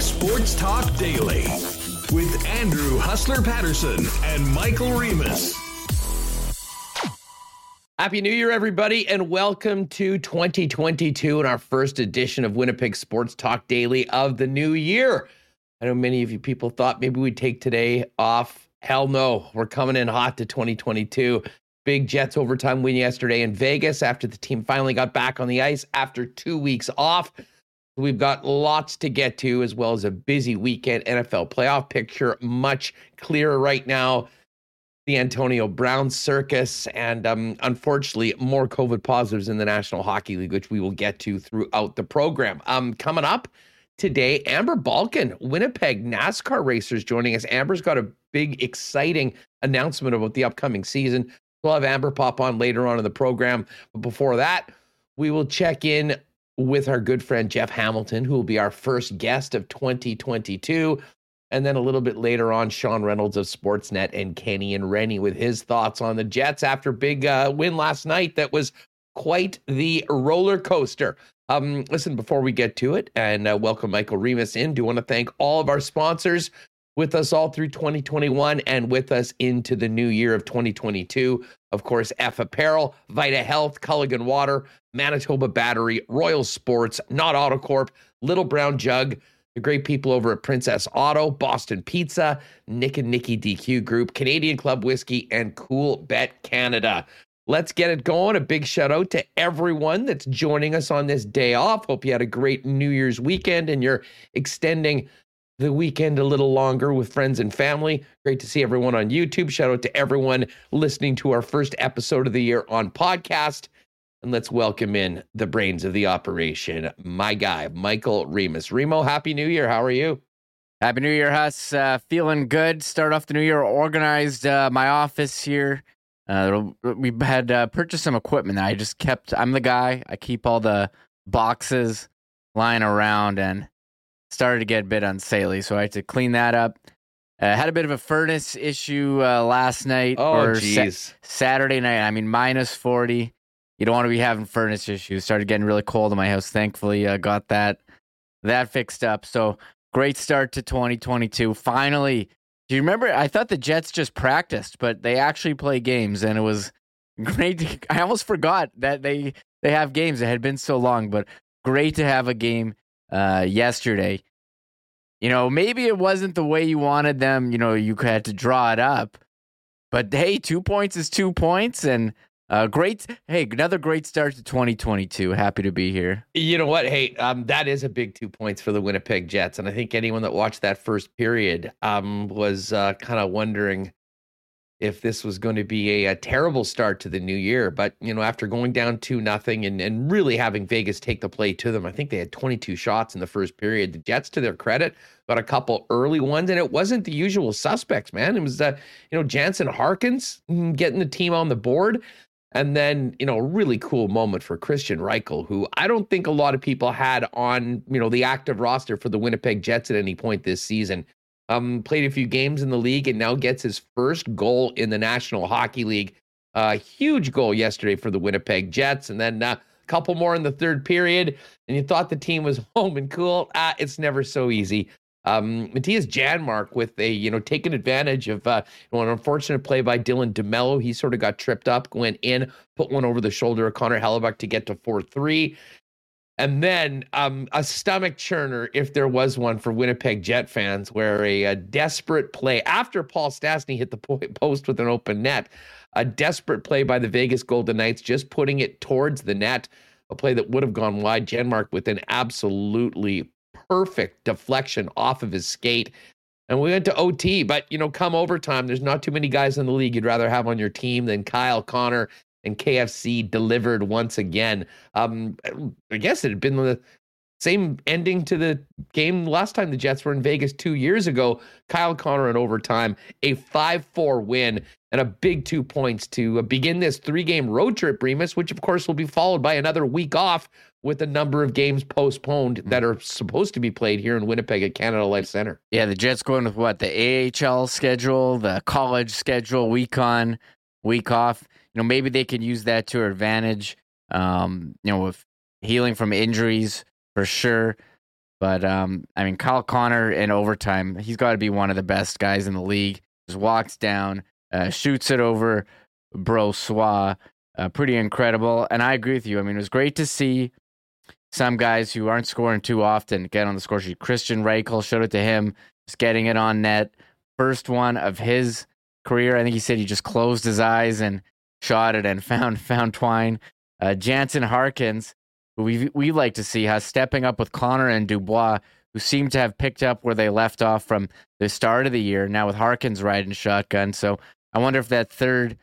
Sports Talk Daily with Andrew Hustler Paterson and Michael Remis. Happy New Year, everybody, and welcome to 2022 and our first edition of Winnipeg Sports Talk Daily of the new year. I know many of you people thought maybe we'd take today off. Hell no, we're coming in hot to 2022. Big Jets overtime win yesterday in Vegas after the team finally got back on the ice after two weeks off. We've got lots to get to, as well as a busy weekend NFL playoff picture, much clearer right now. The Antonio Brown circus, and um, unfortunately, more COVID positives in the National Hockey League, which we will get to throughout the program. Um, coming up today, Amber Balcaen, Winnipeg NASCAR racers joining us. Amber's got a big, exciting announcement about the upcoming season. We'll have Amber pop on later on in the program. But before that, we will check in with our good friend Jeff Hamilton, who will be our first guest of 2022. And then a little bit later on, Sean Reynolds of Sportsnet and Kenny and Rennie with his thoughts on the Jets after big uh, win last night. That was quite the roller coaster. Um, listen, before we get to it, and uh, welcome Michael Remis in, do want to thank all of our sponsors with us all through 2021 and with us into the new year of 2022. Of course, F Apparel, Vita Health, Culligan Water, Manitoba Battery, Royal Sports, Nott Autocorp, Little Brown Jug, the great people over at Princess Auto, Boston Pizza, Nick and Nikki DQ Group, Canadian Club Whiskey, and Coolbet Canada. Let's get it going. A big shout out to everyone that's joining us on this day off. Hope you had a great New Year's weekend and you're extending the weekend a little longer with friends and family. Great to see everyone on YouTube. Shout out to everyone listening to our first episode of the year on podcast. And let's welcome in the brains of the operation, my guy, Michael Remis. Remo, Happy New Year. How are you? Happy New Year, Huss. Uh, feeling good. Start off the new year. Organized uh, my office here. Uh, we had uh, purchased some equipment. That I just kept. I'm the guy. I keep all the boxes lying around, and started to get a bit unsaily, so I had to clean that up. Uh, had a bit of a furnace issue uh, last night Oh, or. Sa- Saturday night. I mean, minus 40. You don't want to be having furnace issues. Started getting really cold in my house. Thankfully, uh, got that that fixed up. So great start to 2022. Finally, do you remember? I thought the Jets just practiced, but they actually play games, and it was great. To, I almost forgot that they they have games. It had been so long, but great to have a game uh, yesterday. You know, maybe it wasn't the way you wanted them. You know, you had to draw it up, but hey, two points is two points, and uh, great. Hey, another great start to 2022. Happy to be here. You know what? Hey, um, that is a big two points for the Winnipeg Jets. And I think anyone that watched that first period um, was uh, kind of wondering if this was going to be a, a terrible start to the new year. But, you know, after going down 2 nothing and, and really having Vegas take the play to them, I think they had 22 shots in the first period. The Jets, to their credit, got a couple early ones, and it wasn't the usual suspects, man. It was, uh, you know, Jansen Harkins mm, getting the team on the board. And then, you know, a really cool moment for Kristian Reichel, who I don't think a lot of people had on, you know, the active roster for the Winnipeg Jets at any point this season. Um, played a few games in the league and now gets his first goal in the National Hockey League. A uh, huge goal yesterday for the Winnipeg Jets, and then uh, a couple more in the third period. And you thought the team was home and cool. Ah, it's never so easy. Um, Mattias Janmark with a, you know, taking advantage of uh, an unfortunate play by Dylan DeMello. He sort of got tripped up, went in, put one over the shoulder of Connor Hellebuyck to get to 4 3. And then um, a stomach churner, if there was one for Winnipeg Jet fans, where a, a desperate play after Paul Stastny hit the post with an open net, a desperate play by the Vegas Golden Knights, just putting it towards the net, a play that would have gone wide. Janmark with an absolutely perfect deflection off of his skate. And we went to OT, but you know, come overtime, there's not too many guys in the league you'd rather have on your team than Kyle Connor and KFC delivered once again. Um, I guess it had been the same ending to the game last time the Jets were in Vegas two years ago. Kyle Connor in overtime, a 5 4 win, and a big two points to uh, begin this three game road trip, Remis, which of course will be followed by another week off with a number of games postponed that are supposed to be played here in Winnipeg at Canada Life Center. Yeah, the Jets going with what the AHL schedule, the college schedule, week on, week off. Know, maybe they can use that to advantage. Um, you know, with healing from injuries for sure. But um, I mean, Kyle Connor in overtime, he's got to be one of the best guys in the league. Just walks down, uh, shoots it over Brossoit. Uh, pretty incredible. And I agree with you. I mean, it was great to see some guys who aren't scoring too often get on the score sheet. Kristian Reichel showed it to him, just getting it on net. First one of his career. I think he said he just closed his eyes and shot it and found found Twine. Uh, Jansen Harkins, who we we like to see, has stepping up with Connor and Dubois, who seem to have picked up where they left off from the start of the year. Now with Harkins riding shotgun, so I wonder if that third,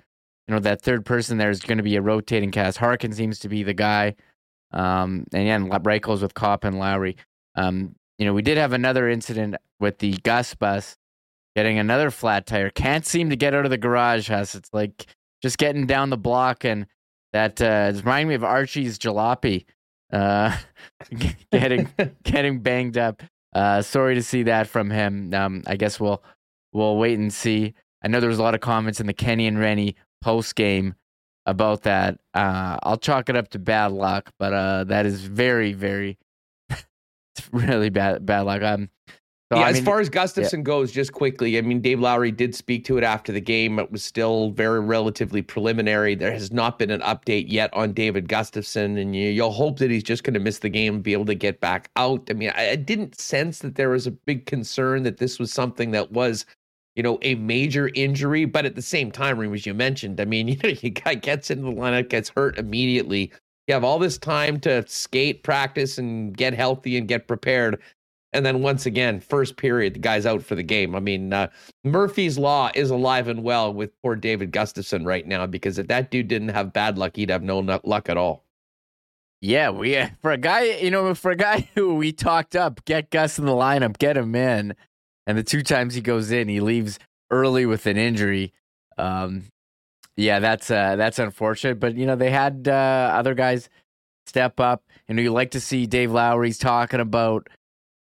you know, that third person there is going to be a rotating cast. Harkins seems to be the guy, um, and yeah, Reichel's with Copp and Lowry. Um, you know, we did have another incident with the Gus bus getting another flat tire. Can't seem to get out of the garage house. It's like just getting down the block, and that uh, reminds me of Archie's jalopy, uh, getting getting banged up. Uh, sorry to see that from him. Um, I guess we'll we'll wait and see. I know there was a lot of comments in the Kenny and Rennie post game about that. Uh, I'll chalk it up to bad luck, but uh, that is very, very, it's really bad bad luck. Um, so, yeah, I mean, as far as Gustafsson yeah. goes, just quickly, I mean, Dave Lowry did speak to it after the game. It was still very relatively preliminary. There has not been an update yet on David Gustafsson, and you, will hope that he's just going to miss the game and be able to get back out. I mean, I, I didn't sense that there was a big concern that this was something that was, you know, a major injury. But at the same time, as you mentioned, I mean, you know, you guy gets into the lineup, gets hurt immediately. You have all this time to skate, practice, and get healthy and get prepared and then once again, first period, the guy's out for the game. I mean, uh, Murphy's Law is alive and well with poor David Gustafsson right now because if that dude didn't have bad luck, he'd have no luck at all. Yeah, we uh, for a guy, you know, for a guy who we talked up, get Gus in the lineup, get him in, and the two times he goes in, he leaves early with an injury. Um, yeah, that's uh, that's unfortunate, but you know they had uh, other guys step up. You know, you like to see Dave Lowry's talking about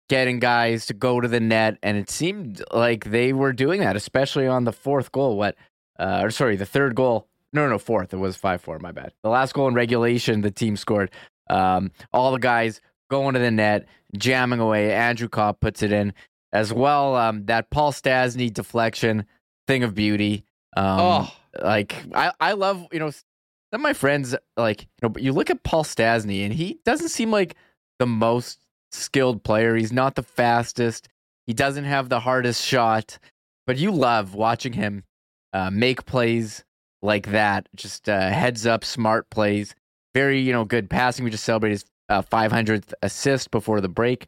getting guys to go to the net, and it seemed like they were doing that, especially on the fourth goal. What, uh, or sorry, the third goal. No, no, fourth. It was five four. My bad. The last goal in regulation, the team scored. Um, all the guys going to the net, jamming away. Andrew Copp puts it in as well. Um, that Paul Stastny deflection, thing of beauty. Um, oh, like I, I love you know some of my friends like you know, but you look at Paul Stastny and he doesn't seem like the most skilled player. He's not the fastest. He doesn't have the hardest shot, but you love watching him uh, make plays like that. Just uh, heads up, smart plays. Very, you know, good passing. We just celebrated his uh, 500th assist before the break.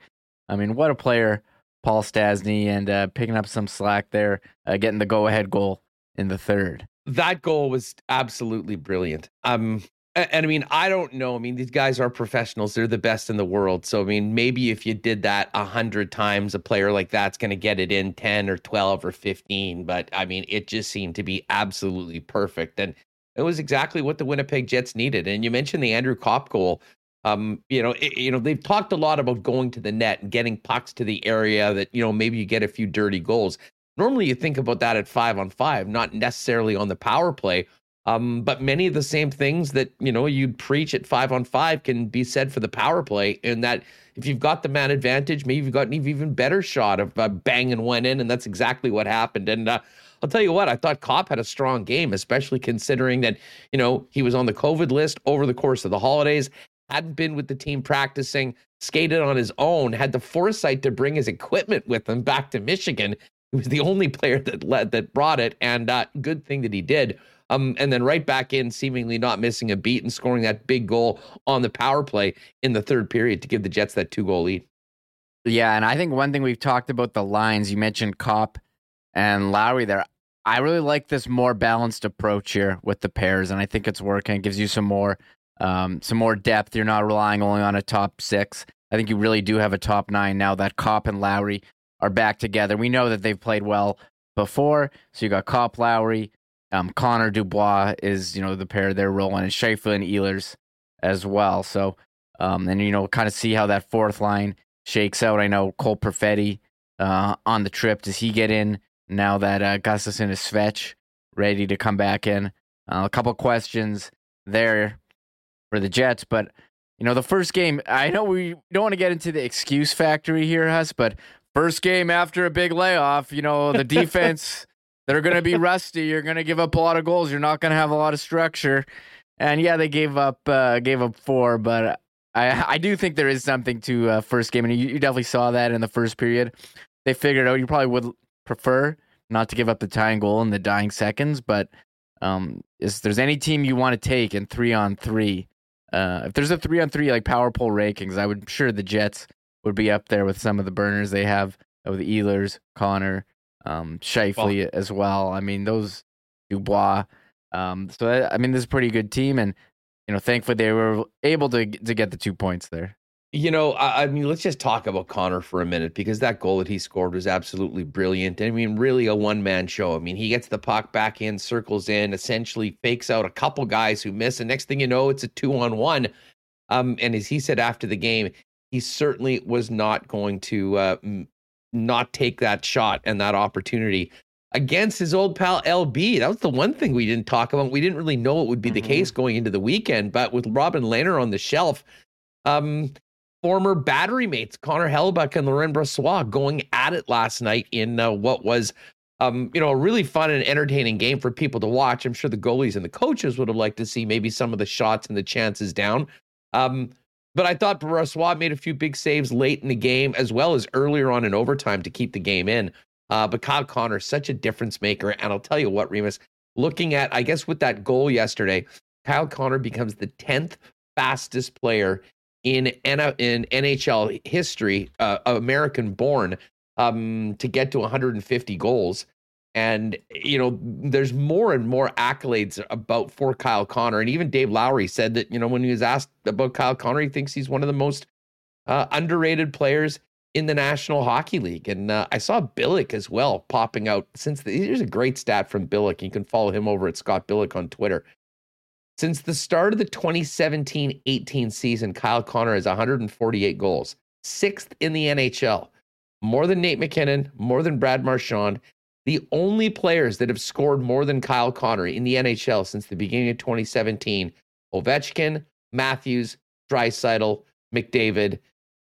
I mean, what a player, Paul Stastny, and uh, picking up some slack there, uh, getting the go-ahead goal in the third. That goal was absolutely brilliant. Um, and I mean, I don't know. I mean, these guys are professionals; they're the best in the world. So, I mean, maybe if you did that a hundred times, a player like that's going to get it in ten or twelve or fifteen. But I mean, it just seemed to be absolutely perfect, and it was exactly what the Winnipeg Jets needed. And you mentioned the Andrew Copp goal. Um, you know, it, you know, they've talked a lot about going to the net and getting pucks to the area that you know maybe you get a few dirty goals. Normally, you think about that at five on five, not necessarily on the power play um, but many of the same things that you know you'd preach at five on five can be said for the power play. In that, if you've got the man advantage, maybe you've got an even better shot of uh, banging one in, and that's exactly what happened. And uh, I'll tell you what, I thought Copp had a strong game, especially considering that you know he was on the COVID list over the course of the holidays, hadn't been with the team practicing, skated on his own, had the foresight to bring his equipment with him back to Michigan. He was the only player that led that brought it, and uh, good thing that he did. Um, and then right back in, seemingly not missing a beat and scoring that big goal on the power play in the third period to give the Jets that two goal lead. Yeah, and I think one thing we've talked about the lines, you mentioned Copp and Lowry there. I really like this more balanced approach here with the pairs, and I think it's working. It gives you some more um, some more depth. You're not relying only on a top six. I think you really do have a top nine now that Copp and Lowry are back together. We know that they've played well before. So you got Copp, Lowry, um, Connor Dubois is, you know, the pair they're rolling, and Scheifele and Ehlers as well. So, um, and, you know, kind of see how that fourth line shakes out. I know Cole Perfetti uh, on the trip. Does he get in now that uh, Gustafsson is Svetch ready to come back in? Uh, a couple questions there for the Jets, but you know, the first game, I know we don't want to get into the excuse factory here, Huss, but first game after a big layoff, you know, the defense, they're going to be rusty. You're going to give up a lot of goals. You're not going to have a lot of structure. And yeah, they gave up uh, gave up four, but I I do think there is something to uh, first game, and you, you definitely saw that in the first period. They figured out you probably would prefer not to give up the tying goal in the dying seconds, but um, if there's any team you want to take in three on three, uh, if there's a three on three like power pull rankings, I would sure the Jets would be up there with some of the burners they have with the Ehlers, Connor, um, Scheifele well, as well. I mean those Dubois. Um, so I mean this is a pretty good team, and you know thankfully they were able to to get the two points there. You know, I, I, mean, let's just talk about Connor for a minute because that goal that he scored was absolutely brilliant. I mean, really a one man show. I mean, he gets the puck back in, circles in, essentially fakes out a couple guys who miss, and next thing you know, it's a two on one. Um, and as he said after the game, he certainly was not going to uh, not take that shot and that opportunity against his old pal LB. That was the one thing we didn't talk about. We didn't really know it would be mm-hmm. the case going into the weekend, but with Robin Lehner on the shelf, um, former battery mates Connor Hellebuyck and Laurent Brossoit going at it last night in uh, what was um, you know, a really fun and entertaining game for people to watch. I'm sure the goalies and the coaches would have liked to see maybe some of the shots and the chances down. Um, but I thought Brossoit made a few big saves late in the game, as well as earlier on in overtime to keep the game in. Uh, but Kyle Connor, such a difference maker. And I'll tell you what, Remis, looking at, I guess, with that goal yesterday, Kyle Connor becomes the 10th fastest player in in NHL history, uh, American born, um, to get to 150 goals. And you know, there's more and more accolades about for Kyle Connor. And even Dave Lowry said that you know when he was asked about Kyle Connor, he thinks he's one of the most uh, underrated players in the National Hockey League. And uh, I saw Billeck as well popping out since the, here's a great stat from Billeck. You can follow him over at Scott Billeck on Twitter. Since the start of the 2017 18 season, Kyle Connor has 148 goals, sixth in the NHL, more than Nate MacKinnon, more than Brad Marchand. The only players that have scored more than Kyle Connor in the NHL since the beginning of 2017 Ovechkin, Matthews, Draisaitl, McDavid,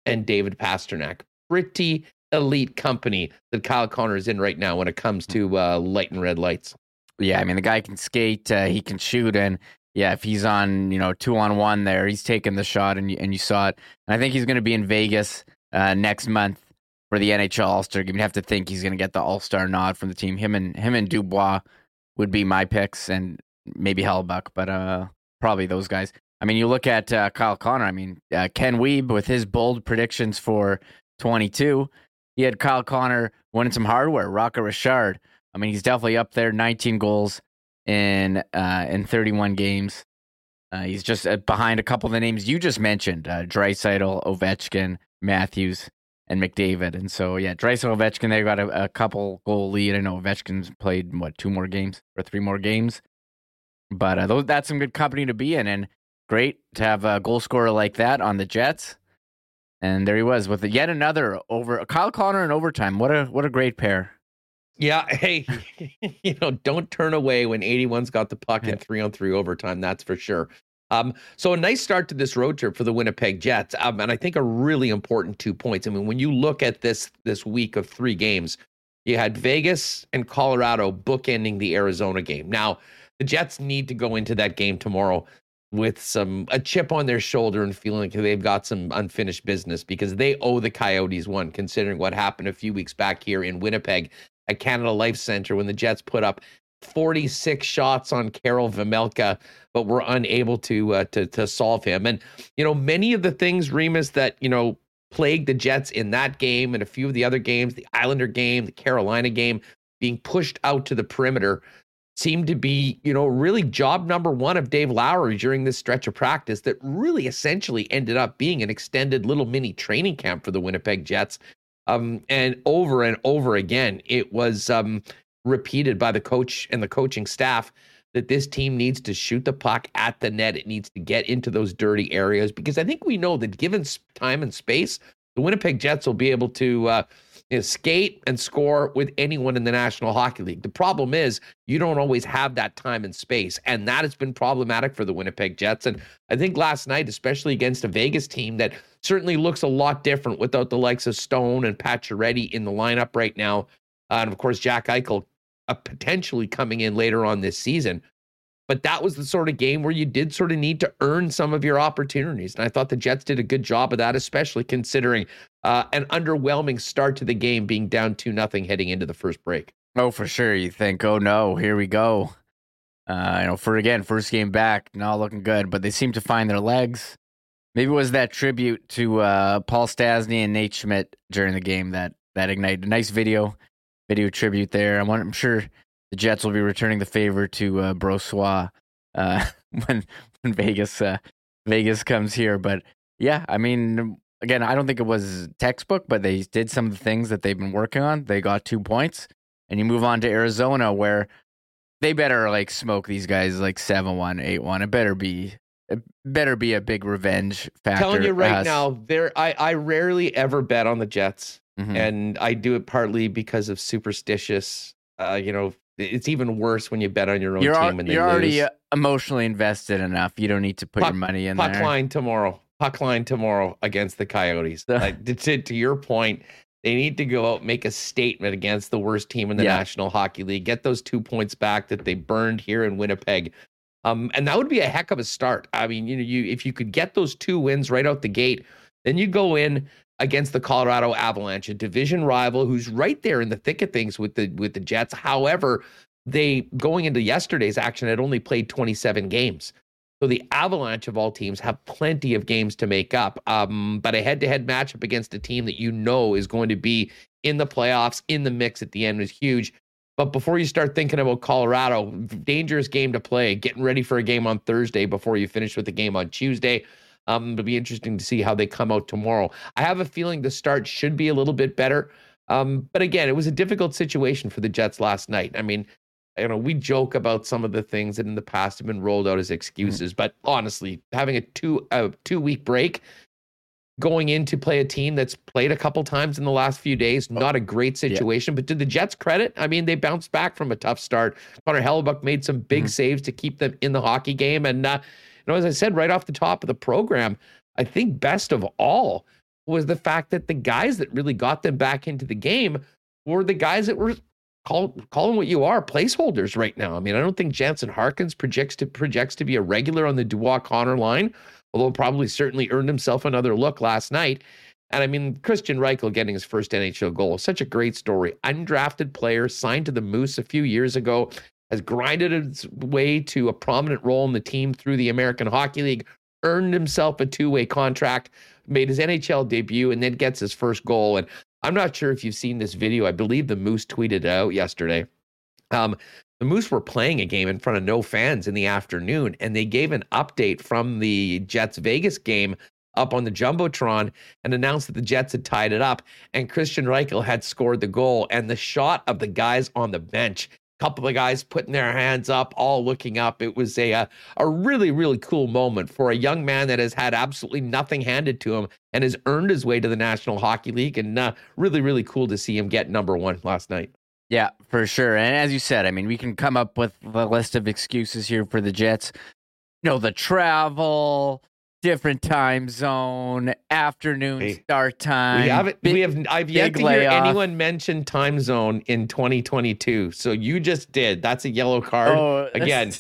and David Pastrnak. Pretty elite company that Kyle Connor is in right now when it comes to uh, light and red lights. Yeah, I mean the guy can skate, uh, he can shoot, and yeah, if he's on, you know, two on one there, he's taking the shot and you, and you saw it. And I think he's going to be in Vegas uh, next month for the NHL All Star game. You have to think he's going to get the All Star nod from the team. Him and him and Dubois would be my picks, and maybe Hellebuyck, but uh, probably those guys. I mean, you look at uh, Kyle Connor. I mean, uh, Ken Wiebe with his bold predictions for 22. He had Kyle Connor winning some hardware. Rocket Richard. I mean, he's definitely up there. 19 goals, in uh, in 31 games. Uh, he's just uh, behind a couple of the names you just mentioned: uh, Draisaitl, Ovechkin, Matthews, and McDavid. And so, yeah, Draisaitl, Ovechkin, they got a, a, couple goal lead. I know Ovechkin's played what two more games or three more games, but uh, those, that's some good company to be in, and great to have a goal scorer like that on the Jets. And there he was with yet another over Kyle Connor in overtime. What a what a great pair. Yeah, hey, you know, don't turn away when 81's got the puck in three on three overtime. That's for sure. Um, so a nice start to this road trip for the Winnipeg Jets, um, and I think a really important two points. I mean, when you look at this this week of three games, you had Vegas and Colorado bookending the Arizona game. Now, the Jets need to go into that game tomorrow with some a chip on their shoulder and feeling like they've got some unfinished business because they owe the Coyotes one, considering what happened a few weeks back here in Winnipeg at Canada Life Center when the Jets put up 46 shots on Karel Vejmelka, but were unable to uh, to to solve him. And you know, many of the things Remis that you know plagued the Jets in that game and a few of the other games, the Islander game, the Carolina game, being pushed out to the perimeter seemed to be, you know, really job number one of Dave Lowry during this stretch of practice that really essentially ended up being an extended little mini training camp for the Winnipeg Jets um, and over and over again, it was um, repeated by the coach and the coaching staff that this team needs to shoot the puck at the net. It needs to get into those dirty areas because I think we know that given time and space, the Winnipeg Jets will be able to, uh, you know, skate and score with anyone in the National Hockey League. The problem is you don't always have that time and space, and that has been problematic for the Winnipeg Jets. And I think last night, especially against a Vegas team that certainly looks a lot different without the likes of Stone and Pacioretty in the lineup right now, uh, and of course Jack Eichel potentially coming in later on this season. But that was the sort of game where you did sort of need to earn some of your opportunities. And I thought the Jets did a good job of that, especially considering uh, an underwhelming start to the game being down 2 nothing heading into the first break. Oh, for sure. You think, oh no, here we go. Uh, you know, for again, first game back, not looking good, but they seem to find their legs. Maybe it was that tribute to uh, Paul Stastny and Nate Schmidt during the game that that ignited. A nice video, video tribute there. I'm, I'm sure the Jets will be returning the favor to uh, Brossoit uh, when when Vegas uh, Vegas comes here. But yeah, I mean, again, I don't think it was textbook, but they did some of the things that they've been working on. They got two points, and you move on to Arizona, where they better like smoke these guys like seven one, eight one. It better be it better be a big revenge factor. Telling you right now, there I I rarely ever bet on the Jets, mm-hmm. and I do it partly because of superstitious, uh, you know, it's even worse when you bet on your own you're team and you're lose. already uh, emotionally invested enough. You don't need to put puck, your money in puck there. line tomorrow. Puck line tomorrow against the Coyotes. like, to, to your point, they need to go out make a statement against the worst team in the yeah. National Hockey League. Get those two points back that they burned here in Winnipeg. Um, and that would be a heck of a start. I mean, you know, you if you could get those two wins right out the gate, then you go in against the Colorado Avalanche, a division rival who's right there in the thick of things with the with the Jets. However, they going into yesterday's action had only played 27 games. So the Avalanche of all teams have plenty of games to make up. Um, but a head-to-head matchup against a team that you know is going to be in the playoffs, in the mix at the end is huge. But before you start thinking about Colorado, dangerous game to play, getting ready for a game on Thursday before you finish with the game on Tuesday. Um, it'll be interesting to see how they come out tomorrow. I have a feeling the start should be a little bit better. Um, but again, it was a difficult situation for the Jets last night. I mean, you know, we joke about some of the things that in the past have been rolled out as mm-hmm. excuses, but honestly, having a two a two week break, going in to play a team that's played a couple times in the last few days, oh, not a great situation. Yeah. But to the Jets' credit, I mean, they bounced back from a tough start. Connor Hellebuyck made some big mm-hmm. saves to keep them in the hockey game, and uh, you know, as I said right off the top of the program, I think best of all was the fact that the guys that really got them back into the game were the guys that were call call them what you are placeholders right now. I mean, I don't think Jansen Harkins projects to projects to be a regular on the Dubois Connor line, although probably certainly earned himself another look last night. And I mean, Kristian Reichel getting his first NHL goal, such a great story. Undrafted player, signed to the Moose a few years ago, has grinded his way to a prominent role in the team through the American Hockey League, earned himself a two-way contract, made his NHL debut, and then gets his first goal. And I'm not sure if you've seen this video. I believe the Moose tweeted out yesterday. Um, the Moose were playing a game in front of no fans in the afternoon, and they gave an update from the Jets Vegas game up on the Jumbotron and announced that the Jets had tied it up and Kristian Reichel had scored the goal. And the shot of the guys on the bench couple of guys putting their hands up, all looking up. It was a, a, a really really cool moment for a young man that has had absolutely nothing handed to him and has earned his way to the National Hockey League. And uh, really really cool to see him get number one last night. Yeah, for sure. And as you said, I mean, we can come up with a list of excuses here for the Jets. You know, the travel, different time zone, afternoon hey, start time. We haven't. Big, we have. I've yet to layoff. hear anyone mention time zone in 2022. So you just did. That's a yellow card oh, again.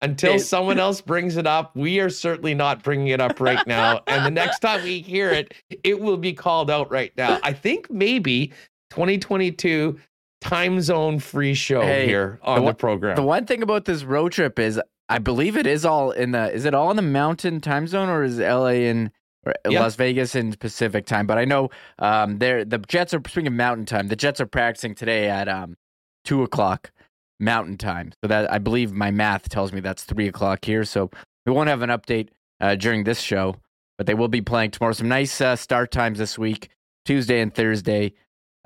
Until it, someone else brings it up, we are certainly not bringing it up right now. and the next time we hear it, it will be called out right now. I think maybe 2022 time zone free show hey, here on the, the program. The one thing about this road trip is I believe it is all in the. Is it all in the Mountain Time Zone or is L.A. in yep. Las Vegas in Pacific Time? But I know um, they're the Jets are speaking of Mountain Time. The Jets are practicing today at um, two o'clock Mountain Time. So that I believe my math tells me that's three o'clock here. So we won't have an update uh, during this show, but they will be playing tomorrow. Some nice uh, start times this week, Tuesday and Thursday.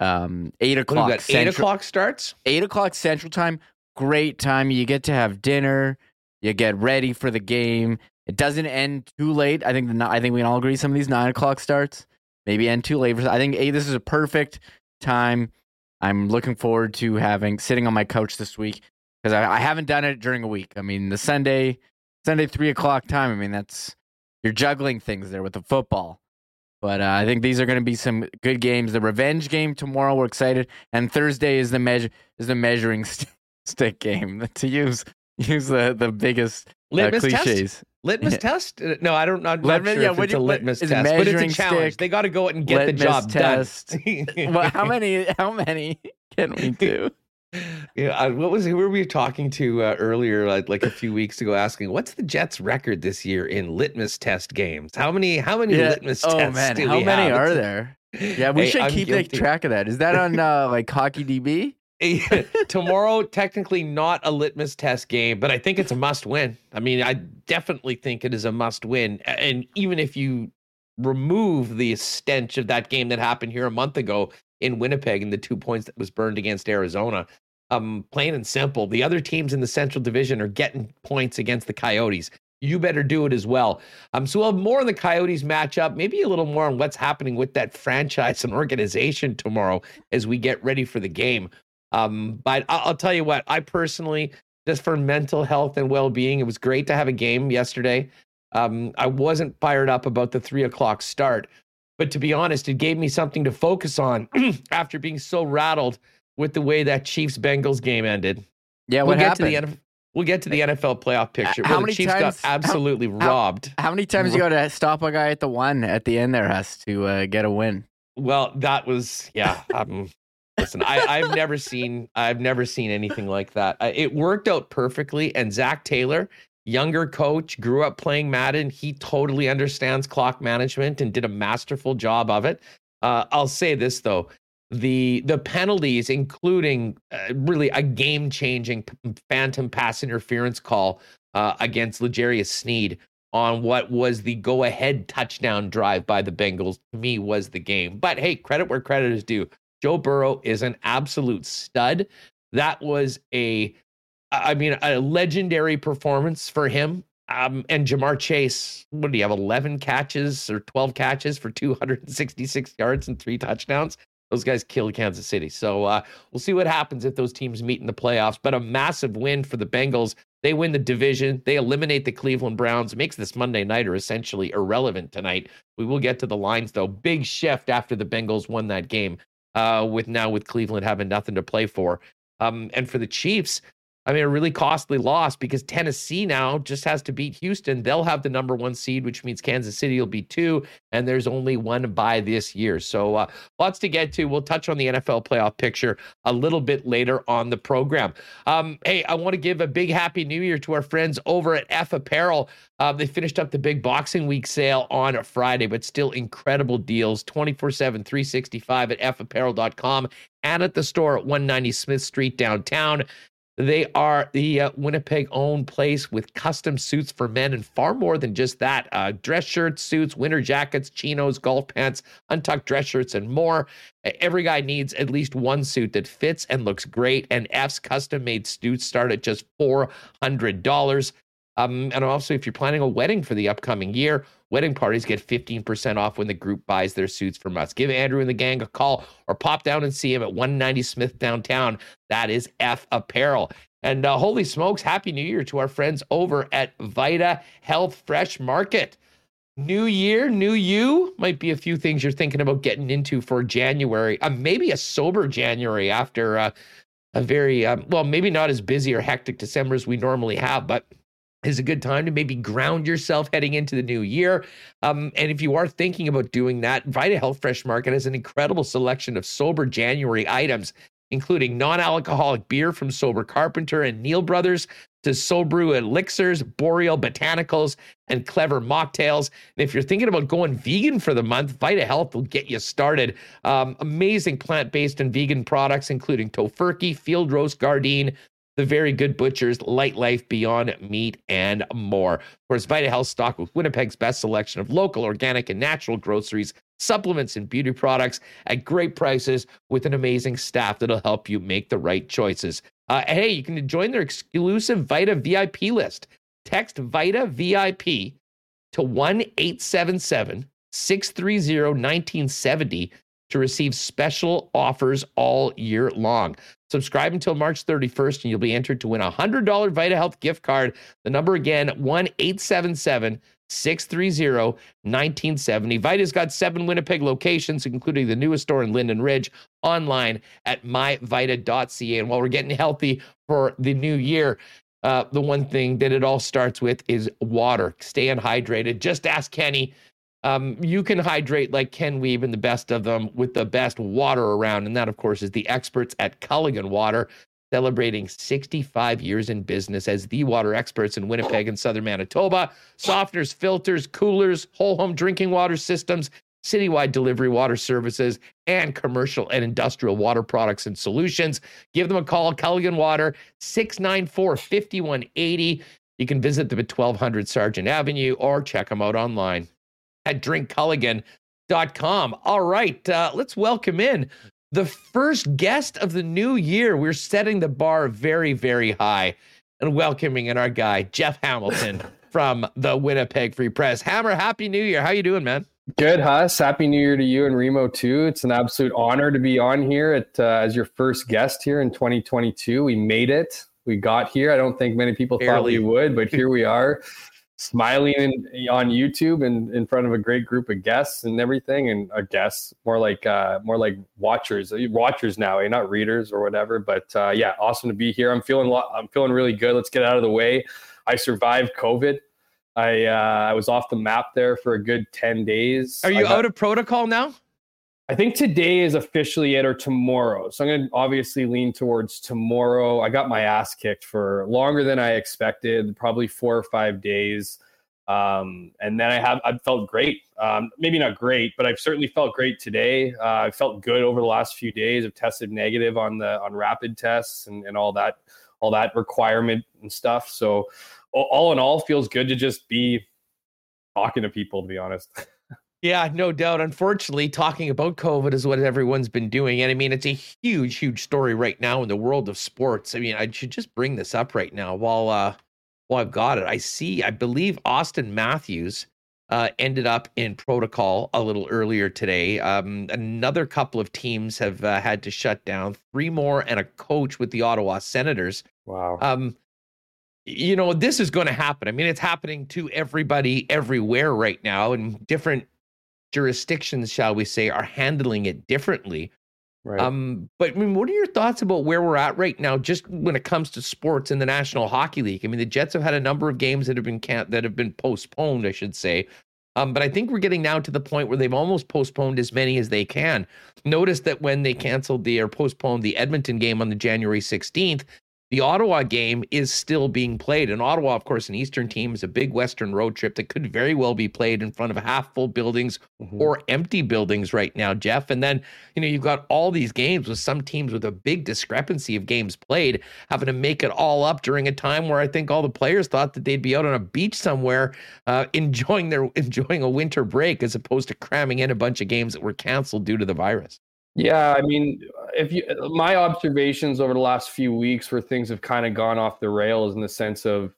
Um, eight o'clock. Eight Central, o'clock starts. Eight o'clock Central Time. Great time. You get to have dinner you get ready for the game. It doesn't end too late. I think the I think we can all agree some of these nine o'clock starts maybe end too late. I think hey, this is a perfect time. I'm looking forward to having sitting on my couch this week because I, I haven't done it during a week. I mean, the Sunday Sunday three o'clock time. I mean, that's you're juggling things there with the football. But uh, I think these are going to be some good games. The revenge game tomorrow, we're excited, and Thursday is the measure is the measuring st- stick game to use use the the biggest uh, Litmus cliches. test? Litmus Yeah. test? Uh, No, I don't. I'm not sure yeah, if it's do a litmus test, but it's a challenge. stick, They got to go out and get the job test. done. well, how many how many can we do? Yeah, I- what was who were we talking to uh, earlier, like like a few weeks ago, asking what's the Jets' record this year in litmus test games? How many how many Yeah. litmus oh tests man, how many have? are there? Yeah, we Hey, should I'm keep track of that. Is that on uh, like Hockey DB? Tomorrow, technically not a litmus test game, but I think it's a must win. I mean, I definitely think it is a must win. And even if you remove the stench of that game that happened here a month ago in Winnipeg and the two points that was burned against Arizona, um, plain and simple, the other teams in the Central Division are getting points against the Coyotes. You better do it as well. Um, so we'll have more on the Coyotes matchup, maybe a little more on what's happening with that franchise and organization tomorrow as we get ready for the game. Um, but I'll, I'll tell you what, I personally, just for mental health and well being, it was great to have a game yesterday. Um, I wasn't fired up about the three o'clock start, but to be honest, it gave me something to focus on after being so rattled with the way that Chiefs Bengals game ended. Yeah, we'll what happened? to the NFL. We'll get to the NFL playoff picture. how many the Chiefs times- got absolutely how- robbed. How many times you got to stop a guy at the one at the end there has to uh, get a win? Well, that was yeah. Um, listen, I, I've never seen I've never seen anything like that. It worked out perfectly, and Zac Taylor, younger coach, grew up playing Madden. He totally understands clock management and did a masterful job of it. Uh, I'll say this though. The the penalties, including uh, really a game changing phantom pass interference call uh, against L'Jarius Sneed, on what was the go ahead touchdown drive by the Bengals, to me was the game. But hey, credit where credit is due. Joe Burrow is an absolute stud. That was a, I mean, a legendary performance for him. Um, and Ja'Marr Chase, what do you have, 11 catches or 12 catches for 266 yards and three touchdowns? Those guys killed Kansas City. So uh, we'll see what happens if those teams meet in the playoffs. But a massive win for the Bengals. They win the division. They eliminate the Cleveland Browns. Makes this Monday nighter essentially irrelevant tonight. We will get to the lines though. Big shift after the Bengals won that game. Uh, with now with Cleveland having nothing to play for. Um, and for the Chiefs, I mean, a really costly loss because Tennessee now just has to beat Houston. They'll have the number one seed, which means Kansas City will be two, and there's only one bye this year. So uh, lots to get to. We'll touch on the NFL playoff picture a little bit later on the program. Um, hey, I want to give a big happy new year to our friends over at F Apparel. Uh, they finished up the big Boxing Week sale on Friday, but still incredible deals 24 7, 365 at fapparel.com and at the store at 190 Smith Street downtown. They are the uh, Winnipeg owned place with custom suits for men and far more than just that. Uh, dress shirts, suits, winter jackets, chinos, golf pants, untucked dress shirts, and more. Every guy needs at least one suit that fits and looks great. And F's custom made suits start at just $400. Um, and also, if you're planning a wedding for the upcoming year, wedding parties get 15% off when the group buys their suits from us. Give Andrew and the gang a call or pop down and see him at 190 Smith downtown. That is F Apparel. And uh, holy smokes, Happy New Year to our friends over at Vita Health Fresh Market. New year, new you might be a few things you're thinking about getting into for January. Uh, maybe a sober January after uh, a very, um, well, maybe not as busy or hectic December as we normally have, but is a good time to maybe ground yourself heading into the new year. Um, and if you are thinking about doing that, Vita Health Fresh Market has an incredible selection of sober January items, including non alcoholic beer from Sober Carpenter and Neil Brothers to Sobrew elixirs, boreal botanicals, and clever mocktails. And if you're thinking about going vegan for the month, Vita Health will get you started. Um, amazing plant based and vegan products, including Tofurky, Field Roast Gardein, the very good butchers, Lightlife, Beyond Meat, and more. Of course, Vita Health stock with Winnipeg's best selection of local, organic, and natural groceries, supplements, and beauty products at great prices with an amazing staff that'll help you make the right choices. Uh, hey, you can join their exclusive Vita VIP list. Text Vita VIP to 1 877 630 1970 to receive special offers all year long. Subscribe until March 31st and you'll be entered to win a $100 Vita Health gift card. The number again, 1 877 630 1970. Vita's got seven Winnipeg locations, including the newest store in Linden Ridge, online at myvita.ca. And while we're getting healthy for the new year, uh, the one thing that it all starts with is water. Staying hydrated. Just ask Kenny. Um, you can hydrate like Ken Wiebe and the best of them with the best water around. And that, of course, is the experts at Culligan Water, celebrating 65 years in business as the water experts in Winnipeg and southern Manitoba. Softeners, filters, coolers, whole home drinking water systems, citywide delivery water services, and commercial and industrial water products and solutions. Give them a call, Culligan Water, 694 5180. You can visit them at 1200 Sargent Avenue or check them out online at drinkculligan.com. All right, uh, let's welcome in the first guest of the new year. We're setting the bar very, very high and welcoming in our guy, Jeff Hamilton from the Winnipeg Free Press. Hammer, happy new year. How you doing, man? Good, Huss. Happy New Year to you and Remo too. It's an absolute honor to be on here at, uh, as your first guest here in 2022. We made it. We got here. I don't think many people Barely. thought we would, but here we are, smiling in, on YouTube and in front of a great group of guests and everything. And uh, guests, more like uh, more like watchers, watchers now, eh? not readers or whatever. But uh, yeah, awesome to be here. I'm feeling lo- I'm feeling really good. Let's get out of the way. I survived COVID. I uh, I was off the map there for a good ten days. Are you got, out of protocol now? I think today is officially it or tomorrow. So I'm going to obviously lean towards tomorrow. I got my ass kicked for longer than I expected, probably four or five days. Um, and then I have I felt great. Um, maybe not great, but I've certainly felt great today. Uh, I felt good over the last few days. I've tested negative on the on rapid tests and, and all that all that requirement and stuff. So all in all, feels good to just be talking to people. To be honest. Yeah, no doubt. Unfortunately, talking about COVID is what everyone's been doing. And I mean, it's a huge, huge story right now in the world of sports. I mean, I should just bring this up right now while uh while I've got it. I see, I believe Auston Matthews uh, ended up in protocol a little earlier today. Um, another couple of teams have uh, had to shut down, three more, and a coach with the Ottawa Senators. Wow. Um, you know, this is going to happen. I mean, it's happening to everybody everywhere right now, and different jurisdictions, shall we say, are handling it differently. Right. Um, but I mean, what are your thoughts about where we're at right now, just when it comes to sports in the National Hockey League? I mean, the Jets have had a number of games that have been can- that have been postponed, I should say. Um, but I think we're getting now to the point where they've almost postponed as many as they can. Notice that when they canceled the or postponed the Edmonton game on the January 16th, the Ottawa game is still being played. And Ottawa, of course, an Eastern team, is a big Western road trip that could very well be played in front of half full buildings mm-hmm. or empty buildings right now, Jeff. And then, you know, you've got all these games with some teams with a big discrepancy of games played, having to make it all up during a time where I think all the players thought that they'd be out on a beach somewhere uh, enjoying their enjoying a winter break as opposed to cramming in a bunch of games that were canceled due to the virus. Yeah, I mean, if you my observations over the last few weeks where things have kind of gone off the rails in the sense of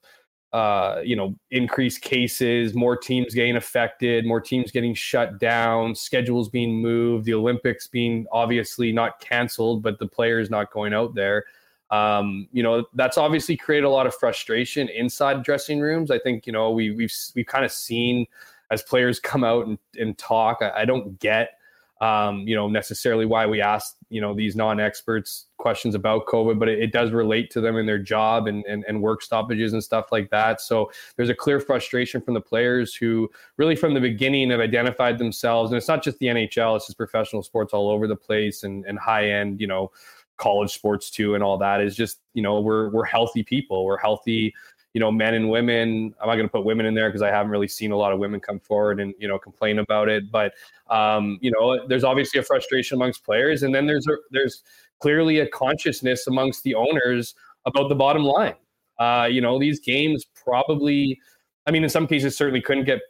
uh, you know, increased cases, more teams getting affected, more teams getting shut down, schedules being moved, the Olympics being obviously not canceled, but the players not going out there. Um, you know, that's obviously created a lot of frustration inside dressing rooms. I think, you know, we, we've, we've kind of seen as players come out and, and talk, I, I don't get um, you know, necessarily why we ask, you know, these non-experts questions about COVID, but it, it, does relate to them in their job and, and, and work stoppages and stuff like that. So there's a clear frustration from the players who really from the beginning have identified themselves. And it's not just the NHL, it's just professional sports all over the place and, and high end, you know, college sports too and all that is just you know we're we're healthy people we're healthy you know, men and women. I'm not going to put women in there because I haven't really seen a lot of women come forward and you know complain about it. But um, you know, there's obviously a frustration amongst players, and then there's a, there's clearly a consciousness amongst the owners about the bottom line. Uh, you know, these games probably. I mean, in some cases, certainly couldn't get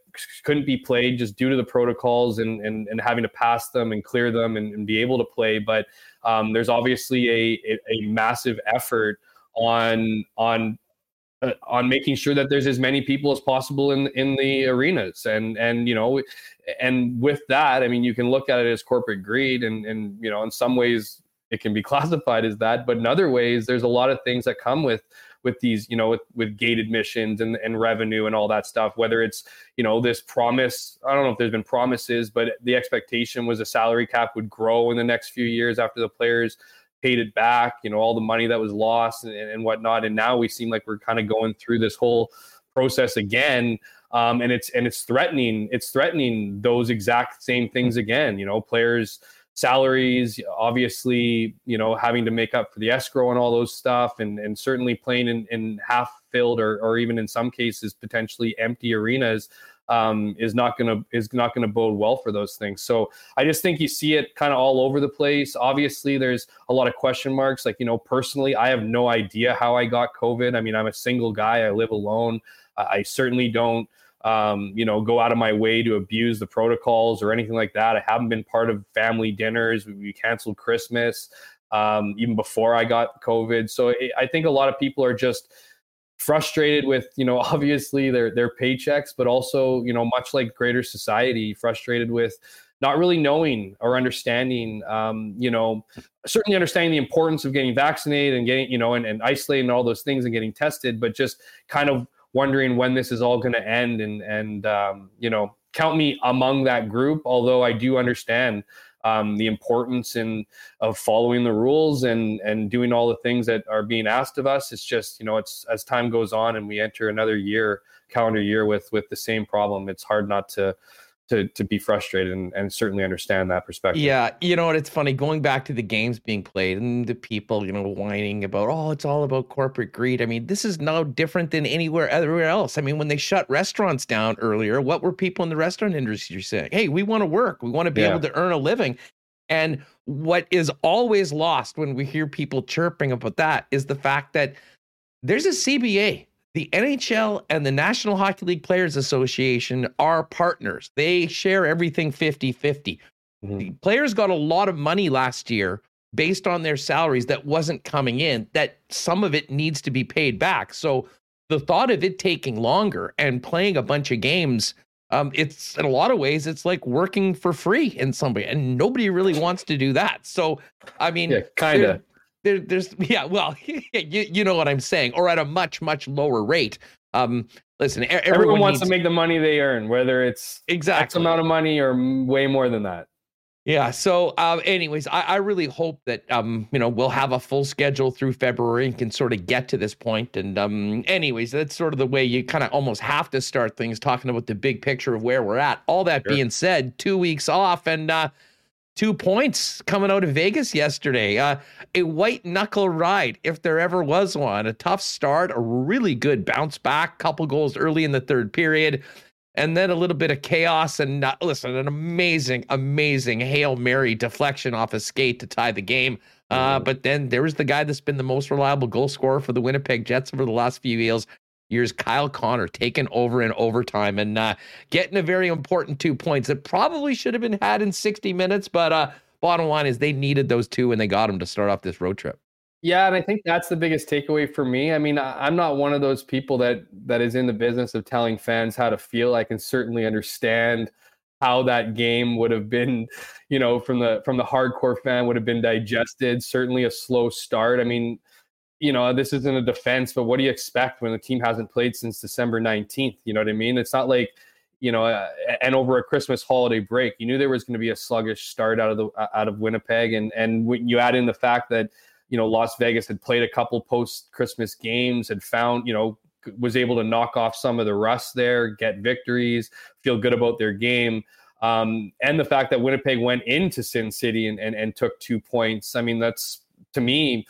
couldn't be played just due to the protocols and and, and having to pass them and clear them and, and be able to play. But um, there's obviously a, a, a massive effort on on uh, on making sure that there's as many people as possible in in the arenas. And and you know and with that i mean you can look at it as corporate greed and and you know in some ways it can be classified as that but in other ways there's a lot of things that come with with these you know with, with gate admissions and, and revenue and all that stuff whether it's you know this promise i don't know if there's been promises but the expectation was a salary cap would grow in the next few years after the players paid it back, you know, all the money that was lost and, and whatnot. And now we seem like we're kind of going through this whole process again. Um, and it's and it's threatening it's threatening those exact same things again. You know, players salaries, obviously, you know, having to make up for the escrow and all those stuff, and and certainly playing in, in half filled or or even in some cases potentially empty arenas um, is not going to is not going to bode well for those things. So I just think you see it kind of all over the place. Obviously, there's a lot of question marks. Like you know, personally, I have no idea how I got COVID. I mean, I'm a single guy. I live alone. I certainly don't. Um, you know, go out of my way to abuse the protocols or anything like that. I haven't been part of family dinners. We, we canceled Christmas um, even before I got COVID. So it, I think a lot of people are just frustrated with you know obviously their their paychecks but also you know much like greater society frustrated with not really knowing or understanding um, you know certainly understanding the importance of getting vaccinated and getting you know and, and isolating all those things and getting tested but just kind of wondering when this is all going to end and and um, you know count me among that group although i do understand um, the importance in of following the rules and and doing all the things that are being asked of us. It's just you know it's as time goes on and we enter another year calendar year with with the same problem. It's hard not to to to be frustrated and, and certainly understand that perspective. Yeah, you know what? It's funny going back to the games being played and the people, you know, whining about, oh, it's all about corporate greed. I mean, this is no different than anywhere everywhere else. I mean, when they shut restaurants down earlier, what were people in the restaurant industry saying? Hey, we want to work, we want to be yeah. able to earn a living. And what is always lost when we hear people chirping about that is the fact that there's a CBA the NHL and the National Hockey League Players Association are partners. They share everything 50 50. Mm-hmm. The players got a lot of money last year based on their salaries that wasn't coming in, that some of it needs to be paid back. So the thought of it taking longer and playing a bunch of games, um, it's in a lot of ways, it's like working for free in some way, and nobody really wants to do that. So, I mean, yeah, kind of there, there's yeah, well, you, you know what I'm saying, or at a much much lower rate. Um, listen, everyone, everyone wants needs, to make the money they earn, whether it's exactly X amount of money or way more than that. Yeah. So, uh, anyways, I, I really hope that um, you know, we'll have a full schedule through February and can sort of get to this point. And um, anyways, that's sort of the way you kind of almost have to start things, talking about the big picture of where we're at. All that sure. being said, two weeks off, and uh, two points coming out of Vegas yesterday. Uh, a white knuckle ride, if there ever was one. A tough start, a really good bounce back, couple goals early in the third period, and then a little bit of chaos. And uh, listen, an amazing, amazing Hail Mary deflection off a skate to tie the game. Uh, but then there was the guy that's been the most reliable goal scorer for the Winnipeg Jets over the last few years, years, Kyle Connor taking over in overtime and uh, getting a very important two points that probably should have been had in 60 minutes. But uh, bottom line is they needed those two and they got them to start off this road trip. Yeah, and I think that's the biggest takeaway for me. I mean, I'm not one of those people that that is in the business of telling fans how to feel. I can certainly understand how that game would have been, you know, from the from the hardcore fan would have been digested. Certainly a slow start. I mean, you know, this isn't a defense, but what do you expect when the team hasn't played since December 19th? You know what I mean? It's not like, you know, uh, and over a Christmas holiday break, you knew there was going to be a sluggish start out of the uh, out of Winnipeg, and and when you add in the fact that you know Las Vegas had played a couple post Christmas games, had found you know was able to knock off some of the rust there, get victories, feel good about their game. Um, and the fact that Winnipeg went into Sin City and, and, and took two points. I mean, that's to me,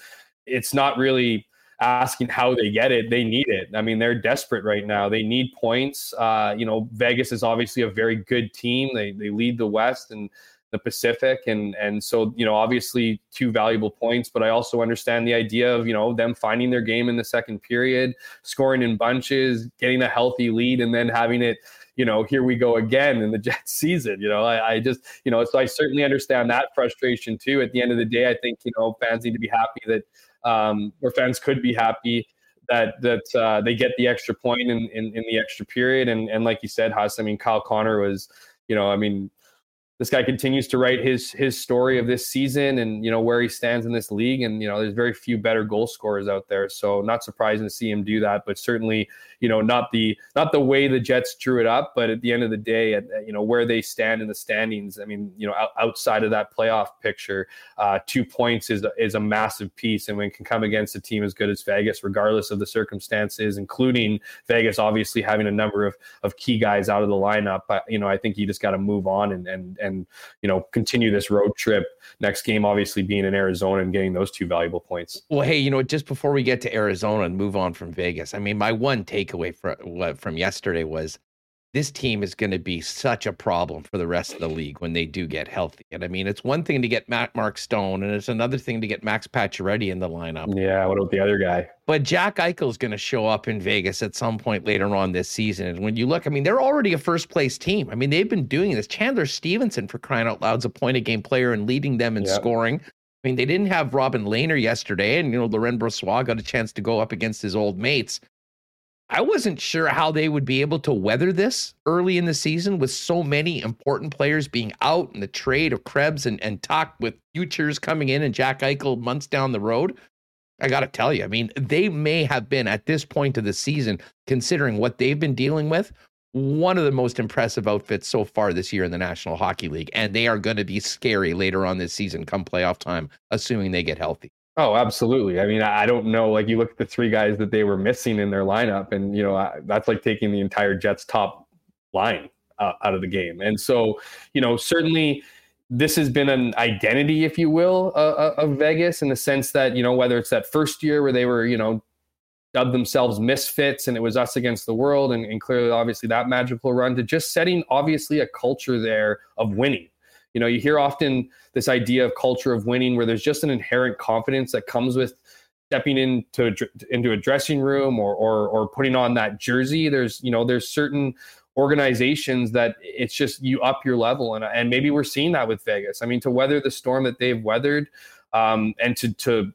it's not really asking how they get it. They need it. I mean, they're desperate right now. They need points. Uh, you know, Vegas is obviously a very good team. They they lead the West and the Pacific, and and so you know, obviously two valuable points. But I also understand the idea of you know them finding their game in the second period, scoring in bunches, getting a healthy lead, and then having it you know, here we go again in the Jets season. You know, I, I, just, you know, so I certainly understand that frustration too. At the end of the day, I think, you know, fans need to be happy that um, or fans could be happy that that uh, they get the extra point in, in, in the extra period. And and like you said, Huss, I mean, Kyle Connor was, you know, I mean, this guy continues to write his his story of this season and you know where he stands in this league. And you know there's very few better goal scorers out there. So not surprising to see him do that. But certainly you know not the not the way the Jets drew it up but at the end of the day at you know where they stand in the standings I mean you know outside of that playoff picture uh, two points is is a massive piece and when it can come against a team as good as Vegas regardless of the circumstances including Vegas obviously having a number of of key guys out of the lineup you know I think you just got to move on and and and you know continue this road trip. Next game, obviously being in Arizona and getting those two valuable points. Well, hey, you know, just before we get to Arizona and move on from Vegas, I mean, my one takeaway from from yesterday was this team is going to be such a problem for the rest of the league when they do get healthy. And I mean, it's one thing to get Matt Mark Stone, and it's another thing to get Max Pacioretty in the lineup. Yeah, what about the other guy? But Jack Eichel's going to show up in Vegas at some point later on this season. And when you look, I mean, they're already a first place team. I mean, they've been doing this. Chandler Stephenson, for crying out loud, is a point of game player and leading them in yep. scoring. I mean, they didn't have Robin Lehner yesterday, and you know, Laurent Brossoit got a chance to go up against his old mates. I wasn't sure how they would be able to weather this early in the season with so many important players being out and the trade of Krebs and, and Tuch with futures coming in and Jack Eichel months down the road. I got to tell you, I mean, they may have been at this point of the season, considering what they've been dealing with, one of the most impressive outfits so far this year in the National Hockey League. And they are going to be scary later on this season come playoff time, assuming they get healthy. Oh, absolutely. I mean, I don't know. Like you look at the three guys that they were missing in their lineup, and you know that's like taking the entire Jets top line uh, out of the game. And so, you know, certainly this has been an identity, if you will, uh, of Vegas in the sense that you know whether it's that first year where they were, you know, dubbed themselves misfits and it was us against the world, and, and clearly, obviously, that magical run to just setting obviously a culture there of winning you know, you hear often this idea of culture of winning where there's just an inherent confidence that comes with stepping into into a dressing room or or or putting on that jersey. There's you know there's certain organizations that it's just you up your level and and maybe we're seeing that with Vegas. I mean, to weather the storm that they've weathered, um, and to to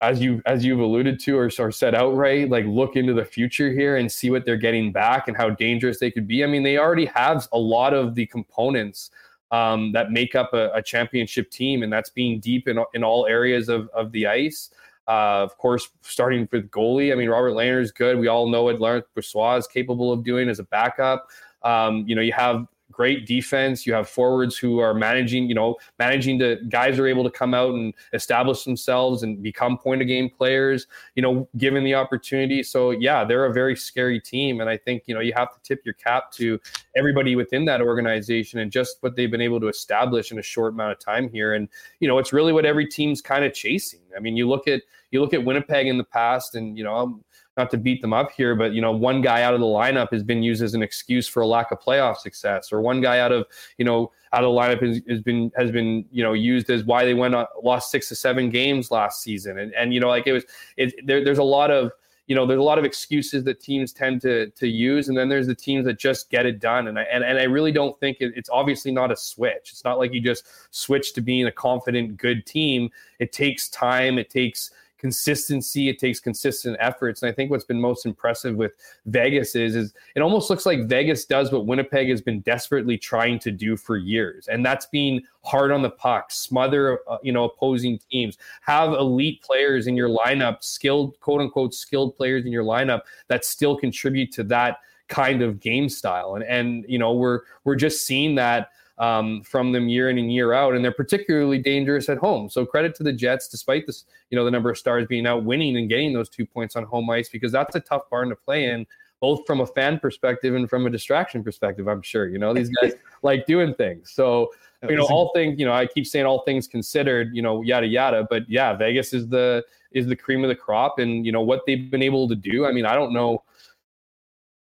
as you as you've alluded to or, or said outright, like look into the future here and see what they're getting back and how dangerous they could be. I mean, they already have a lot of the components um, that make up a, a, championship team, and that's being deep in, in all areas of, of the ice. Uh, of course, starting with goalie. I mean, Robert Lehner is good. We all know what Laurent Brossoit is capable of doing as a backup. Um, you know, you have great defense. You have forwards who are managing, you know, managing the guys are able to come out and establish themselves and become point of game players, you know, given the opportunity. So yeah, they're a very scary team. And I think, you know, you have to tip your cap to everybody within that organization and just what they've been able to establish in a short amount of time here. And, you know, it's really what every team's kind of chasing. I mean, you look at you look at Winnipeg in the past and, you know, I'm, not to beat them up here, but you know, one guy out of the lineup has been used as an excuse for a lack of playoff success, or one guy out of you know out of the lineup has, has been has been you know used as why they went on, lost six to seven games last season, and and you know like it was it there, there's a lot of you know there's a lot of excuses that teams tend to to use and then there's the teams that just get it done. And I and, and I really don't think it, it's obviously not a switch. It's not like you just switch to being a confident good team. It takes time. It takes consistency. It takes consistent efforts. And I think what's been most impressive with Vegas is, is it almost looks like Vegas does what Winnipeg has been desperately trying to do for years. And that's being hard on the puck, smother, uh, you know, opposing teams, have elite players in your lineup, skilled, quote unquote, skilled players in your lineup that still contribute to that kind of game style. And, and, you know, we're, we're just seeing that um, from them year in and year out, and they're particularly dangerous at home. So credit to the Jets, despite this, you know, the number of stars being out winning and getting those two points on home ice, because that's a tough barn to play in, both from a fan perspective and from a distraction perspective. I'm sure you know these guys like doing things. So you know, all things, you know, I keep saying all things considered, you know, yada yada. But yeah, Vegas is the is the cream of the crop, and you know what they've been able to do. I mean, I don't know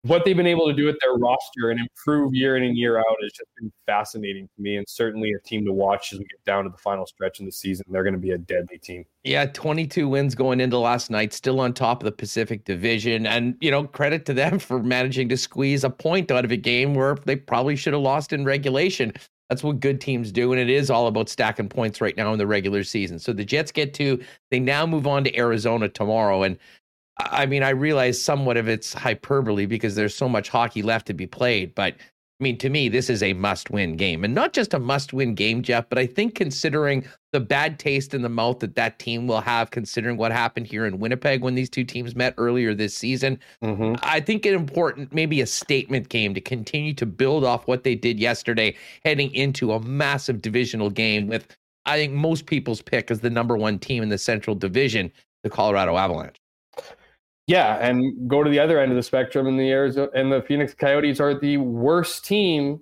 what they've been able to do with their roster and improve year in and year out has just been fascinating to me and certainly a team to watch as we get down to the final stretch in the season. They're going to be a deadly team. Yeah, 22 wins going into last night, still on top of the Pacific Division. And, you know, credit to them for managing to squeeze a point out of a game where they probably should have lost in regulation. That's what good teams do. And it is all about stacking points right now in the regular season. So the Jets get to, they now move on to Arizona tomorrow. And I mean, I realize somewhat of it's hyperbole because there's so much hockey left to be played, but I mean, to me, this is a must win game and not just a must win game, Jeff, but I think considering the bad taste in the mouth that that team will have, considering what happened here in Winnipeg when these two teams met earlier this season, mm-hmm. I think it important, maybe a statement game to continue to build off what they did yesterday, heading into a massive divisional game with, I think, most people's pick as the number one team in the Central Division, the Colorado Avalanche. Yeah, and go to the other end of the spectrum, and the Arizona and the Phoenix Coyotes are the worst team.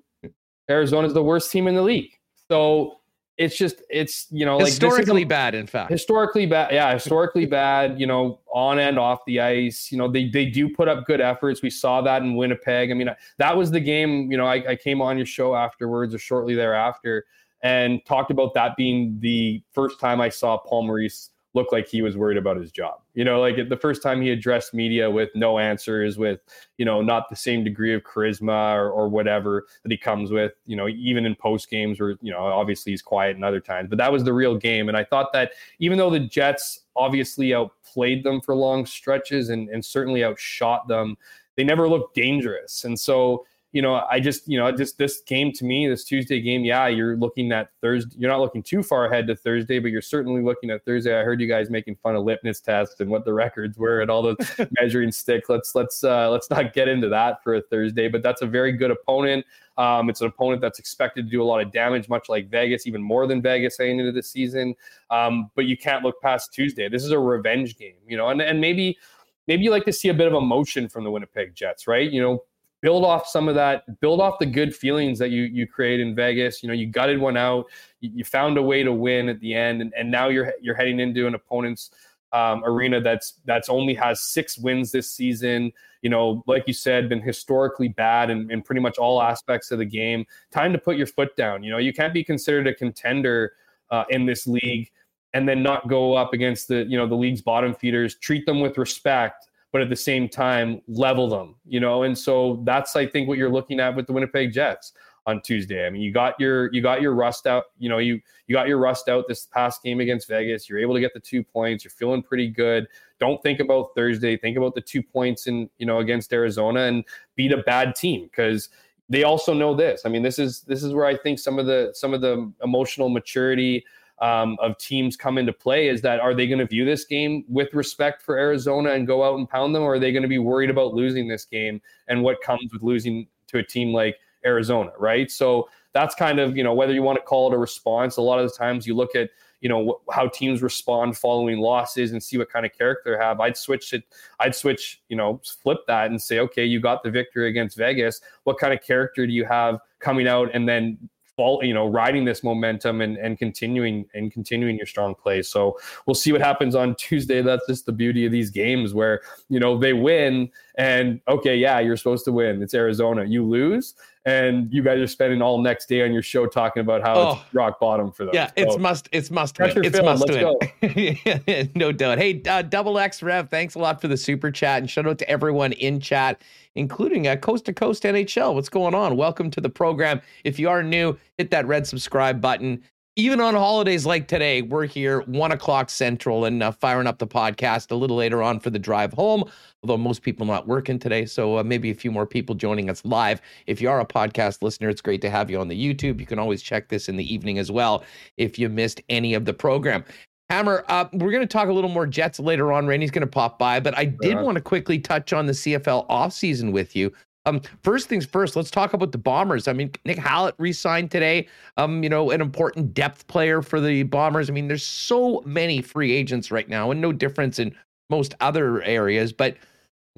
Arizona is the worst team in the league. So it's just it's you know like historically like bad. In fact, historically bad. Yeah, historically bad. You know, on and off the ice. You know, they they do put up good efforts. We saw that in Winnipeg. I mean, that was the game. You know, I, I came on your show afterwards or shortly thereafter and talked about that being the first time I saw Paul Maurice looked like he was worried about his job. You know, like the first time he addressed media with no answers, with, you know, not the same degree of charisma or, or whatever that he comes with, you know, even in post games where, you know, obviously he's quiet in other times. But that was the real game. And I thought that even though the Jets obviously outplayed them for long stretches and, and certainly outshot them, they never looked dangerous. And so, you know, I just, you know, just this game to me, this Tuesday game, yeah, you're looking at Thursday. You're not looking too far ahead to Thursday, but you're certainly looking at Thursday. I heard you guys making fun of litmus tests and what the records were and all the measuring sticks. Let's let's uh, let's not get into that for a Thursday, but that's a very good opponent. Um, it's an opponent that's expected to do a lot of damage, much like Vegas, even more than Vegas heading into the season. Um, but you can't look past Tuesday. This is a revenge game, you know, and and maybe maybe you like to see a bit of emotion from the Winnipeg Jets, right? You know, build off some of that build off the good feelings that you you create in vegas. You know you gutted one out you, found a way to win at the end and, and now you're you're heading into an opponent's um, arena that's that's only has six wins this season. You know like you said been historically bad in, in pretty much all aspects of the game. Time to put your foot down. You know you can't be considered a contender uh, in this league and then not go up against the you know the league's bottom feeders. Treat them with respect but at the same time level them, you know. And so that's I think what you're looking at with the Winnipeg Jets on Tuesday. I mean, you got your you got your rust out, you know, you you got your rust out this past game against Vegas. You're able to get the two points. You're feeling pretty good. Don't think about Thursday. Think about the two points in, you know, against Arizona and beat a bad team because they also know this. I mean, this is this is where I think some of the some of the emotional maturity um, of teams come into play is that are they going to view this game with respect for Arizona and go out and pound them, or are they going to be worried about losing this game and what comes with losing to a team like Arizona, right? So that's kind of you know whether you want to call it a response. A lot of the times you look at you know wh- how teams respond following losses and see what kind of character they have. I'd switch it. I'd switch you know flip that and say, okay, you got the victory against Vegas. What kind of character do you have coming out and then fall, you know, riding this momentum and, and continuing and continuing your strong play. So we'll see what happens on Tuesday. That's just the beauty of these games where, you know, they win and okay, yeah, you're supposed to win. It's Arizona. You lose and you guys are spending all next day on your show talking about how oh, it's rock bottom for them. Yeah, so, it's must it's must win. It's film. must Let's win. no doubt. Hey, uh, double X Rev, thanks a lot for the super chat and shout out to everyone in chat, including uh, Coast to Coast NHL. What's going on? Welcome to the program. If you are new, hit that red subscribe button even on holidays like today, we're here one o'clock central and uh, firing up the podcast a little later on for the drive home. Although most people not working today, so uh, maybe a few more people joining us live. If you are a podcast listener, it's great to have you on the YouTube. You can always check this in the evening as well if you missed any of the program. Hammer, uh, we're going to talk a little more Jets later on. Randy's going to pop by, but I did uh-huh. want to quickly touch on the CFL offseason with you. Um, first things first, let's talk about the Bombers. I mean, Nick Hallett re-signed today. Um, you know, an important depth player for the Bombers. I mean, there's so many free agents right now, and no difference in most other areas. But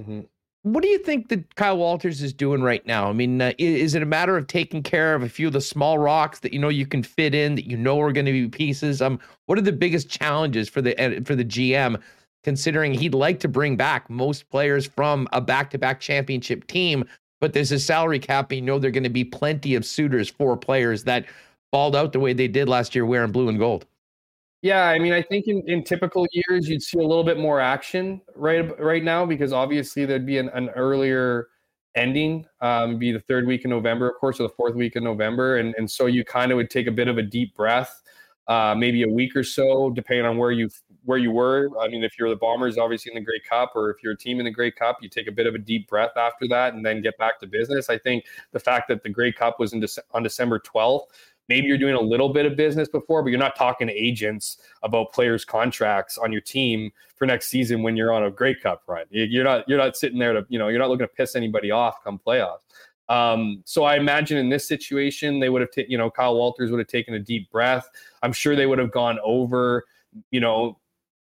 mm-hmm. what do you think that Kyle Walters is doing right now? I mean, uh, is it a matter of taking care of a few of the small rocks that you know you can fit in, that you know are going to be pieces? Um, what are the biggest challenges for the uh, for the GM? Considering he'd like to bring back most players from a back to back championship team. But there's a salary cap, and you know there are going to be plenty of suitors for players that balled out the way they did last year wearing blue and gold. Yeah, I mean, I think in, in typical years you'd see a little bit more action right right now because obviously there'd be an, an earlier ending, um, be the third week in November, of course, or the fourth week in November, and and so you kind of would take a bit of a deep breath uh, maybe a week or so, depending on where you where you were. I mean, if you're the Bombers, obviously in the Grey Cup, or if you're a team in the Grey Cup, you take a bit of a deep breath after that and then get back to business. I think the fact that the Grey Cup was in De- on December 12th, maybe you're doing a little bit of business before, but you're not talking to agents about players' contracts on your team for next season when you're on a Grey Cup run. You're not you're not sitting there to you know you're not looking to piss anybody off come playoffs. Um, so I imagine in this situation, they would have, t- you know, Kyle Walters would have taken a deep breath. I'm sure they would have gone over, you know,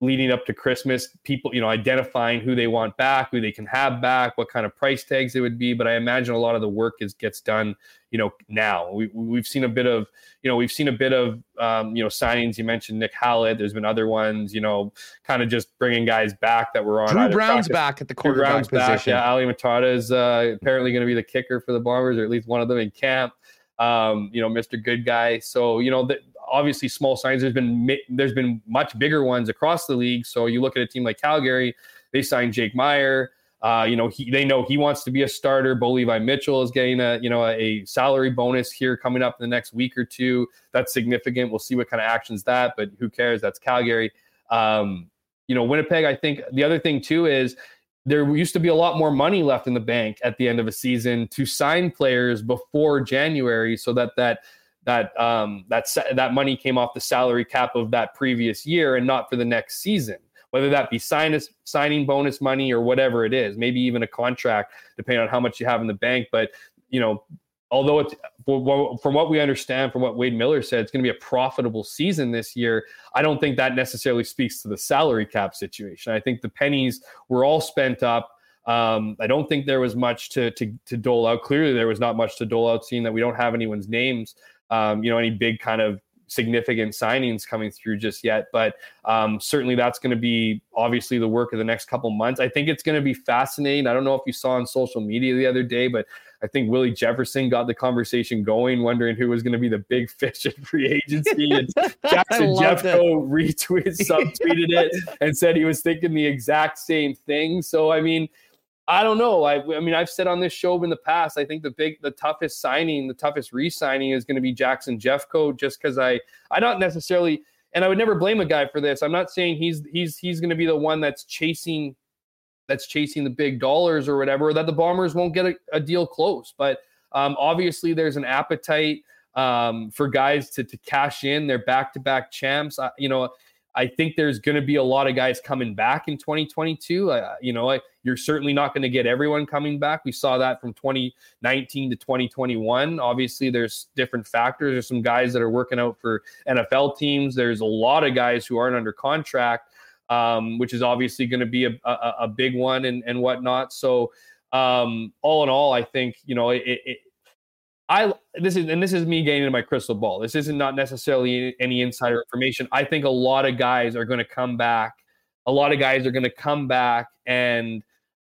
leading up to Christmas, people, you know, identifying who they want back, who they can have back, what kind of price tags it would be. But I imagine a lot of the work is gets done, you know, now. We, we've seen a bit of, you know, we've seen a bit of, um, you know, signings. You mentioned Nick Hallett. There's been other ones, you know, kind of just bringing guys back that were on. Dru Brown's practice. back at the quarterback position. Back, yeah, Ali Mourtada is uh, apparently going to be the kicker for the Bombers, or at least one of them in camp. Um, you know, Mr. Good Guy. So, you know, the, obviously small signs. There's been there's been much bigger ones across the league. So you look at a team like Calgary, they signed Jake Maier. Uh, you know, he, they know he wants to be a starter. Bo Levi Mitchell is getting a you know a, a, salary bonus here coming up in the next week or two. That's significant. We'll see what kind of actions that, but who cares? That's Calgary. Um, you know, Winnipeg. I think the other thing too is there used to be a lot more money left in the bank at the end of a season to sign players before January, so that that that um, that that money came off the salary cap of that previous year and not for the next season. Whether that be sign signing bonus money or whatever it is, maybe even a contract, depending on how much you have in the bank. But you know, although it's from what we understand, from what Wade Miller said, it's going to be a profitable season this year. I don't think that necessarily speaks to the salary cap situation. I think the pennies were all spent up. Um, I don't think there was much to, to to dole out. Clearly, there was not much to dole out, seeing that we don't have anyone's names um, you know, any big kind of significant signings coming through just yet. But um, certainly that's going to be obviously the work of the next couple months. I think it's going to be fascinating. I don't know if you saw on social media the other day, but I think Willie Jefferson got the conversation going, wondering who was going to be the big fish in free agency. And Jackson Jeffcoat retweeted, subtweeted it, and said he was thinking the exact same thing. So, I mean, I don't know. I, I mean, I've said on this show in the past, I think the big, the toughest signing, the toughest re-signing is going to be Jackson Jeffcoat, just because I, I not necessarily, and I would never blame a guy for this. I'm not saying he's he's he's going to be the one that's chasing, that's chasing the big dollars or whatever. That the Bombers won't get a, a deal close, but um, obviously there's an appetite um, for guys to to cash in. They're back-to-back champs. I, you know, I think there's going to be a lot of guys coming back in 2022. Uh, you know, you're certainly not going to get everyone coming back. We saw that from 2019 to 2021. Obviously, there's different factors. There's some guys that are working out for NFL teams. There's a lot of guys who aren't under contract, um, which is obviously going to be a, a, a, big one and, and whatnot. So, um, all in all, I think, you know, it, it I this is and this is me getting into my crystal ball. This isn't not necessarily any insider information. I think a lot of guys are going to come back. A lot of guys are going to come back and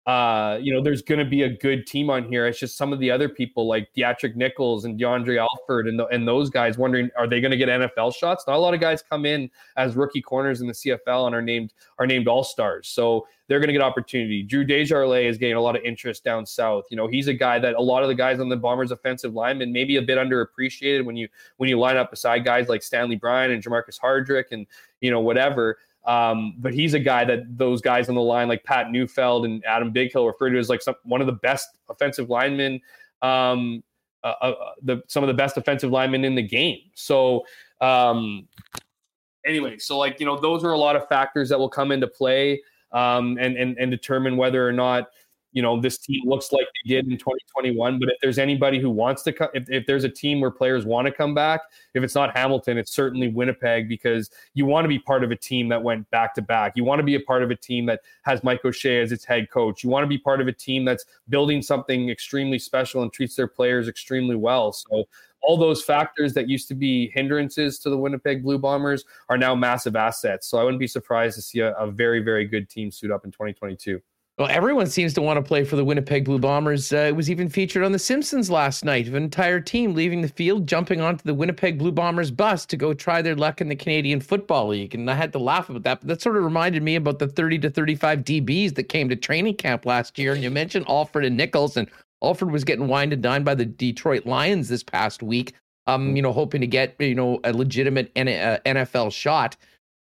uh, you know, there's going to be a good team on here. It's just some of the other people like Deatrick Nichols and DeAndre Alford and, the, and those guys wondering, are they going to get NFL shots? Not a lot of guys come in as rookie corners in the CFL and are named are named all stars. So they're going to get opportunity. Drew Desjardins is getting a lot of interest down south. You know, he's a guy that a lot of the guys on the Bombers offensive lineman maybe a bit underappreciated when you when you line up beside guys like Stanley Bryan and Jamarcus Hardrick and you know whatever. Um, but he's a guy that those guys on the line, like Pat Neufeld and Adam Bighill, refer to as like some, one of the best offensive linemen, um, uh, uh, the, some of the best offensive linemen in the game. So, um, anyway, so like you know, those are a lot of factors that will come into play um, and and and determine whether or not you know this team looks like they did in 2021 but if there's anybody who wants to come if, if there's a team where players want to come back if it's not hamilton it's certainly winnipeg because you want to be part of a team that went back to back you want to be a part of a team that has mike o'shea as its head coach you want to be part of a team that's building something extremely special and treats their players extremely well so all those factors that used to be hindrances to the Winnipeg Blue Bombers are now massive assets. So I wouldn't be surprised to see a, a very, very good team suit up in 2022. Well, everyone seems to want to play for the Winnipeg Blue Bombers. Uh, it was even featured on The Simpsons last night. An entire team leaving the field, jumping onto the Winnipeg Blue Bombers bus to go try their luck in the Canadian Football League. And I had to laugh about that. But that sort of reminded me about the 30 to 35 DBs that came to training camp last year. And you mentioned Alford and Nichols, and Alford was getting wined and dined by the Detroit Lions this past week. um, you know, hoping to get you know a legitimate NFL shot.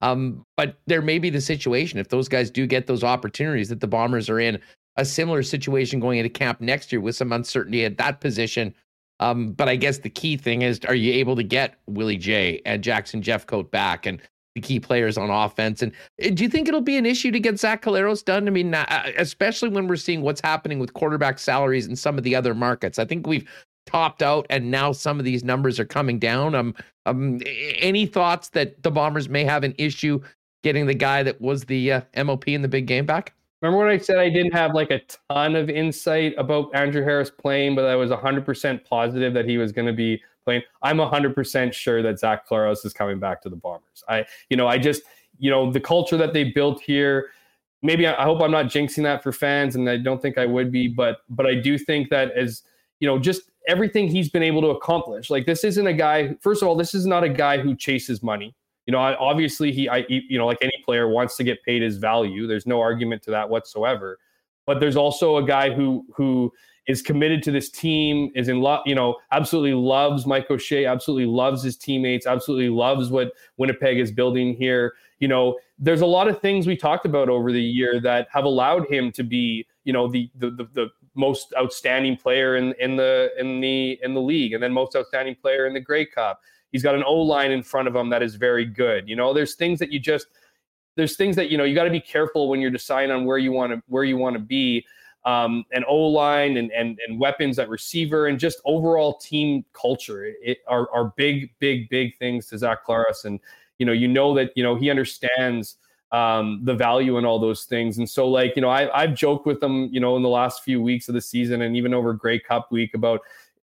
Um, but there may be the situation if those guys do get those opportunities that the Bombers are in a similar situation going into camp next year with some uncertainty at that position. Um, but I guess the key thing is, are you able to get Willie J and Jackson Jeffcoat back and the key players on offense? And uh, do you think it'll be an issue to get Zach Collaros done? I mean, uh, especially when we're seeing what's happening with quarterback salaries in some of the other markets. I think we've topped out and now some of these numbers are coming down. Um, um any thoughts that the Bombers may have an issue getting the guy that was the uh, MOP in the big game back? Remember when I said I didn't have like a ton of insight about Andrew Harris playing, but I was 100% positive that he was going to be playing? I'm 100% sure that Zach Collaros is coming back to the Bombers. I, you know, I just, you know, the culture that they built here. Maybe I, I hope I'm not jinxing that for fans, and I don't think I would be, but but I do think that as you know, just everything he's been able to accomplish. Like this isn't a guy. First of all, this is not a guy who chases money. You know, obviously he, I, you know, like any player wants to get paid his value. There's no argument to that whatsoever. But there's also a guy who who is committed to this team, is in love, you know, absolutely loves Mike O'Shea, absolutely loves his teammates, absolutely loves what Winnipeg is building here. You know, there's a lot of things we talked about over the year that have allowed him to be, you know, the the the, the most outstanding player in, in the in the in the league, and then most outstanding player in the Grey Cup. He's got an O line in front of him that is very good. You know, there's things that you just there's things that you know you got to be careful when you're deciding on where you want to where you want to be. Um, and O line and, and and weapons at receiver and just overall team culture it, are are big big big things to Zach Collaros and you know you know that you know he understands um, the value in all those things. And so, like, you know, I, I've joked with them, you know, in the last few weeks of the season and even over Grey Cup week about,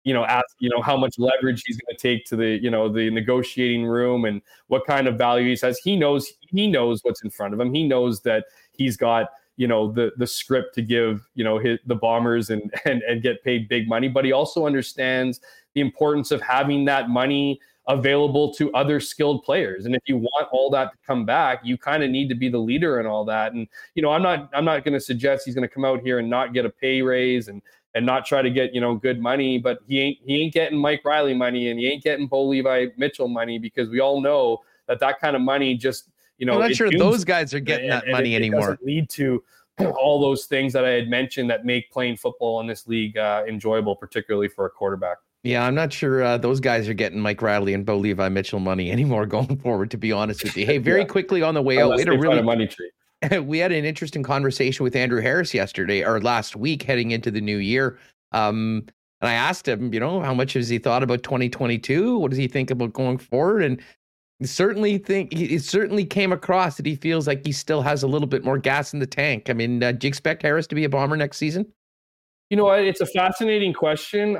you know, ask, you know, how much leverage he's going to take to the, you know, the negotiating room and what kind of value he says. He knows, he knows what's in front of him. He knows that he's got, you know, the the script to give, you know, the bombers and and and get paid big money. But he also understands the importance of having that money available to other skilled players. And if you want all that to come back, you kind of need to be the leader and all that. And you know, I'm not I'm not going to suggest he's going to come out here and not get a pay raise and and not try to get you know good money, but he ain't he ain't getting Mike Reilly money and he ain't getting Bo Levi Mitchell money because we all know that that kind of money just you know. I'm not sure those guys are getting and, that money it, anymore. It lead to all those things that I had mentioned that make playing football in this league uh, enjoyable, particularly for a quarterback. Yeah, I'm not sure uh, those guys are getting Mike Reilly and Bo Levi Mitchell money anymore going forward. To be honest with you, hey, very yeah. quickly on the way Unless out, we had a really money tree. we had an interesting conversation with Andrew Harris yesterday or last week, heading into the new year. Um, and I asked him, you know, how much has he thought about 2022? What does he think about going forward? And certainly think he certainly came across that he feels like he still has a little bit more gas in the tank. I mean, uh, do you expect Harris to be a bomber next season? You know, it's a fascinating question.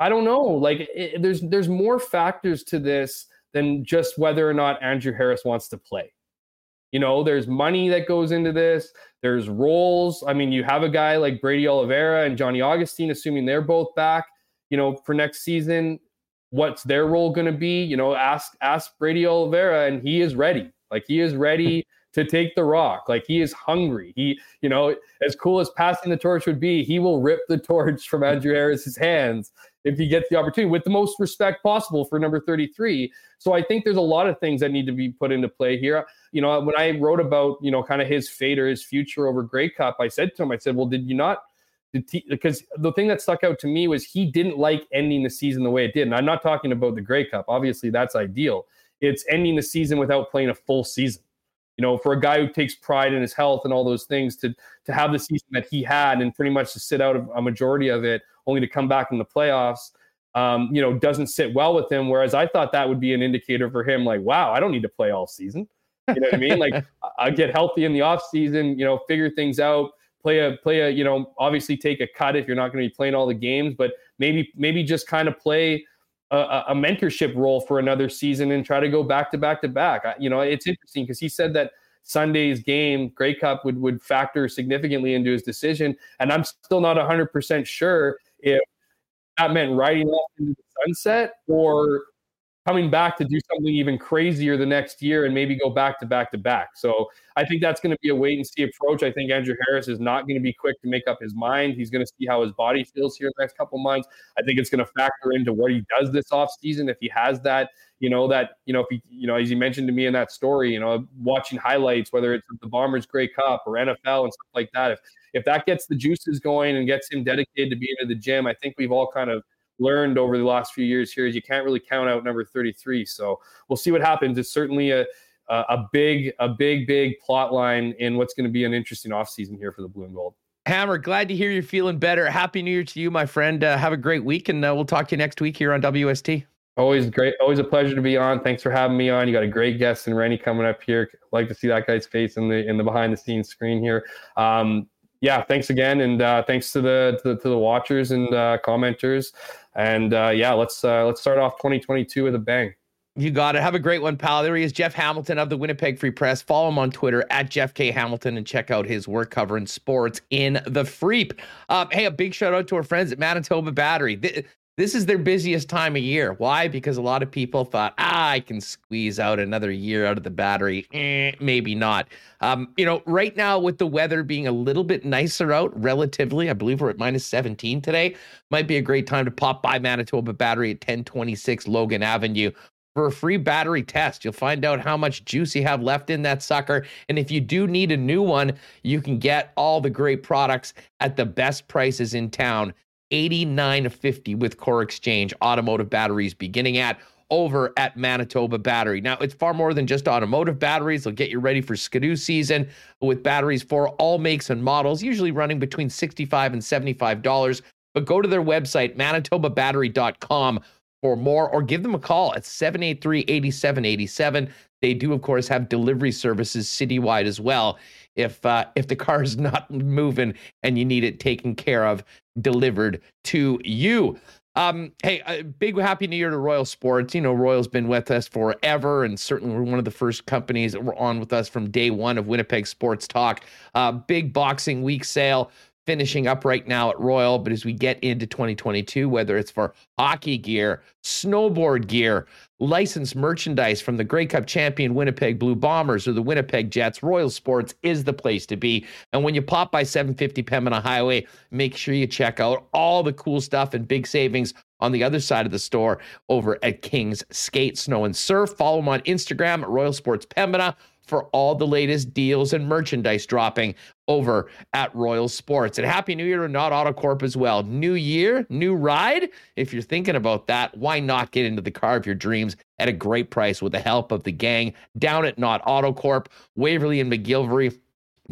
I don't know. Like, it, there's there's more factors to this than just whether or not Andrew Harris wants to play. You know, there's money that goes into this. There's roles. I mean, you have a guy like Brady Oliveira and Johnny Augustine, assuming they're both back. You know, for next season, what's their role going to be? You know, ask ask Brady Oliveira, and he is ready. Like he is ready to take the rock. Like he is hungry. He, you know, as cool as passing the torch would be, he will rip the torch from Andrew Harris's hands if he gets the opportunity with the most respect possible for number 33. So I think there's a lot of things that need to be put into play here. You know, when I wrote about, you know, kind of his fate or his future over Grey Cup, I said to him, I said, well, did you not? because the thing that stuck out to me was he didn't like ending the season the way it did. And I'm not talking about the Grey Cup. Obviously, that's ideal. It's ending the season without playing a full season you know, for a guy who takes pride in his health and all those things to to have the season that he had and pretty much to sit out a majority of it, only to come back in the playoffs, um, you know, doesn't sit well with him. Whereas I thought that would be an indicator for him, like, wow, I don't need to play all season. You know what I mean? Like, I get healthy in the off season, you know, figure things out, play a play a, you know, obviously take a cut if you're not going to be playing all the games, but maybe maybe just kind of play a, a, mentorship role for another season and try to go back to back to back. You know, it's interesting because he said that Sunday's game, Grey Cup, would would factor significantly into his decision, and I'm still not 100 percent sure if that meant riding off into the sunset or coming back to do something even crazier the next year and maybe go back to back to back. So I think that's going to be a wait and see approach. I think Andrew Harris is not going to be quick to make up his mind. He's going to see how his body feels here in the next couple months. I think it's going to factor into what he does this offseason if he has that, you know, that, you know, if he, you know, as you mentioned to me in that story, you know, watching highlights, whether it's the Bombers Grey Cup or NFL and stuff like that. If if that gets the juices going and gets him dedicated to being in the gym, I think we've all kind of learned over the last few years here is you can't really count out number 33. So we'll see what happens. It's certainly a a big, a big, big plot line in what's going to be an interesting offseason here for the blue and gold. Hammer, glad to hear you're feeling better. Happy New Year to you, my friend. Uh, have a great week, and uh, we'll talk to you next week here on WST. Always great. Always a pleasure to be on. Thanks for having me on. You got a great guest and Rennie coming up here. like to see that guy's face in the in the behind the scenes screen here. Um, yeah, thanks again, and uh, thanks to the, to the, to the watchers and uh, commenters. And uh, yeah, let's uh, let's start off 2022 with a bang. You got it. Have a great one, pal. There he is, Jeff Hamilton of the Winnipeg Free Press. Follow him on Twitter at Jeff K Hamilton and check out his work covering sports in the Freep. Um, hey, a big shout out to our friends at Manitoba Battery. This is their busiest time of year. Why? Because a lot of people thought, ah, I can squeeze out another year out of the battery. Eh, maybe not. Um, you know, right now with the weather being a little bit nicer out, relatively, I believe we're at minus 17 today, might be a great time to pop by Manitoba Battery at 1026 Logan Avenue for a free battery test. You'll find out how much juice you have left in that sucker. And if you do need a new one, you can get all the great products at the best prices in town 8950 with Core Exchange automotive batteries beginning at over at Manitoba Battery. Now, it's far more than just automotive batteries. They'll get you ready for Skidoo season with batteries for all makes and models, usually running between 65 and $75. But go to their website, manitobabattery.com for more or give them a call at 783 8787. They do, of course, have delivery services citywide as well. If uh, if the car is not moving and you need it taken care of, delivered to you. Um, hey, a big happy new year to Royal Sports. You know, Royal's been with us forever, and certainly we're one of the first companies that were on with us from day one of Winnipeg Sports Talk. Uh, big Boxing Week sale finishing up right now at Royal. But as we get into 2022, whether it's for hockey gear, snowboard gear, licensed merchandise from the Grey Cup champion Winnipeg Blue Bombers or the Winnipeg Jets, Royal Sports is the place to be. And when you pop by 750 Pembina Highway, make sure you check out all the cool stuff and big savings on the other side of the store over at King's Skate, Snow, and Surf. Follow them on Instagram at Royal Sports Pembina for all the latest deals and merchandise dropping over at Royal Sports. And Happy New Year to Nott Autocorp as well. New year, new ride. If you're thinking about that, why not get into the car of your dreams at a great price with the help of the gang down at Nott Autocorp, Waverley and McGillivray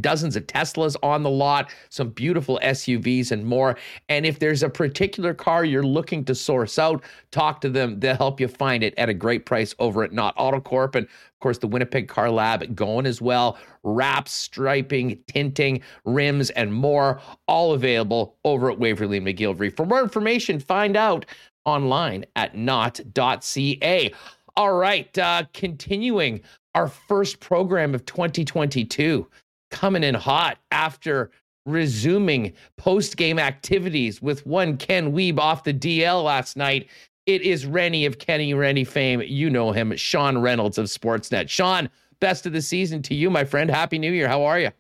dozens of Teslas on the lot, some beautiful SUVs and more. And if there's a particular car you're looking to source out, talk to them. They'll help you find it at a great price over at Nott Autocorp. And of course, the Winnipeg Car Lab going as well. Wraps, striping, tinting, rims, and more, all available over at Waverley and McGillivray. For more information, find out online at not.ca. All right, uh, continuing our first program of 2022 coming in hot after resuming post game activities with one Ken Wiebe off the DL last night. It is Rennie of Kenny Rennie fame. You know him, Sean Reynolds of Sportsnet. Sean, best of the season to you, my friend. Happy New Year. How are you?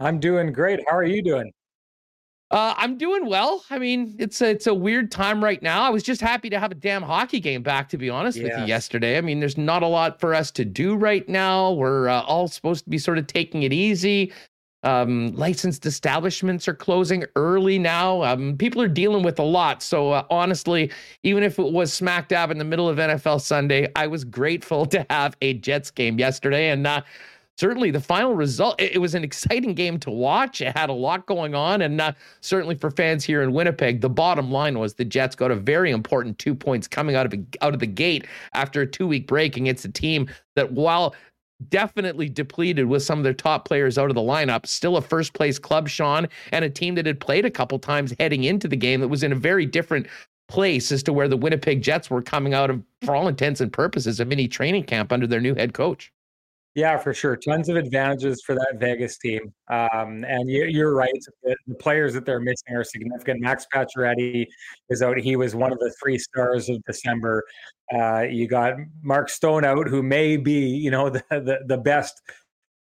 I'm doing great. How are you doing? Uh, I'm doing well. I mean, it's a it's a weird time right now. I was just happy to have a damn hockey game back. To be honest with you, yesterday. I mean, there's not a lot for us to do right now. We're uh, all supposed to be sort of taking it easy. Um, licensed establishments are closing early now. Um, people are dealing with a lot. So uh, honestly, even if it was smack dab in the middle of NFL Sunday, I was grateful to have a Jets game yesterday, and uh, certainly the final result, it, it, was an exciting game to watch. It had a lot going on. And uh, certainly for fans here in Winnipeg, the bottom line was the Jets got a very important two points coming out of, out of the gate after a two week break against a team that, while definitely depleted with some of their top players out of the lineup. Still a first place club, Sean, and a team that had played a couple times heading into the game that was in a very different place as to where the Winnipeg Jets were coming out of, for all intents and purposes, a mini training camp under their new head coach. Yeah, for sure. Tons of advantages for that Vegas team. Um, and you, are right. The, players that they're missing are significant. Max Pacioretty is out. He was one of the three stars of December. Uh, you got Mark Stone out, who may be, you know, the, the, the best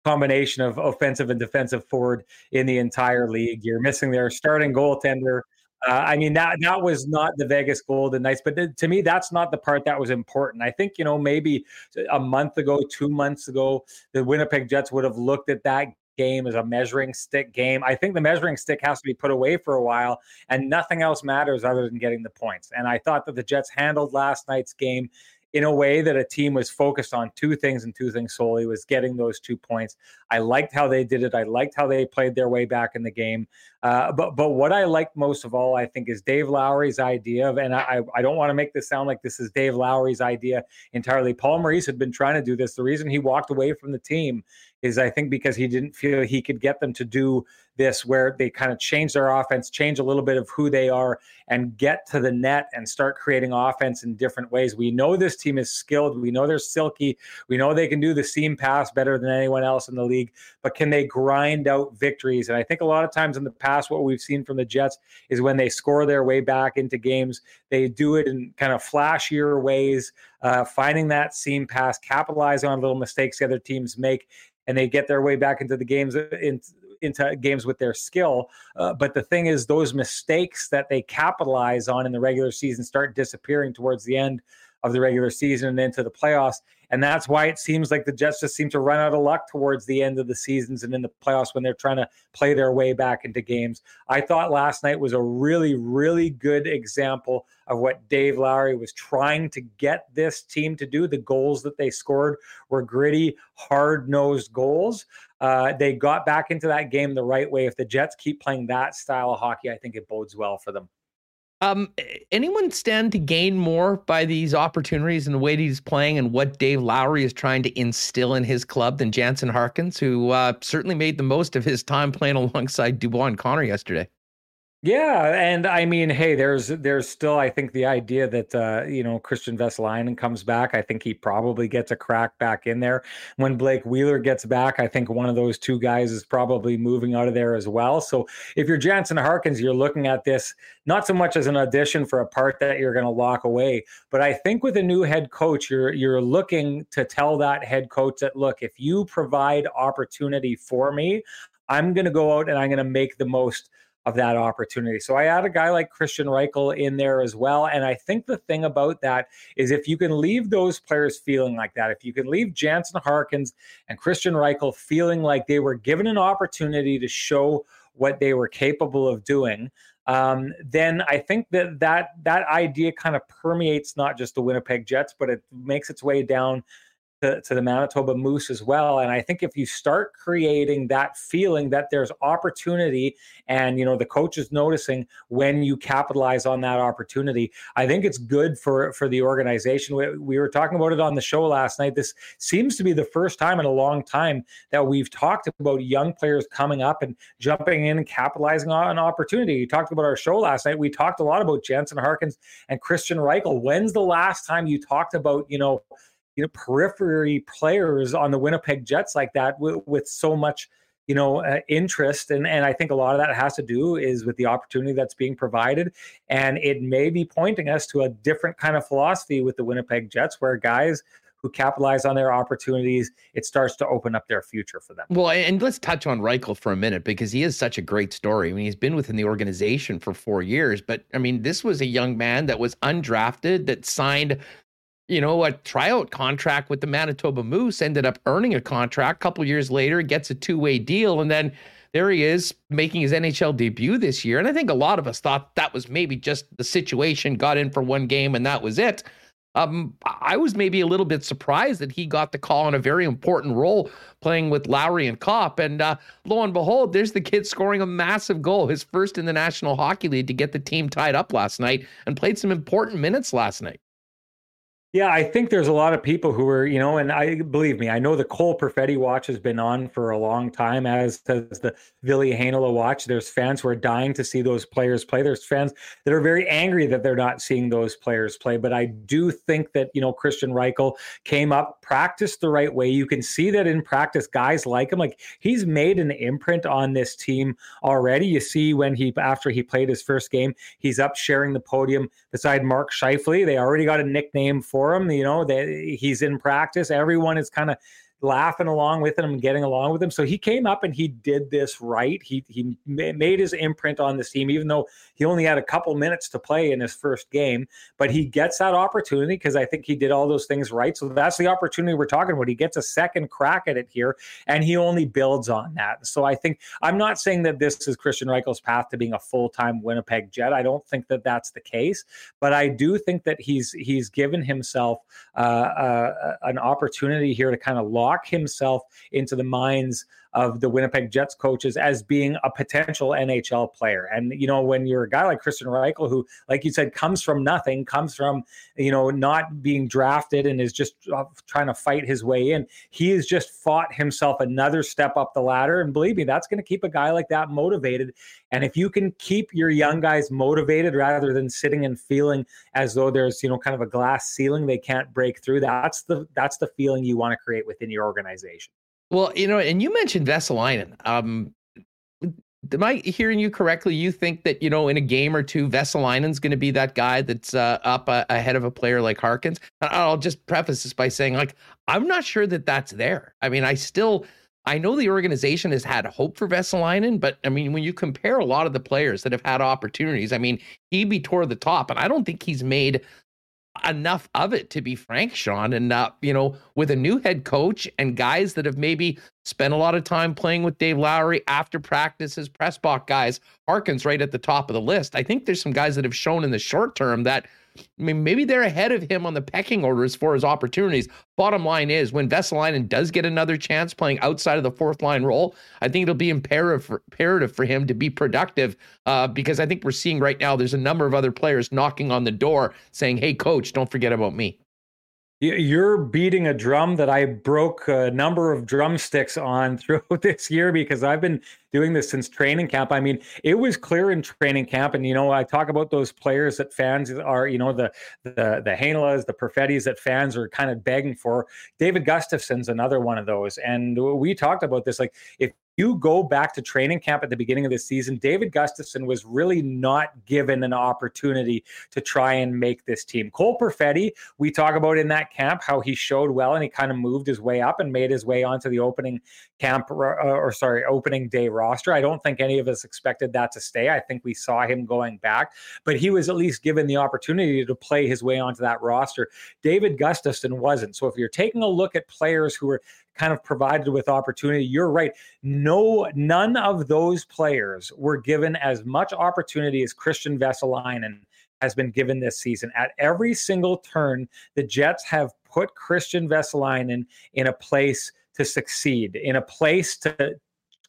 combination of offensive and defensive forward in the entire league. You're missing their starting goaltender. Uh, I mean that that was not the Vegas Golden Knights, but th- to me, that's not the part that was important. I think you know maybe a month ago, two months ago, the Winnipeg Jets would have looked at that game as a measuring stick game. I think the measuring stick has to be put away for a while, and nothing else matters other than getting the points. And I thought that the Jets handled last night's game in a way that a team was focused on two things and two things solely was getting those two points. I liked how they did it. I liked how they played their way back in the game. Uh, but but what I liked most of all, I think, is Dave Lowry's idea of, and I I don't want to make this sound like this is Dave Lowry's idea entirely. Paul Maurice had been trying to do this. The reason he walked away from the team is I think because he didn't feel he could get them to do this where they kind of change their offense, change a little bit of who they are, and get to the net and start creating offense in different ways. We know this team is skilled. We know they're silky. We know they can do the seam pass better than anyone else in the league, but can they grind out victories? And I think a lot of times in the past, what we've seen from the Jets is when they score their way back into games, they do it in kind of flashier ways, uh, finding that seam pass, capitalizing on little mistakes the other teams make, and they get their way back into the games uh, in, into games with their skill. Uh, but the thing is, those mistakes that they capitalize on in the regular season start disappearing towards the end of the regular season and into the playoffs. And that's why it seems like the Jets just seem to run out of luck towards the end of the seasons and in the playoffs when they're trying to play their way back into games. I thought last night was a really, really good example of what Dave Lowry was trying to get this team to do. The goals that they scored were gritty, hard nosed goals. Uh, they got back into that game the right way. If the Jets keep playing that style of hockey, I think it bodes well for them. Um, anyone stand to gain more by these opportunities and the way he's playing and what Dave Lowry is trying to instill in his club than Jansen Harkins, who uh, certainly made the most of his time playing alongside Dubois and Connor yesterday? Yeah, and I mean, hey, there's there's still I think the idea that uh, you know Kristian Vesalainen comes back. I think he probably gets a crack back in there. When Blake Wheeler gets back, I think one of those two guys is probably moving out of there as well. So if you're Jansen Harkins, you're looking at this not so much as an audition for a part that you're going to lock away, but I think with a new head coach, you're you're looking to tell that head coach that look, if you provide opportunity for me, I'm going to go out and I'm going to make the most of that opportunity. So I add a guy like Kristian Reichel in there as well. And I think the thing about that is if you can leave those players feeling like that, if you can leave Jansen Harkins and Kristian Reichel feeling like they were given an opportunity to show what they were capable of doing, um, then I think that that that idea kind of permeates not just the Winnipeg Jets, but it makes its way down to, to the Manitoba Moose as well. And I think if you start creating that feeling that there's opportunity and, you know, the coach is noticing when you capitalize on that opportunity, I think it's good for, for the organization. We, we were talking about it on the show last night. This seems to be the first time in a long time that we've talked about young players coming up and jumping in and capitalizing on an opportunity. You talked about our show last night. We talked a lot about Jansen Harkins and Kristian Reichel. When's the last time you talked about, you know, you know periphery players on the Winnipeg Jets like that with, so much you know uh, interest and and I think a lot of that has to do is with the opportunity that's being provided and it may be pointing us to a different kind of philosophy with the Winnipeg Jets where guys who capitalize on their opportunities, it starts to open up their future for them. Well, and let's touch on Reichel for a minute because he is such a great story. I mean, he's been within the organization for four years, but I mean, this was a young man that was undrafted that signed you know, a tryout contract with the Manitoba Moose, ended up earning a contract. A couple years later, gets a two way deal, and then there he is making his NHL debut this year. And I think a lot of us thought that was maybe just the situation, got in for one game, and that was it. Um, I was maybe a little bit surprised that he got the call on a very important role playing with Lowry and Copp. And uh, lo and behold, there's the kid scoring a massive goal, his first in the National Hockey League to get the team tied up last night and played some important minutes last night. Yeah, I think there's a lot of people who are, you know, and I believe me, I know the Cole Perfetti watch has been on for a long time, as does the Ville Heinola watch. There's fans who are dying to see those players play. There's fans that are very angry that they're not seeing those players play. But I do think that, you know, Kristian Reichel came up, practiced the right way. You can see that in practice, guys like him. Like he's made an imprint on this team already. You see when he, after he played his first game, he's up sharing the podium beside Mark Scheifele. They already got a nickname for for him. You know, that he's in practice. Everyone is kind of laughing along with him and getting along with him. So he came up and he did this right. He he made his imprint on this team, even though he only had a couple minutes to play in his first game. But he gets that opportunity because I think he did all those things right. So that's the opportunity we're talking about. He gets a second crack at it here, and he only builds on that. So I think I'm not saying that this is Kristian Reichel's path to being a full time Winnipeg Jet. I don't think that that's the case, but I do think that he's he's given himself uh, uh, an opportunity here to kind of lock himself into the minds of the Winnipeg Jets coaches as being a potential NHL player. And, you know, when you're a guy like Kristian Reichel, who, like you said, comes from nothing, comes from, you know, not being drafted and is just uh, trying to fight his way in, he has just fought himself another step up the ladder. And believe me, that's going to keep a guy like that motivated. And if you can keep your young guys motivated rather than sitting and feeling as though there's, you know, kind of a glass ceiling they can't break through, that's the that's the feeling you want to create within your organization. Well, you know, and you mentioned Vesalainen. Um, am I hearing you correctly? You think that you know in a game or two, Vesalainen's going to be that guy that's uh, up uh, ahead of a player like Harkins? I'll just preface this by saying, like, I'm not sure that that's there. I mean, I still. I know the organization has had hope for Vesalainen, but I mean, when you compare a lot of the players that have had opportunities, I mean, he be toward the top, and I don't think he's made enough of it to be frank sean and uh, you know with a new head coach and guys that have maybe spent a lot of time playing with dave lowry after practices press box guys harkins right at the top of the list. I think there's some guys that have shown in the short term that I mean, maybe they're ahead of him on the pecking order as far as opportunities. Bottom line is, when Vesalainen does get another chance playing outside of the fourth line role, I think it'll be imperative for, imperative for him to be productive uh, because I think we're seeing right now there's a number of other players knocking on the door saying, hey, coach, don't forget about me. You're beating a drum that I broke a number of drumsticks on throughout this year because I've been doing this since training camp. I mean, it was clear in training camp, and you know, I talk about those players that fans are, you know, the the the Heinolas, the Perfettis that fans are kind of begging for. David Gustafsson's another one of those, and we talked about this. Like, if you go back to training camp at the beginning of the season, David Gustafsson was really not given an opportunity to try and make this team. Cole Perfetti, we talk about in that camp how he showed well and he kind of moved his way up and made his way onto the opening camp or, or sorry, opening day roster. I don't think any of us expected that to stay. I think we saw him going back, but he was at least given the opportunity to play his way onto that roster. David Gustafsson wasn't. So if you're taking a look at players who were kind of provided with opportunity. You're right. No, none of those players were given as much opportunity as Kristian Vesalainen has been given this season. At every single turn, the Jets have put Kristian Vesalainen in a place to succeed, in a place to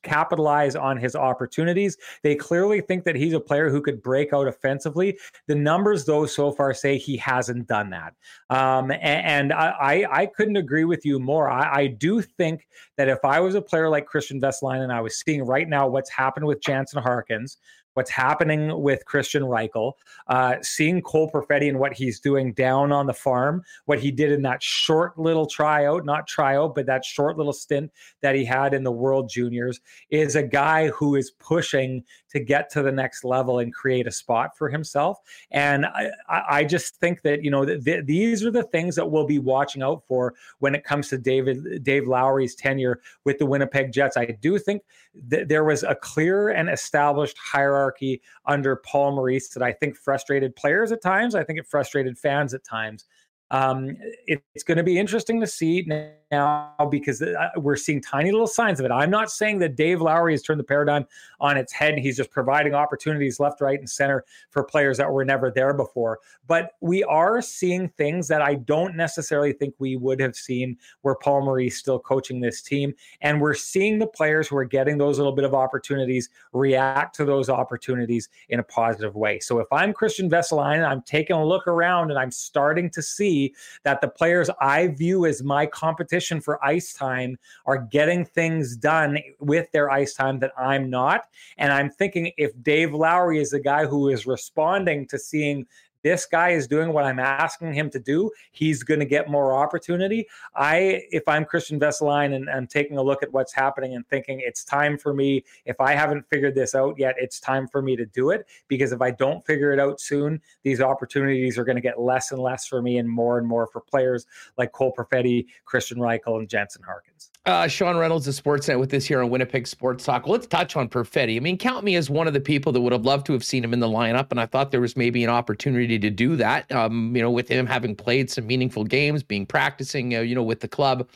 capitalize on his opportunities. They clearly think that he's a player who could break out offensively. The numbers, though, so far say he hasn't done that. Um, and, and I, I, couldn't agree with you more. I, I, do think that if I was a player like Kristian Vesalainen and I was seeing right now what's happened with Jansen Harkins, what's happening with Kristian Reichel, uh, seeing Cole Perfetti and what he's doing down on the farm, what he did in that short little tryout, not tryout, but that short little stint that he had in the World Juniors, is a guy who is pushing to get to the next level and create a spot for himself. And I, I just think that, you know, th- th- these are the things that we'll be watching out for when it comes to David Dave Lowry's tenure with the Winnipeg Jets. I do think that there was a clear and established hierarchy under Paul Maurice that I think frustrated players at times. I think it frustrated fans at times. Um, it, it's going to be interesting to see now because uh, we're seeing tiny little signs of it. I'm not saying that Dave Lowry has turned the paradigm on its head. He's just providing opportunities left, right, and center for players that were never there before. But we are seeing things that I don't necessarily think we would have seen where Paul Maurice still coaching this team. And we're seeing the players who are getting those little bit of opportunities react to those opportunities in a positive way. So if I'm Kristian Vesalainen, I'm taking a look around and I'm starting to see that the players I view as my competition for ice time are getting things done with their ice time that I'm not. And I'm thinking if Dave Lowry is the guy who is responding to seeing this guy is doing what I'm asking him to do, he's going to get more opportunity. I, if I'm Kristian Vesalainen and I'm taking a look at what's happening and thinking it's time for me, if I haven't figured this out yet, it's time for me to do it. Because if I don't figure it out soon, these opportunities are going to get less and less for me and more and more for players like Cole Perfetti, Kristian Reichel, and Jansen Harkins. Uh, Sean Reynolds of Sportsnet with this here on Winnipeg Sports Talk. Let's touch on Perfetti. I mean, count me as one of the people that would have loved to have seen him in the lineup, and I thought there was maybe an opportunity to do that. Um, you know, with him having played some meaningful games, being practicing, uh, you know, with the club.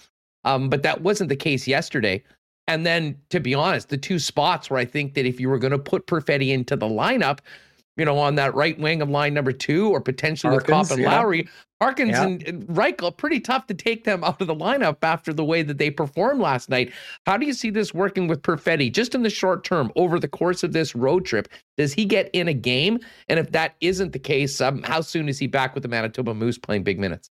Um, but that wasn't the case yesterday. And then, to be honest, the two spots where I think that if you were going to put Perfetti into the lineup, you know, on that right wing of line number two, or potentially Harkins, with Copp and yeah. Lowry. Harkins yeah. and, and Reichel, pretty tough to take them out of the lineup after the way that they performed last night. How do you see this working with Perfetti just in the short term over the course of this road trip? Does he get in a game? And if that isn't the case, um, how soon is he back with the Manitoba Moose playing big minutes?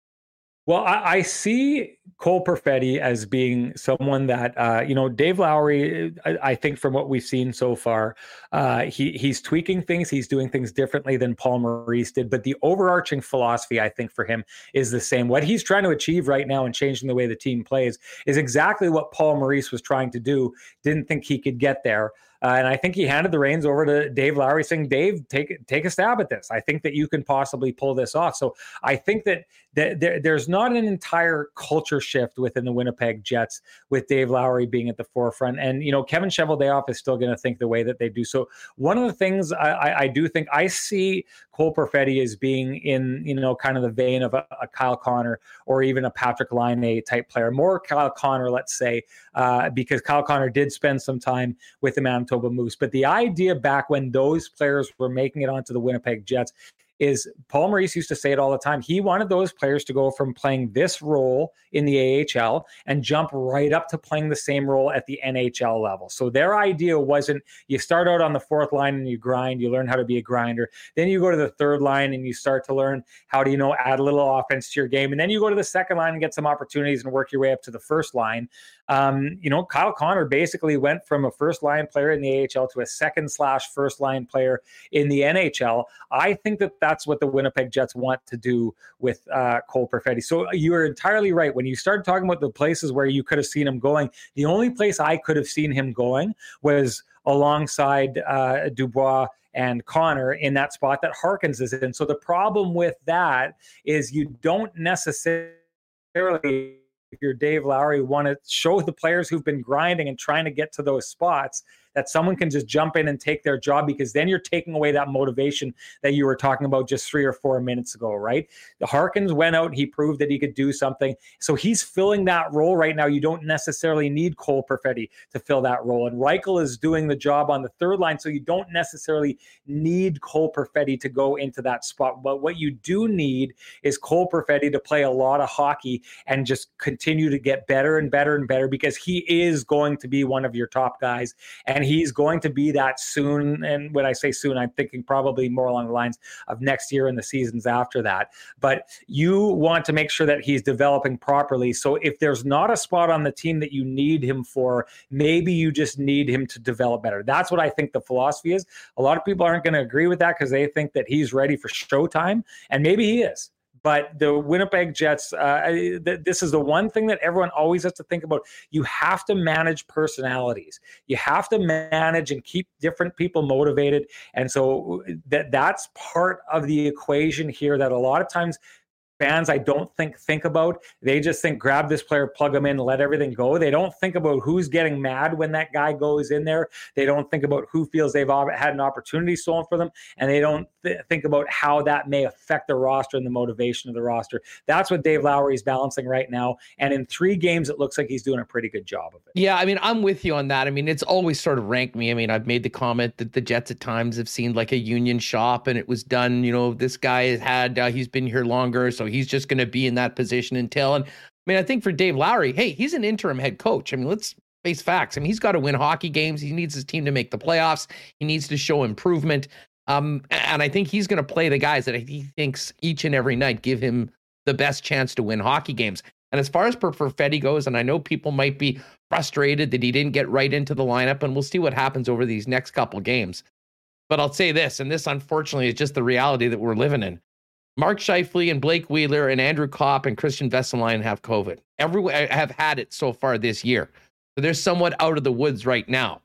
Well, I, I, see Cole Perfetti as being someone that uh, you know Dave Lowry. I, I, think from what we've seen so far, uh, he he's tweaking things. He's doing things differently than Paul Maurice did. But the overarching philosophy, I think, for him is the same. What he's trying to achieve right now and changing the way the team plays is exactly what Paul Maurice was trying to do. Didn't think he could get there. Uh, and I think he handed the reins over to Dave Lowry, saying, "Dave, take take a stab at this. I think that you can possibly pull this off." So I think that, that there, there's not an entire culture shift within the Winnipeg Jets with Dave Lowry being at the forefront, and you know Kevin Cheveldayoff is still going to think the way that they do. So one of the things I, I, I do think I see Cole Perfetti as being in you know kind of the vein of a, a Kyle Connor or even a Patrick Laine type player, more Kyle Connor, let's say, uh, because Kyle Connor did spend some time with the Manitoba Moose. But the idea back when those players were making it onto the Winnipeg Jets is Paul Maurice used to say it all the time. He wanted those players to go from playing this role in the AHL and jump right up to playing the same role at the NHL level. So their idea wasn't you start out on the fourth line and you grind, you learn how to be a grinder. Then you go to the third line and you start to learn how to, you know, add a little offense to your game. And then you go to the second line and get some opportunities and work your way up to the first line. Um, you know, Kyle Connor basically went from a first line player in the AHL to a second slash first line player in the NHL. I think that that's what the Winnipeg Jets want to do with uh, Cole Perfetti. So you are entirely right. When you started talking about the places where you could have seen him going, the only place I could have seen him going was alongside uh, Dubois and Connor in that spot that Harkins is in. So the problem with that is you don't necessarily Dave Lowry, want to show the players who've been grinding and trying to get to those spots that someone can just jump in and take their job because then you're taking away that motivation that you were talking about just three or four minutes ago, right? The Harkins went out, he proved that he could do something. So he's filling that role right now. You don't necessarily need Cole Perfetti to fill that role. And Reichel is doing the job on the third line. So you don't necessarily need Cole Perfetti to go into that spot. But what you do need is Cole Perfetti to play a lot of hockey and just continue to get better and better and better because he is going to be one of your top guys. And he's going to be that soon. And when I say soon, I'm thinking probably more along the lines of next year and the seasons after that. But you want to make sure that he's developing properly. So if there's not a spot on the team that you need him for, maybe you just need him to develop better. That's what I think the philosophy is. A lot of people aren't going to agree with that because they think that he's ready for showtime. And maybe he is. But the Winnipeg Jets, uh, th- this is the one thing that everyone always has to think about. You have to manage personalities. You have to manage and keep different people motivated. And so that that's part of the equation here that a lot of times fans I don't think think about. They just think grab this player, plug them in, let everything go. They don't think about who's getting mad when that guy goes in there. They don't think about who feels they've had an opportunity stolen for them, and they don't th- think about how that may affect the roster and the motivation of the roster. That's what Dave Lowry is balancing right now, and in three games, it looks like he's doing a pretty good job of it. Yeah, I mean, I'm with you on that. I mean, it's always sort of ranked me. I mean, I've made the comment that the Jets at times have seemed like a union shop, and it was done. You know, this guy has had uh, he's been here longer, so he's just going to be in that position until. And I mean, I think for Dave Lowry, hey, he's an interim head coach. I mean, let's face facts. I mean, he's got to win hockey games. He needs his team to make the playoffs. He needs to show improvement. Um, and I think he's going to play the guys that he thinks each and every night give him the best chance to win hockey games. And as far as Perfetti goes, and I know people might be frustrated that he didn't get right into the lineup, and we'll see what happens over these next couple games. But I'll say this, and this unfortunately is just the reality that we're living in. Mark Scheifele and Blake Wheeler and Andrew Copp and Kristian Vesalainen have COVID. Everyone have had it so far this year. So they're somewhat out of the woods right now.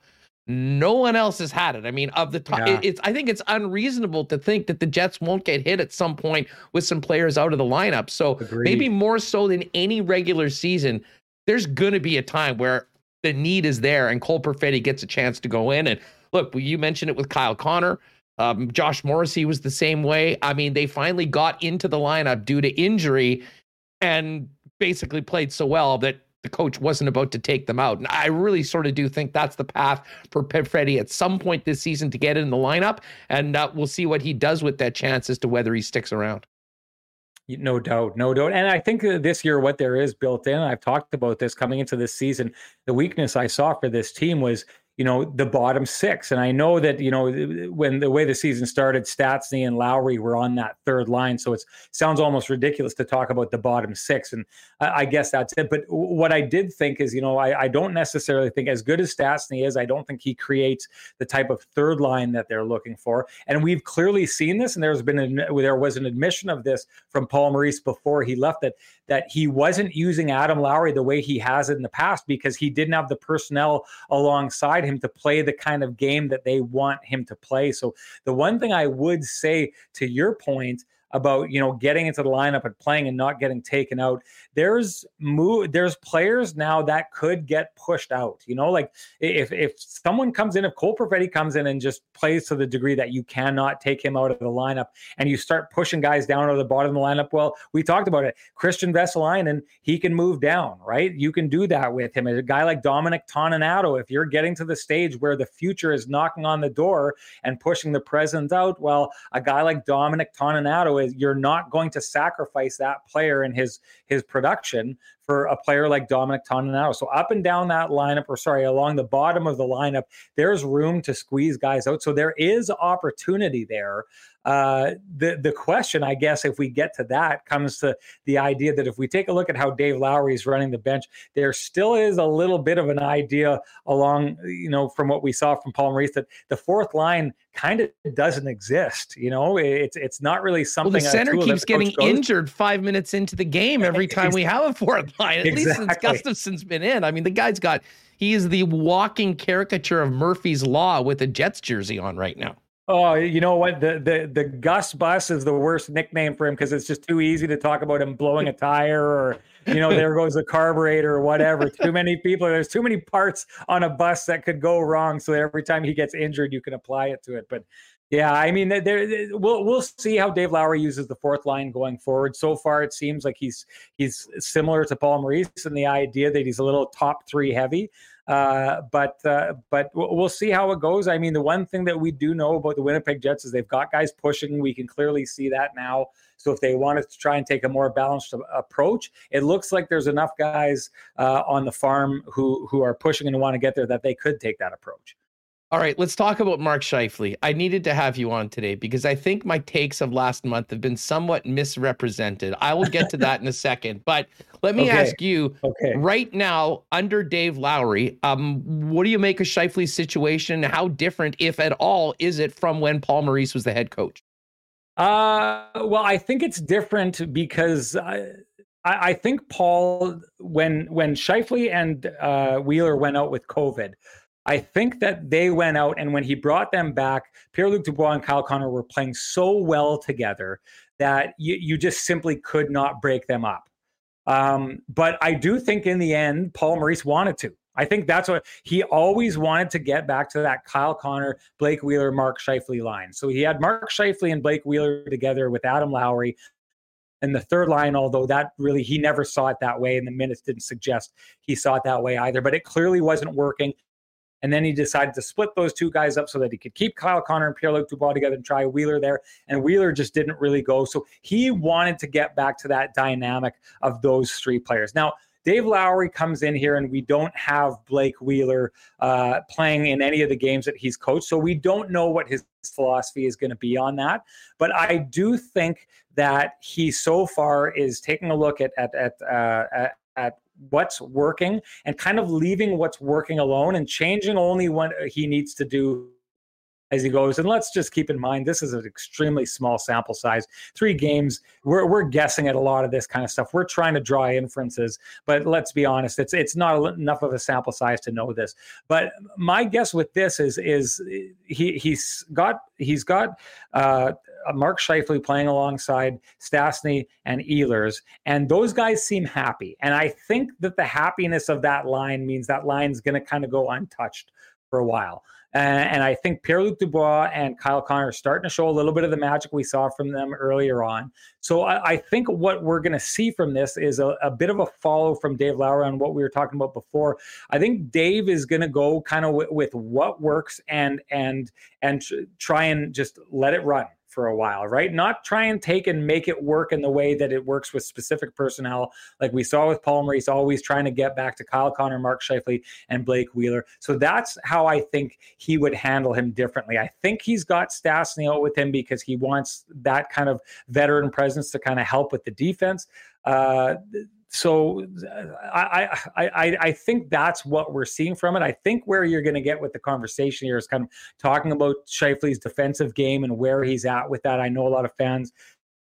No one else has had it. I mean, of the top, yeah. it's I think it's unreasonable to think that the Jets won't get hit at some point with some players out of the lineup. So Agreed. maybe more so than any regular season, there's going to be a time where the need is there and Cole Perfetti gets a chance to go in. And look, you mentioned it with Kyle Connor. Um, Josh Morrissey was the same way. I mean, they finally got into the lineup due to injury and basically played so well that the coach wasn't about to take them out. And I really sort of do think that's the path for Perfetti at some point this season to get in the lineup. And uh, we'll see what he does with that chance as to whether he sticks around. No doubt, no doubt. And I think this year, what there is built in, I've talked about this coming into this season. The weakness I saw for this team was you know the bottom six. And i know that you know when the way the season started stastny and lowry were on that third line. So it sounds almost ridiculous to talk about the bottom six. And I, I, guess that's it. But what i did think is you know I, I don't necessarily think as good as stastny is i don't think he creates the type of third line that they're looking for. And we've clearly seen this and there's been a, there was an admission of this from paul maurice before he left that that he wasn't using adam lowry the way he has in the past because he didn't have the personnel alongside him to play the kind of game that they want him to play. So the one thing I would say to your point about you know getting into the lineup and playing and not getting taken out. There's move there's players now that could get pushed out you know? Like if if someone comes in if Cole Perfetti comes in and just plays to the degree that you cannot take him out of the lineup and you start pushing guys down to the bottom of the lineup well we talked about it. Kristian Vesalainen he can move down right? You can do that with him. A guy like Dominic Toninato if you're getting to the stage where the future is knocking on the door and pushing the present out well a guy like Dominic Toninato is you're not going to sacrifice that player and his his production for a player like Dominic Toninato. So up and down that lineup, or sorry, along the bottom of the lineup, there's room to squeeze guys out. So there is opportunity there. Uh, the the question, I guess, if we get to that, comes to the idea that if we take a look at how Dave Lowry is running the bench, there still is a little bit of an idea along, you know, from what we saw from Paul Maurice that the fourth line kind of doesn't exist. You know, it's it's not really something. Well, the center keeps getting injured five minutes into the game every time we have a fourth At exactly. least since Gustafsson's been in. I mean, the guy's got he is the walking caricature of Murphy's Law with a Jets jersey on right now. Oh, you know what? The the the Gus Bus is the worst nickname for him because it's just too easy to talk about him blowing a tire or you know there goes the carburetor or whatever. too many people. There's too many parts on a bus that could go wrong. So every time he gets injured, you can apply it to it. But yeah, I mean, there we'll we'll see how Dave Lowry uses the fourth line going forward. So far, it seems like he's he's similar to Paul Maurice in the idea that he's a little top three heavy. Uh, but uh, but we'll see how it goes. I mean, the one thing that we do know about the Winnipeg Jets is they've got guys pushing. We can clearly see that now. So if they wanted to try and take a more balanced approach, it looks like there's enough guys uh, on the farm who who are pushing and want to get there that they could take that approach. All right, let's talk about Mark Scheifele. I needed to have you on today because I think my takes of last month have been somewhat misrepresented. I will get to that in a second, but let me okay. ask you okay. right now, under Dave Lowry, um, what do you make of Scheifele's situation? How different, if at all, is it from when Paul Maurice was the head coach? Uh, well, I think it's different because I, I think Paul, when when Scheifele and uh, Wheeler went out with COVID I think that they went out and when he brought them back, Pierre Luc Dubois and Kyle Connor were playing so well together that you, you just simply could not break them up. Um, but I do think in the end, Paul Maurice wanted to. I think that's what he always wanted to get back to that Kyle Connor, Blake Wheeler, Mark Scheifele line. So he had Mark Scheifele and Blake Wheeler together with Adam Lowry. And the third line, although that really he never saw it that way, and the minutes didn't suggest he saw it that way either, but it clearly wasn't working. And then he decided to split those two guys up so that he could keep Kyle Connor and Pierre Luc Dubois together and try Wheeler there. And Wheeler just didn't really go. So he wanted to get back to that dynamic of those three players. Now, Dave Lowry comes in here and we don't have Blake Wheeler uh, playing in any of the games that he's coached. So we don't know what his philosophy is going to be on that. But I do think that he so far is taking a look at, at, at, uh, at, at what's working and kind of leaving what's working alone and changing only what he needs to do as he goes. And let's just keep in mind this is an extremely small sample size. Three games. We're we're guessing at a lot of this kind of stuff. We're trying to draw inferences, but let's be honest, it's it's not enough of a sample size to know this. But my guess with this is is he he's got he's got uh, Mark Scheifele playing alongside Stastny and Ehlers, and those guys seem happy. And I think that the happiness of that line means that line's going to kind of go untouched for a while. Uh, and I think Pierre Luc Dubois and Kyle Connor are starting to show a little bit of the magic we saw from them earlier on. So I, I think what we're going to see from this is a, a, bit of a follow from Dave Lowry on what we were talking about before. I think Dave is going to go kind of w- with what works and and and try and just let it run for a while, right? Not try and take and make it work in the way that it works with specific personnel, like we saw with Paul Maurice, always trying to get back to Kyle Connor, Mark Scheifele, and Blake Wheeler. So that's how I think he would handle him differently. I think he's got Stastny out with him because he wants that kind of veteran presence to kind of help with the defense. Uh, so I, I I think that's what we're seeing from it. I think where you're going to get with the conversation here is kind of talking about Scheifele's defensive game and where he's at with that. I know a lot of fans,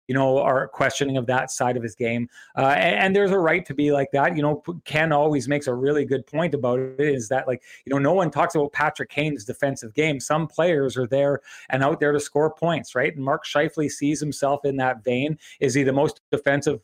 you know, are questioning of that side of his game, uh, and, and, there's a right to be like that. You know, Ken always makes a really good point about it. Is that like you know, no one talks about Patrick Kane's defensive game. Some players are there and out there to score points, right? And Mark Scheifele sees himself in that vein. Is he the most defensive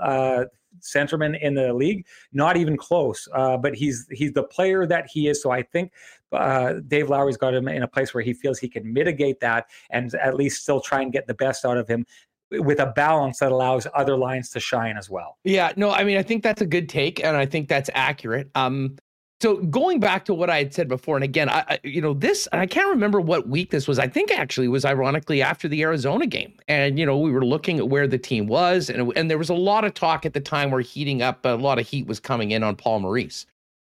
uh, centerman in the league. Not even close. Uh, but he's he's the player that he is. So I think uh, Dave Lowry's got him in a place where he feels he can mitigate that and at least still try and get the best out of him with a balance that allows other lines to shine as well. Yeah, no, I mean, I think that's a good take, and I think that's accurate. Um, so going back to what I had said before, and again, I, I, you know this, I can't remember what week this was. I think actually was ironically after the Arizona game, and you know we were looking at where the team was, and and there was a lot of talk at the time where heating up, a lot of heat was coming in on Paul Maurice,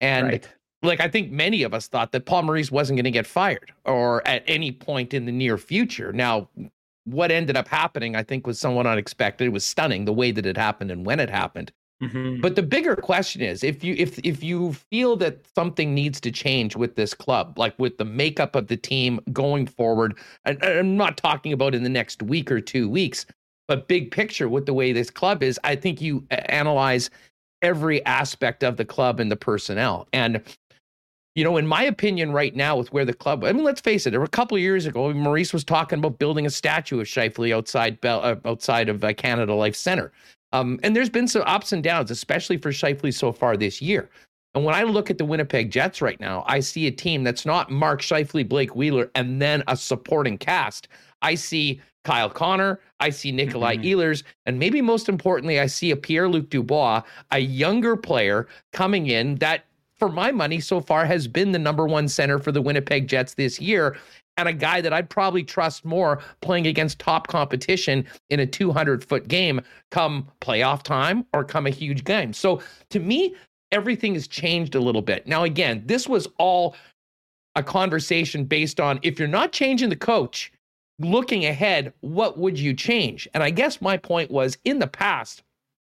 and. Right. Like I think many of us thought that Paul Maurice wasn't going to get fired or at any point in the near future. Now, what ended up happening, I think, was somewhat unexpected. It was stunning the way that it happened and when it happened. Mm-hmm. But the bigger question is if you if if you feel that something needs to change with this club, like with the makeup of the team going forward, and I'm not talking about in the next week or two weeks, but big picture with the way this club is, I think you analyze every aspect of the club and the personnel. And you know, in my opinion, right now with where the club, I mean, let's face it, a couple of years ago, Maurice was talking about building a statue of Scheifele outside uh, outside of uh, Canada Life Center. Um, and there's been some ups and downs, especially for Scheifele so far this year. And when I look at the Winnipeg Jets right now, I see a team that's not Mark Scheifele, Blake Wheeler, and then a supporting cast. I see Kyle Connor, I see Nikolai mm-hmm. Ehlers, and maybe most importantly, I see a Pierre Luc Dubois, a younger player coming in that, for my money, so far has been the number one center for the Winnipeg Jets this year and a guy that I'd probably trust more playing against top competition in a 200 foot game come playoff time or come a huge game. So to me, everything has changed a little bit. Now, again, this was all a conversation based on if you're not changing the coach, looking ahead, what would you change? And I guess my point was in the past,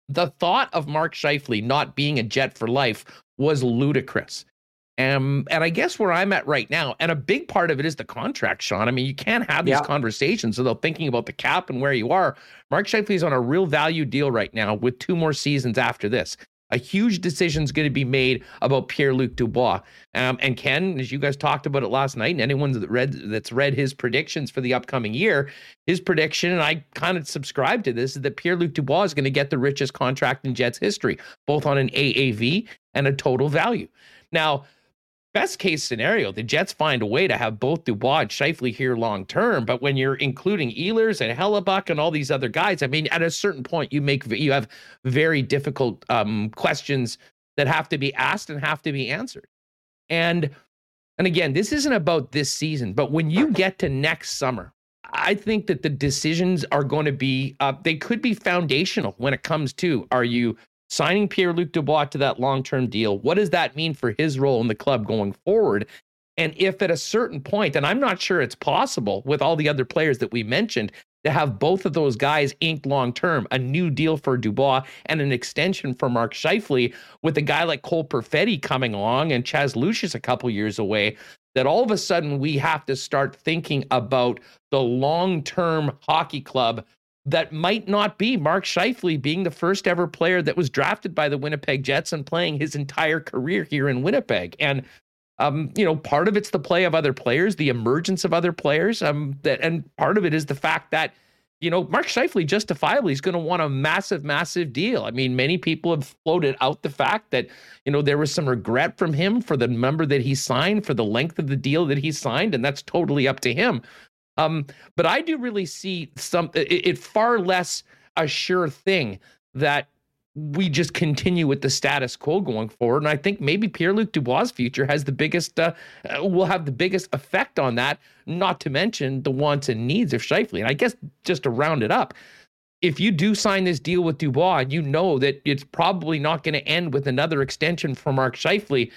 the thought of Mark Scheifele not being a Jet for life was ludicrous. Um, and I guess where I'm at right now, and a big part of it is the contract, Sean. I mean, you can't have these yeah. conversations without thinking about the cap and where you are. Mark Scheifele's on a real value deal right now with two more seasons after this. A huge decision is going to be made about Pierre-Luc Dubois. Um, and Ken, as you guys talked about it last night, and anyone that read that's read his predictions for the upcoming year, his prediction, and I kind of subscribe to this, is that Pierre-Luc Dubois is going to get the richest contract in Jets history, both on an AAV and a total value. Now, best case scenario, the Jets find a way to have both Dubois and Scheifele here long term. But when you're including Ehlers and Hellebuyck and all these other guys, I mean, at a certain point, you make you have very difficult um, questions that have to be asked and have to be answered. And and again, this isn't about this season, but when you get to next summer, I think that the decisions are going to be uh, they could be foundational when it comes to are you signing Pierre Luc Dubois to that long term deal, what does that mean for his role in the club going forward? And if at a certain point, and I'm not sure it's possible with all the other players that we mentioned, to have both of those guys inked long term, a new deal for Dubois and an extension for Mark Scheifele, with a guy like Cole Perfetti coming along and Chaz Lucius a couple years away, that all of a sudden we have to start thinking about the long term hockey club that might not be Mark Scheifele being the first ever player that was drafted by the Winnipeg Jets and playing his entire career here in Winnipeg. And um, you know, part of it's the play of other players, the emergence of other players. Um, that and part of it is the fact that, you know, Mark Scheifele justifiably is going to want a massive, massive deal. I mean, many people have floated out the fact that, you know, there was some regret from him for the number that he signed, for the length of the deal that he signed, and that's totally up to him. Um, but I do really see some it, it far less a sure thing that we just continue with the status quo going forward. And I think maybe Pierre Luc Dubois' future has the biggest, uh, uh, will have the biggest effect on that, not to mention the wants and needs of Scheifele. And I guess just to round it up, if you do sign this deal with Dubois, you know that it's probably not going to end with another extension for Mark Scheifele.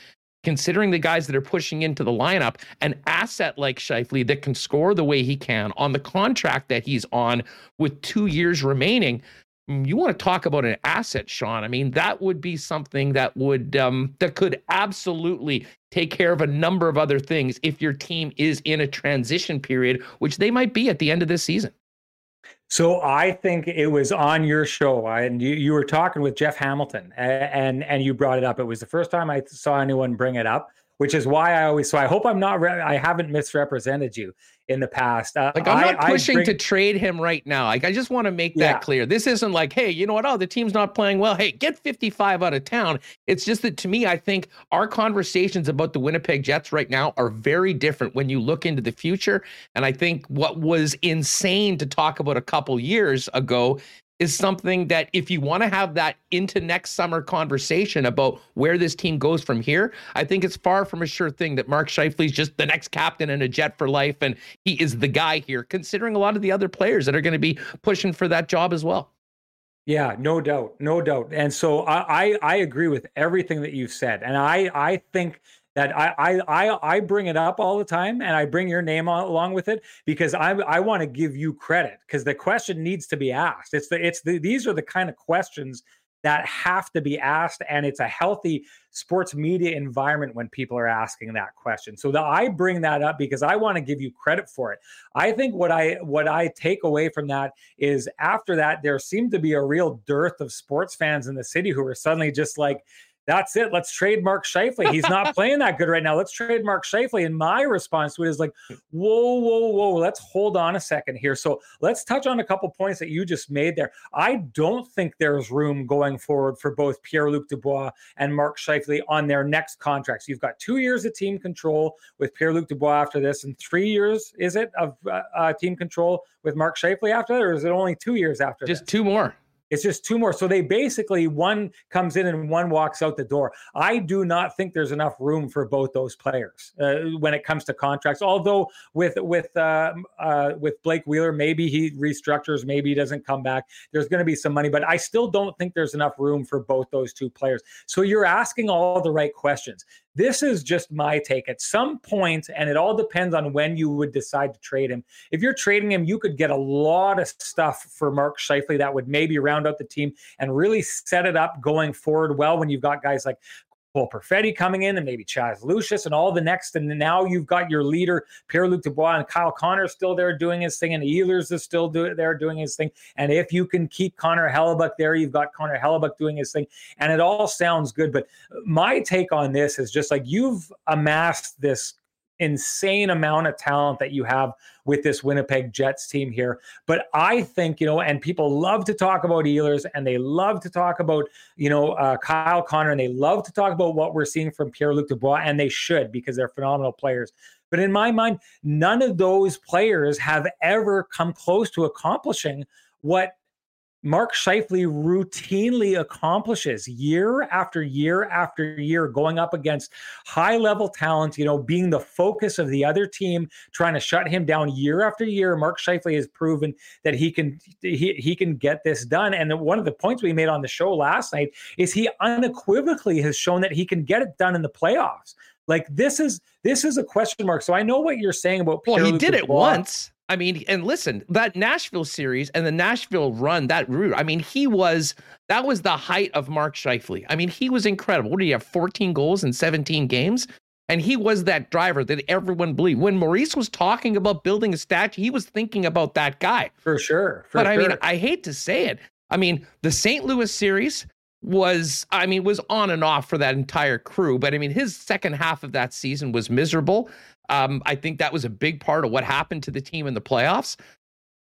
Considering the guys that are pushing into the lineup, an asset like Scheifele that can score the way he can on the contract that he's on with two years remaining, Mm, you want to talk about an asset, Sean? I mean, that would be something that would um, that could absolutely take care of a number of other things if your team is in a transition period, which they might be at the end of this season. So I think it was on your show, and you, you were talking with Jeff Hamilton, and and you brought it up. It was the first time I saw anyone bring it up, which is why I always. So I hope I'm not. I haven't misrepresented you in the past. Uh, like I'm not I, pushing I bring... to trade him right now. Like I just want to make that clear. This isn't like, hey, you know what? Oh, the team's not playing well. Hey, get 55 out of town. It's just that to me, I think our conversations about the Winnipeg Jets right now are very different when you look into the future. And I think what was insane to talk about a couple years ago is something that if you want to have that into next summer conversation about where this team goes from here, I think it's far from a sure thing that Mark Scheifele is just the next captain and a jet for life and he is the guy here, considering a lot of the other players that are going to be pushing for that job as well. Yeah, no doubt, no doubt. And so I, I, I agree with everything that you've said, and I I think that I, I I I bring it up all the time, and I bring your name on, along with it because I I want to give you credit because the question needs to be asked. It's the it's the these are the kind of questions that have to be asked, and it's a healthy sports media environment when people are asking that question. So that I bring that up because I want to give you credit for it. I think what I what I take away from that is after that there seemed to be a real dearth of sports fans in the city who were suddenly just like that's it. Let's trade Mark Scheifele. He's not playing that good right now. Let's trade Mark Scheifele. And my response to it is like, whoa, whoa, whoa. Let's hold on a second here. So let's touch on a couple points that you just made there. I don't think there's room going forward for both Pierre Luc Dubois and Mark Scheifele on their next contracts. You've got two years of team control with Pierre Luc Dubois after this, and three years, is it, of uh, uh, team control with Mark Scheifele after that, or is it only two years after Just this? two more. It's just two more. So they basically one comes in and one walks out the door. I do not think there's enough room for both those players uh, when it comes to contracts. Although with with uh, uh, with Blake Wheeler, maybe he restructures, maybe he doesn't come back. There's going to be some money, but I still don't think there's enough room for both those two players. So you're asking all the right questions. This is just my take. At some point, and it all depends on when you would decide to trade him. If you're trading him, you could get a lot of stuff for Mark Scheifele that would maybe round out the team and really set it up going forward well when you've got guys like Perfetti coming in and maybe Chaz Lucius and all the next. And now you've got your leader, Pierre Luc Dubois, and Kyle Connor still there doing his thing, and Ehlers is still do- there doing his thing. And if you can keep Connor Hellebuyck there, you've got Connor Hellebuyck doing his thing. And it all sounds good. But my take on this is just like you've amassed this insane amount of talent that you have with this Winnipeg Jets team here. But I think, you know, and people love to talk about Ehlers and they love to talk about, you know, uh, Kyle Connor and they love to talk about what we're seeing from Pierre Luc Dubois, and they should because they're phenomenal players. But in my mind, none of those players have ever come close to accomplishing what Mark Scheifele routinely accomplishes year after year after year, going up against high level talent, you know, being the focus of the other team, trying to shut him down year after year. Mark Scheifele has proven that he can he, he can get this done. And one of the points we made on the show last night is he unequivocally has shown that he can get it done in the playoffs. Like this is this is a question mark. So I know what you're saying about. Well, he did it once. I mean, and listen, that Nashville series and the Nashville run, that route, I mean, he was, that was the height of Mark Scheifele. I mean, he was incredible. What did he have, 14 goals in 17 games? And he was that driver that everyone believed. When Maurice was talking about building a statue, he was thinking about that guy. For sure. For but sure. I mean, I hate to say it. I mean, the St. Louis series was, I mean, was on and off for that entire crew. But I mean, his second half of that season was miserable. Um, I think that was a big part of what happened to the team in the playoffs.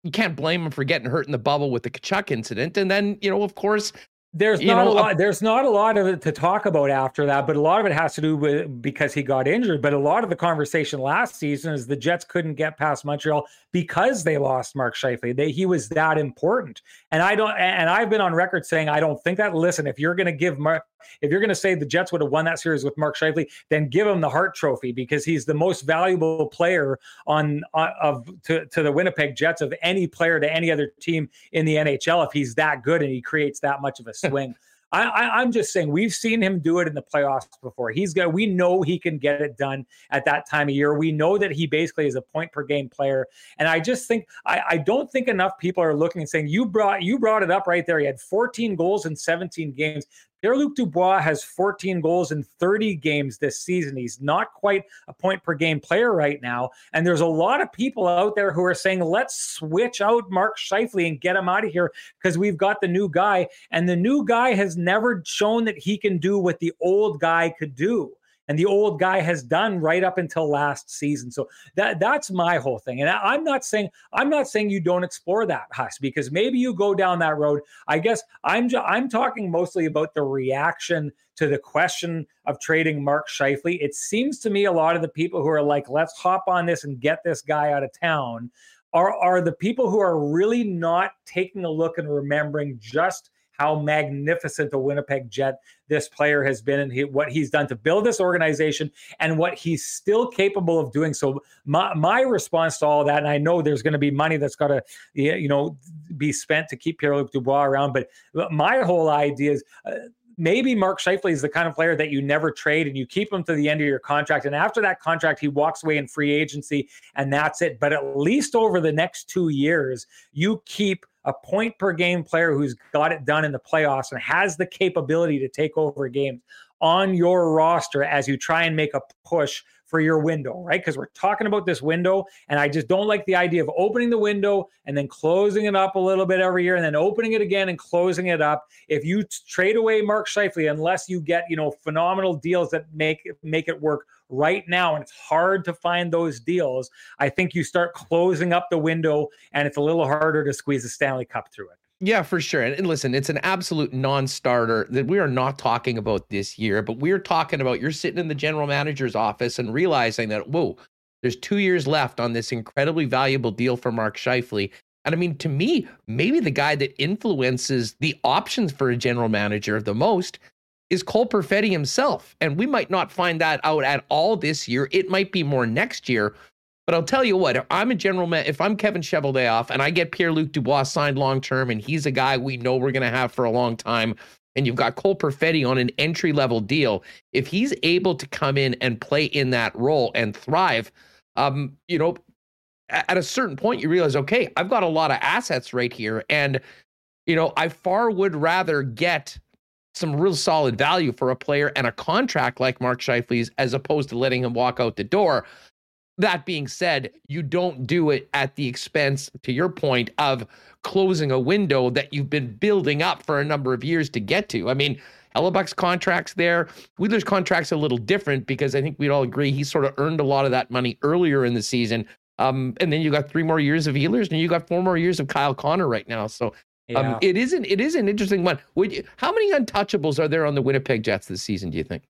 You can't blame him for getting hurt in the bubble with the Tkachuk incident. And then, you know, of course, there's you not know, a lot. Uh, there's not a lot of it to talk about after that, but a lot of it has to do with because he got injured. But a lot of the conversation last season is the Jets couldn't get past Montreal because they lost Mark Scheifele. They, he was that important, and I don't. And I've been on record saying I don't think that. Listen, if you're going to give Mark, if you're going to say the Jets would have won that series with Mark Scheifele, then give him the Hart Trophy because he's the most valuable player on, on of to, to the Winnipeg Jets of any player to any other team in the NHL. If he's that good and he creates that much of a swing. I, am just saying we've seen him do it in the playoffs before. He's got we know he can get it done at that time of year. We know that he basically is a point per game player. And I just think I, I don't think enough people are looking and saying you brought you brought it up right there. He had 14 goals in 17 games. Pierre Luc Dubois has 14 goals in 30 games this season. He's not quite a point per game player right now. And there's a lot of people out there who are saying, let's switch out Mark Scheifele and get him out of here because we've got the new guy. And the new guy has never shown that he can do what the old guy could do and the old guy has done right up until last season. So that that's my whole thing. And I'm not saying I'm not saying you don't explore that, Huss, because maybe you go down that road. I guess I'm ju- I'm talking mostly about the reaction to the question of trading Mark Scheifele. It seems to me a lot of the people who are like, let's hop on this and get this guy out of town. Are, are the people who are really not taking a look and remembering just how magnificent the Winnipeg Jet this player has been and he, what he's done to build this organization and what he's still capable of doing. So my, my response to all that, and I know there's going to be money that's got to, you know, be spent to keep Pierre-Luc Dubois around, but my whole idea is uh, maybe Mark Scheifele is the kind of player that you never trade and you keep him to the end of your contract. And after that contract, he walks away in free agency and that's it. But at least over the next two years, you keep a point per game player who's got it done in the playoffs and has the capability to take over games on your roster as you try and make a push for your window, right? Because we're talking about this window, and I just don't like the idea of opening the window and then closing it up a little bit every year and then opening it again and closing it up. If you trade away Mark Scheifele, unless you get you know phenomenal deals that make make it work right now, and it's hard to find those deals, I think you start closing up the window, and it's a little harder to squeeze the Stanley Cup through it. Yeah, for sure. And listen, it's an absolute non-starter that we are not talking about this year, but we're talking about you're sitting in the general manager's office and realizing that whoa, there's two years left on this incredibly valuable deal for Mark Scheifele. And I mean, to me, maybe the guy that influences the options for a general manager the most is Cole Perfetti himself. And we might not find that out at all this year. It might be more next year. But I'll tell you what, if I'm a general man, if I'm Kevin Cheveldayoff and I get Pierre Luc Dubois signed long term and he's a guy we know we're going to have for a long time, and you've got Cole Perfetti on an entry level deal, if he's able to come in and play in that role and thrive, um, you know, at a certain point you realize, okay, I've got a lot of assets right here. And, you know, I far would rather get some real solid value for a player and a contract like Mark Scheifele's as opposed to letting him walk out the door. That being said, you don't do it at the expense, to your point, of closing a window that you've been building up for a number of years to get to. I mean, Hellebuyck's contract's there. Wheeler's contract's a little different because I think we'd all agree he sort of earned a lot of that money earlier in the season. Um, and then you got three more years of Ehlers, and you got four more years of Kyle Connor right now. So um, it isn't. It is an interesting one. Would you, how many untouchables are there on the Winnipeg Jets this season? Do you think?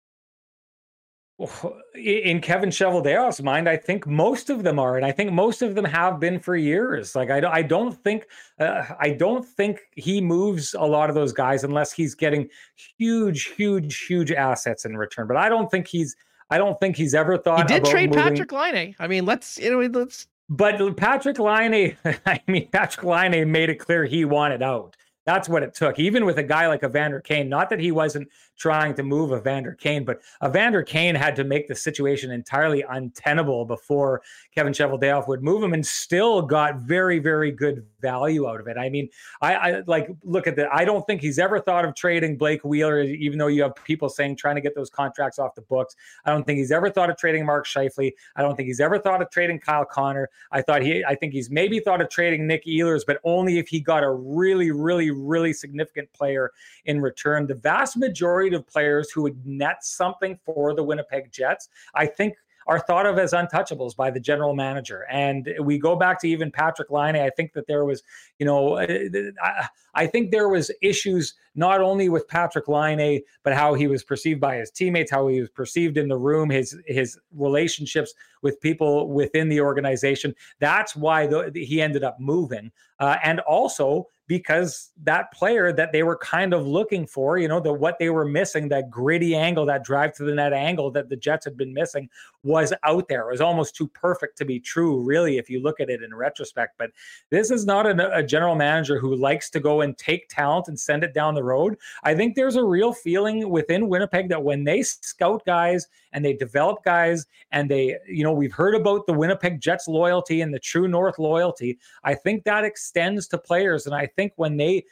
in Kevin Cheveldayoff's mind, I think most of them are, and I think most of them have been for years. Like I, I don't think, uh, I don't think he moves a lot of those guys unless he's getting huge, huge, huge assets in return. But I don't think he's, I don't think he's ever thought. He did trade moving... Patrik Laine. I mean, let's you know, let's. But Patrick Laine, I mean, Patrick Laine made it clear he wanted out. That's what it took. Even with a guy like Evander Kane, not that he wasn't trying to move Evander Kane, but Evander Kane had to make the situation entirely untenable before Kevin Cheveldayoff would move him and still got very, very good value out of it. I mean, I, I like look at that. I don't think he's ever thought of trading Blake Wheeler, even though you have people saying trying to get those contracts off the books. I don't think he's ever thought of trading Mark Scheifele. I don't think he's ever thought of trading Kyle Connor. I thought he I think he's maybe thought of trading Nick Ehlers, but only if he got a really, really, really significant player in return. The vast majority of players who would net something for the Winnipeg Jets, I think are thought of as untouchables by the general manager. And we go back to even Patrick Laine. I think that there was, you know, I, I think there was issues not only with Patrick Laine, but how he was perceived by his teammates, how he was perceived in the room, his his relationships with people within the organization. That's why the, he ended up moving, uh, and also because that player that they were kind of looking for, you know, the what they were missing, that gritty angle, that drive to the net angle that the Jets had been missing, was out there. It was almost too perfect to be true, really, if you look at it in retrospect. But this is not a, a general manager who likes to go and take talent and send it down the road. I think there's a real feeling within Winnipeg that when they scout guys and they develop guys and they, you know, we've heard about the Winnipeg Jets loyalty and the True North loyalty. I think that extends to players. And I think when they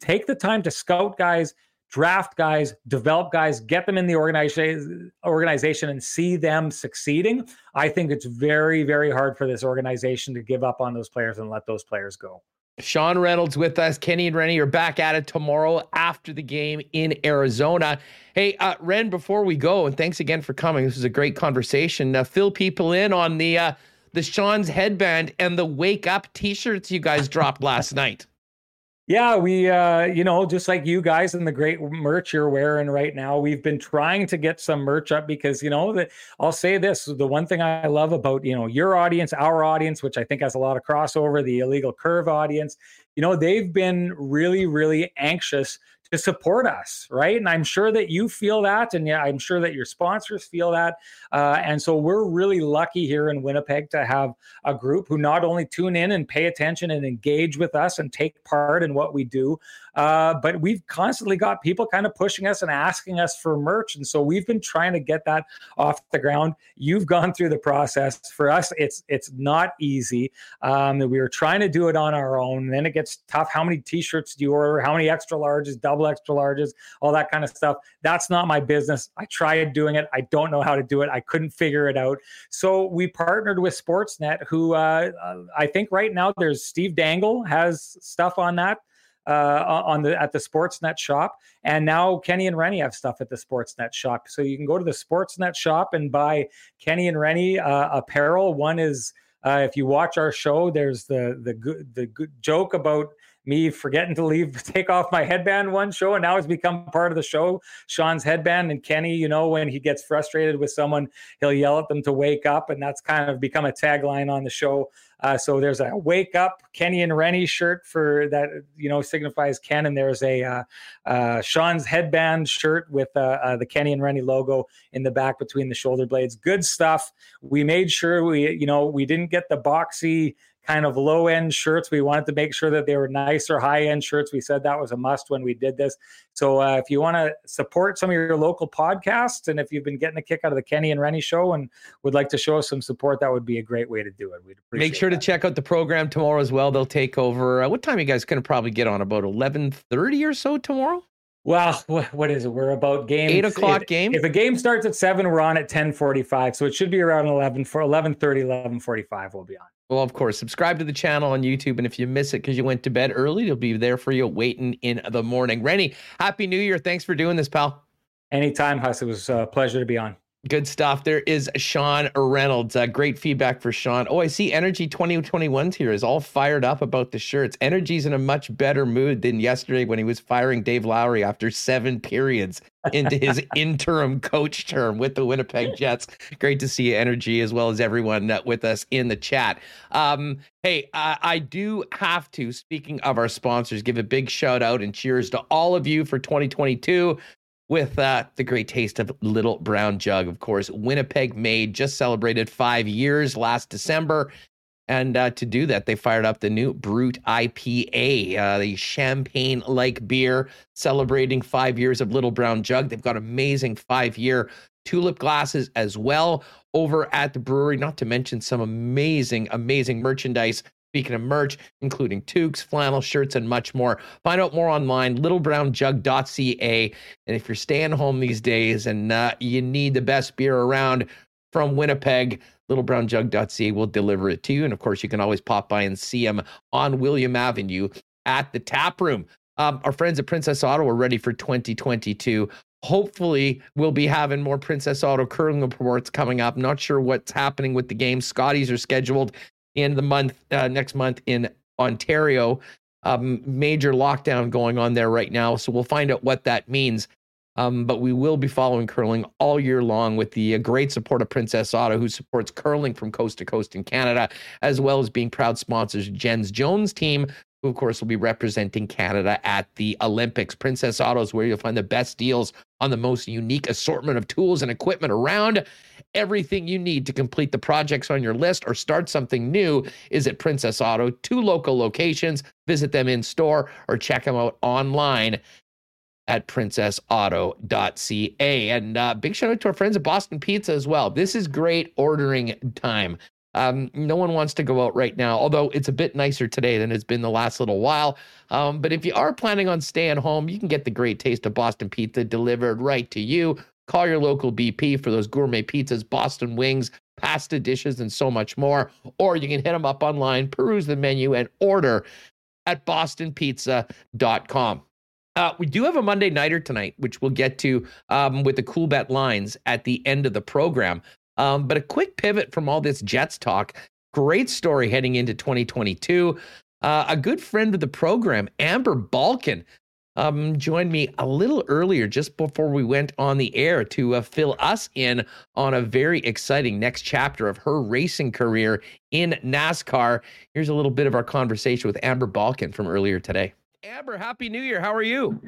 take the time to scout guys, draft guys, develop guys, get them in the organization organization and see them succeeding, I think it's very very hard for this organization to give up on those players and let those players go. Sean Reynolds with us. Kenny and Rennie are back at it tomorrow after the game in Arizona. Hey, uh, Ren, before we go, and thanks again for coming. This was a great conversation. Uh, fill people in on the uh, the Sean's headband and the Wake Up T-shirts you guys dropped last night. Yeah, we, uh, you know, just like you guys and the great merch you're wearing right now, we've been trying to get some merch up because, you know, that I'll say this the one thing I love about, you know, your audience, our audience, which I think has a lot of crossover, the illegal curve audience, you know, they've been really, really anxious to support us, right? And I'm sure that you feel that, and yeah, I'm sure that your sponsors feel that. Uh, and so we're really lucky here in Winnipeg to have a group who not only tune in and pay attention and engage with us and take part in what we do, uh, but we've constantly got people kind of pushing us and asking us for merch. And so we've been trying to get that off the ground. You've gone through the process. For us, it's it's not easy. Um, we were trying to do it on our own. And then it gets tough. How many t-shirts do you order? How many extra larges, double extra larges, all that kind of stuff. That's not my business. I tried doing it. I don't know how to do it. I couldn't figure it out. So we partnered with Sportsnet, who uh, I think right now there's Steve Dangle has stuff on that uh, on the at the Sportsnet shop, and now Kenny and Rennie have stuff at the Sportsnet shop. So you can go to the Sportsnet shop and buy Kenny and Rennie uh, apparel. One is uh, if you watch our show, there's the the the good joke about me forgetting to leave, take off my headband one show, and now it's become part of the show. Sean's headband and Kenny, you know, when he gets frustrated with someone, he'll yell at them to wake up, and that's kind of become a tagline on the show. Uh, so there's a wake up Kenny and Rennie shirt for that, you know, signifies Ken, and there's a uh, uh, Sean's headband shirt with uh, uh, the Kenny and Rennie logo in the back between the shoulder blades. Good stuff. We made sure we, you know, we didn't get the boxy kind of low end shirts. We wanted to make sure that they were nicer, high end shirts. We said that was a must when we did this. So uh, if you want to support some of your local podcasts, and if you've been getting a kick out of the Kenny and Rennie show and would like to show us some support, that would be a great way to do it. We'd make sure that. to check out the program tomorrow as well. They'll take over. Uh, what time you guys going to probably get on? About eleven thirty or so tomorrow. Well, what is it? We're about game eight o'clock if, game. If a game starts at seven, we're on at ten forty five. So it should be around eleven for 11.30, 11.45 We'll be on. Well, of course, subscribe to the channel on YouTube. And if you miss it because you went to bed early, it'll be there for you waiting in the morning. Rennie, Happy New Year. Thanks for doing this, pal. Anytime, Huss. It was a pleasure to be on. Good stuff. There is Sean Reynolds. Uh, great feedback for Sean. Oh, I see Energy 2021's here is all fired up about the shirts. Energy's in a much better mood than yesterday when he was firing Dave Lowry after seven periods into his interim coach term with the Winnipeg Jets. Great to see Energy as well as everyone uh, with us in the chat. Um, hey, uh, I do have to, speaking of our sponsors, give a big shout out and cheers to all of you for 2022 with uh, the great taste of Little Brown Jug, of course. Winnipeg made just celebrated five years last December. And uh, to do that, they fired up the new Brut IPA, uh, the champagne like beer celebrating five years of Little Brown Jug. They've got amazing five year tulip glasses as well over at the brewery, not to mention some amazing, amazing merchandise Speaking of merch, including toques, flannel shirts, and much more. Find out more online, littlebrownjug.ca. And if you're staying home these days and uh, you need the best beer around from Winnipeg, littlebrownjug.ca will deliver it to you. And of course, you can always pop by and see them on William Avenue at the tap room. Um, our friends at Princess Auto are ready for 2022 hopefully we'll be having more princess auto curling reports coming up not sure what's happening with the game scotties are scheduled in the month uh, next month in Ontario. Um, major lockdown going on there right now, so we'll find out what that means. Um, but we will be following curling all year long with the uh, great support of Princess Auto, who supports curling from coast to coast in Canada, as well as being proud sponsors of Jens Jones team, who of course will be representing Canada at the Olympics. Princess Auto is where you'll find the best deals on the most unique assortment of tools and equipment around. Everything you need to complete the projects on your list or start something new is at Princess Auto, two local locations. Visit them in store or check them out online at princessauto.ca. And uh, big shout out to our friends at Boston Pizza as well. This is great ordering time. Um, no one wants to go out right now, although it's a bit nicer today than it's been the last little while. Um, but if you are planning on staying home, you can get the great taste of Boston pizza delivered right to you. Call your local BP for those gourmet pizzas, Boston wings, pasta dishes, and so much more. Or you can hit them up online, peruse the menu, and order at bostonpizza.com. Uh, we do have a Monday Nighter tonight, which we'll get to um, with the Coolbet lines at the end of the program. Um, but a quick pivot from all this Jets talk. Great story heading into 2022. Uh, a good friend of the program, Amber Balcaen, um, joined me a little earlier, just before we went on the air, to uh, fill us in on a very exciting next chapter of her racing career in NASCAR. Here's a little bit of our conversation with Amber Balcaen from earlier today. Amber, Happy New Year. How are you?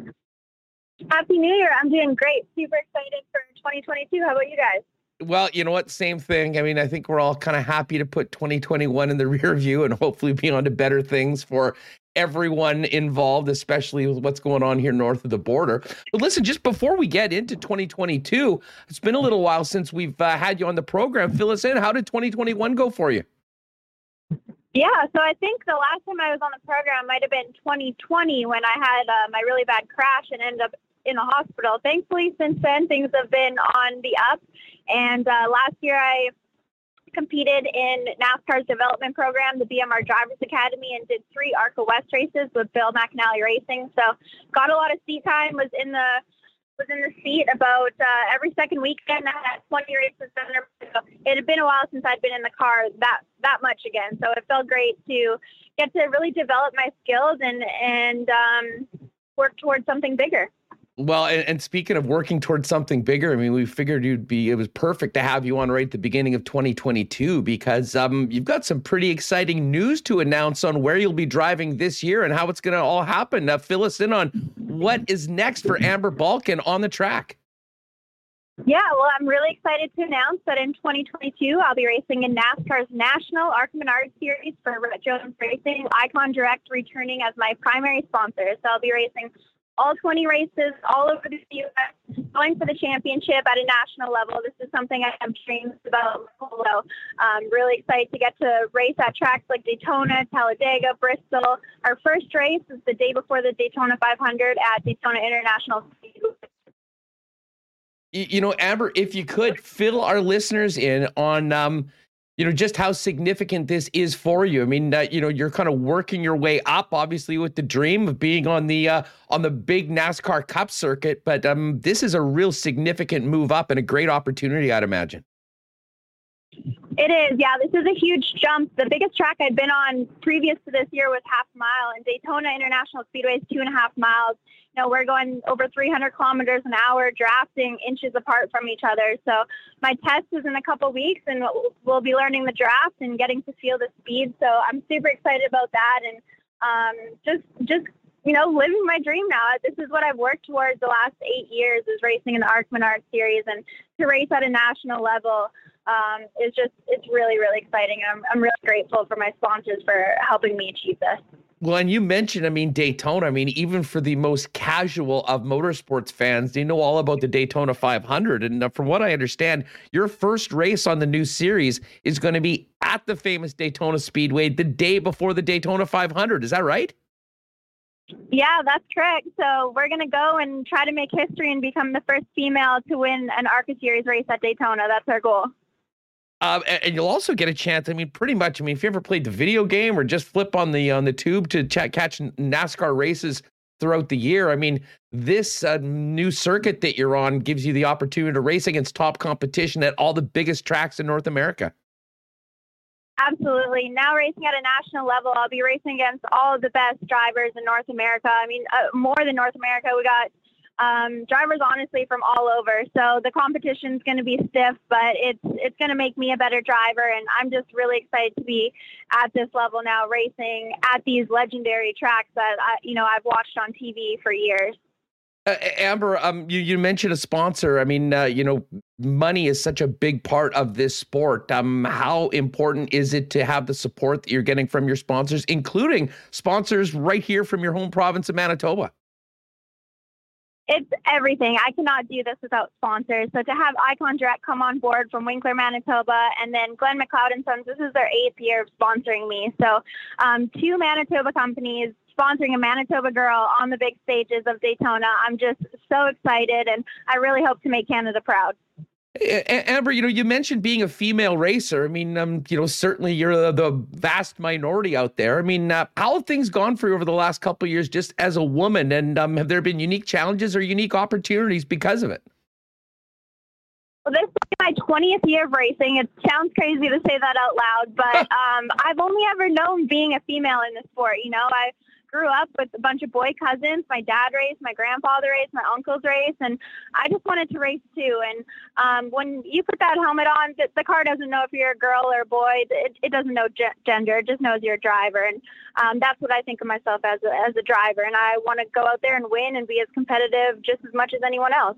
Happy New Year. I'm doing great. Super excited for 2022. How about you guys? Well, you know what? Same thing. I mean, I think we're all kind of happy to put 2021 in the rear view and hopefully be on to better things for everyone involved, especially with what's going on here north of the border. But listen, just before we get into 2022, it's been a little while since we've uh, had you on the program. Fill us in. How did 2021 go for you? Yeah, so I think the last time I was on the program might have been 2020 when I had uh, my really bad crash and ended up in the hospital. Thankfully, since then, things have been on the up. And uh, last year, I competed in NASCAR's development program, the BMR Drivers Academy, and did three ARCA West races with Bill McAnally Racing. So got a lot of seat time. Was in the was in the seat about uh, every second weekend. I had 20 races under. So it had been a while since I'd been in the car that that much again. So it felt great to get to really develop my skills and and um, work towards something bigger. Well, and, and, speaking of working towards something bigger, I mean, we figured you'd be. It was perfect to have you on right at the beginning of 2022 because um, you've got some pretty exciting news to announce on where you'll be driving this year and how it's going to all happen. Now, fill us in on what is next for Amber Balcaen on the track. Yeah, well, I'm really excited to announce that in 2022, I'll be racing in NASCAR's National ARCA Menard Series for Brett Jones Racing, Icon Direct returning as my primary sponsor. So I'll be racing all 20 races all over the U.S., going for the championship at a national level. This is something I have dreams about. So I'm um, really excited to get to race at tracks like Daytona, Talladega, Bristol. Our first race is the day before the Daytona 500 at Daytona International. You know, Amber, if you could fill our listeners in on um, you know just how significant this is for you. I mean, you know, you're kind of working your way up, obviously, with the dream of being on the uh, on the big NASCAR Cup circuit. But um, this is a real significant move up and a great opportunity, I'd imagine. It is, yeah. This is a huge jump. The biggest track I'd been on previous to this year was half mile, and Daytona International Speedway is two and a half miles. You know, we're going over 300 kilometers an hour, drafting inches apart from each other. So my test is in a couple weeks, and we'll be learning the draft and getting to feel the speed. So I'm super excited about that, and um, just just you know, living my dream now. This is what I've worked towards the last eight years is racing in the ARCA Menard series and to race at a national level um, is just it's really really exciting. I'm I'm really grateful for my sponsors for helping me achieve this. Well, and you mentioned, I mean, Daytona. I mean, even for the most casual of motorsports fans, they know all about the Daytona 500. And uh, from what I understand, your first race on the new series is going to be at the famous Daytona Speedway the day before the Daytona 500. Is that right? Yeah, that's correct. So we're going to go and try to make history and become the first female to win an ARCA Series race at Daytona. That's our goal. Uh, and you'll also get a chance. I mean, pretty much. I mean, if you ever played the video game or just flip on the on the tube to ch- catch NASCAR races throughout the year, I mean, this uh, new circuit that you're on gives you the opportunity to race against top competition at all the biggest tracks in North America. Absolutely. Now racing at a national level, I'll be racing against all of the best drivers in North America. I mean, uh, more than North America, we got um, drivers honestly from all over. So the competition is going to be stiff, but it's it's going to make me a better driver, and I'm just really excited to be at this level now, racing at these legendary tracks that I, you know I've watched on TV for years. Uh, Amber, um, you, you mentioned a sponsor. I mean, uh, you know, money is such a big part of this sport. Um, how important is it to have the support that you're getting from your sponsors, including sponsors right here from your home province of Manitoba? It's everything. I cannot do this without sponsors. So to have Icon Direct come on board from Winkler, Manitoba, and then Glenn McLeod and Sons, this is their eighth year of sponsoring me. So um, two Manitoba companies sponsoring a Manitoba girl on the big stages of Daytona. I'm just so excited, and I really hope to make Canada proud. Amber, you know, you mentioned being a female racer. I mean, um, you know, certainly you're the vast minority out there. I mean, uh, how have things gone for you over the last couple of years, just as a woman? And um, have there been unique challenges or unique opportunities because of it? Well, this is my 20th year of racing. It sounds crazy to say that out loud, but um, I've only ever known being a female in the sport. You know, I grew up with a bunch of boy cousins. My dad raced, my grandfather raced, my uncles raced, and I just wanted to race too. And um, when you put that helmet on, the, the car doesn't know if you're a girl or a boy. It, it doesn't know ge- gender. It just knows you're a driver, and um, that's what I think of myself as a, as a driver. And I want to go out there and win and be as competitive just as much as anyone else.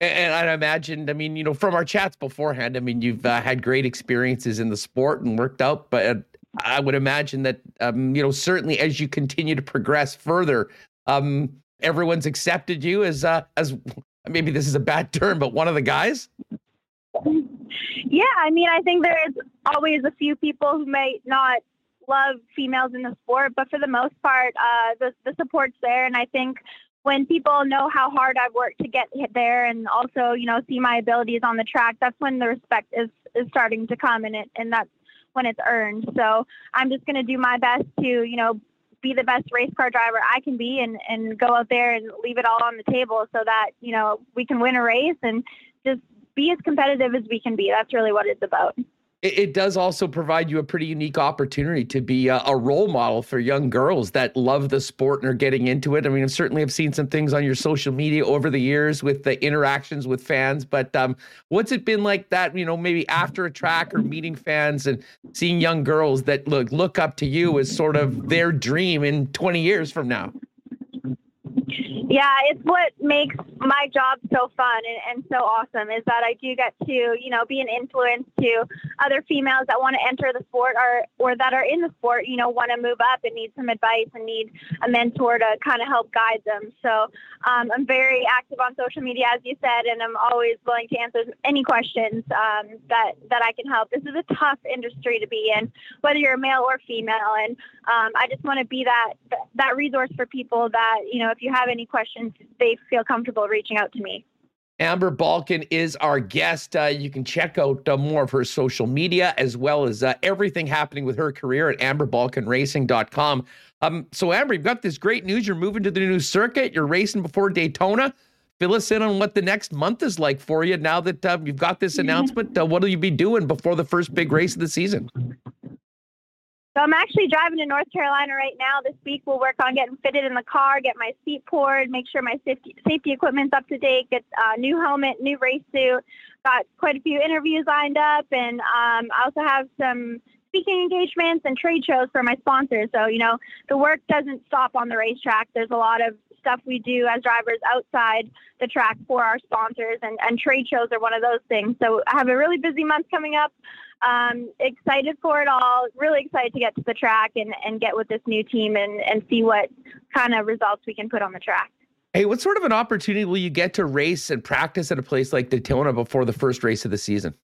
And I imagined, I mean, you know, from our chats beforehand, I mean, you've uh, had great experiences in the sport and worked out, but I would imagine that um, you know certainly as you continue to progress further, um, everyone's accepted you as uh, as maybe this is a bad term, but one of the guys. Yeah, I mean, I think there's always a few people who may not love females in the sport, but for the most part, uh, the the support's there, and I think when people know how hard I've worked to get there, and also you know see my abilities on the track, that's when the respect is is starting to come, and it and that's when it's earned. So I'm just going to do my best to, you know, be the best race car driver I can be and, and go out there and leave it all on the table so that, you know, we can win a race and just be as competitive as we can be. That's really what it's about it, it, does also provide you a pretty unique opportunity to be a, a, role model for young girls that love the sport and are getting into it. I mean, I certainly have seen some things on your social media over the years with the interactions with fans, but um, what's it been like that, you know, maybe after a track or meeting fans and seeing young girls that look look up to you as sort of their dream in 20 years from now? Yeah, it's what makes my job so fun and, and, so awesome is that I do get to, you know, be an influence to other females that want to enter the sport or, or that are in the sport, you know, want to move up and need some advice and need a mentor to kind of help guide them. So um, I'm very active on social media, as you said, and I'm always willing to answer any questions um, that, that I can help. This is a tough industry to be in, whether you're a male or female. And um, I just want to be that, that resource for people that, you know, if you have any questions, they feel comfortable reaching out to me. Amber Balcaen is our guest. Uh, you can check out uh, more of her social media as well as uh, everything happening with her career at amberbalcaenracing.com. Um, so, Amber, you've got this great news. You're moving to the new circuit. You're racing before Daytona. Fill us in on what the next month is like for you now that uh, you've got this announcement. Uh, what will you be doing before the first big race of the season? So I'm actually driving to North Carolina right now. This week we'll work on getting fitted in the car, get my seat poured, make sure my safety safety equipment's up to date, get a new helmet, new race suit. Got quite a few interviews lined up, and um, I also have some speaking engagements and trade shows for my sponsors. So you know the work doesn't stop on the racetrack. There's a lot of stuff we do as drivers outside the track for our sponsors, and, and trade shows are one of those things. So I have a really busy month coming up. Um, excited for it all. Really excited to get to the track and, and get with this new team and, and see what kind of results we can put on the track. Hey, what sort of an opportunity will you get to race and practice at a place like Daytona before the first race of the season?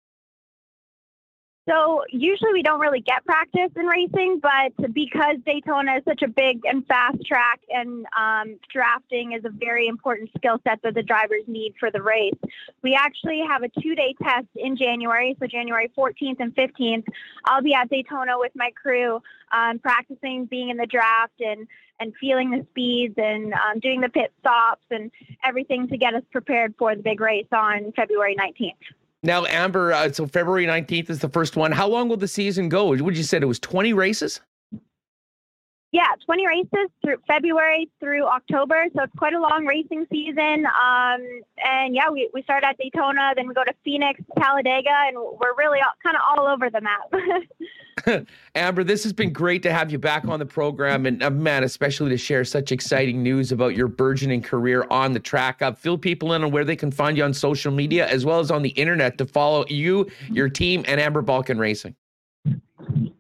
So usually we don't really get practice in racing, but because Daytona is such a big and fast track, and um, drafting is a very important skill set that the drivers need for the race, we actually have a two-day test in January. So January 14th and 15th, I'll be at Daytona with my crew, um, practicing being in the draft and and feeling the speeds and um, doing the pit stops and everything to get us prepared for the big race on February 19th. Now, Amber, uh, so February 19th is the first one. How long will the season go? Would you said it was 20 races? Yeah, 20 races through February through October. So it's quite a long racing season. Um, and yeah, we, we start at Daytona, then we go to Phoenix, Talladega, and we're really kind of all over the map. Amber, this has been great to have you back on the program. And uh, man, especially to share such exciting news about your burgeoning career on the track. Uh, fill people in on where they can find you on social media as well as on the internet to follow you, your team, and Amber Balcaen Racing.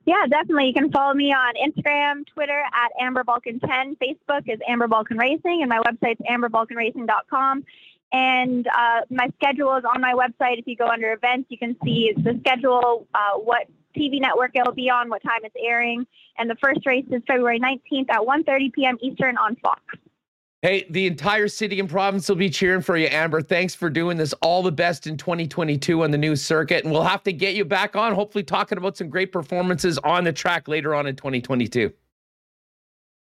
Yeah, definitely. You can follow me on Instagram, Twitter at Amber Balcaen 10. Facebook is Amber Balcaen Racing, and my website's amberbalcaenracing.com. And uh, my schedule is on my website. If you go under events, you can see the schedule, uh, what TV network it'll be on, what time it's airing. And the first race is February 19th at 1.30 p.m. Eastern on Fox. Hey, the entire city and province will be cheering for you, Amber. Thanks for doing this. All the best in 2022 on the new circuit. And we'll have to get you back on, hopefully, talking about some great performances on the track later on in 2022.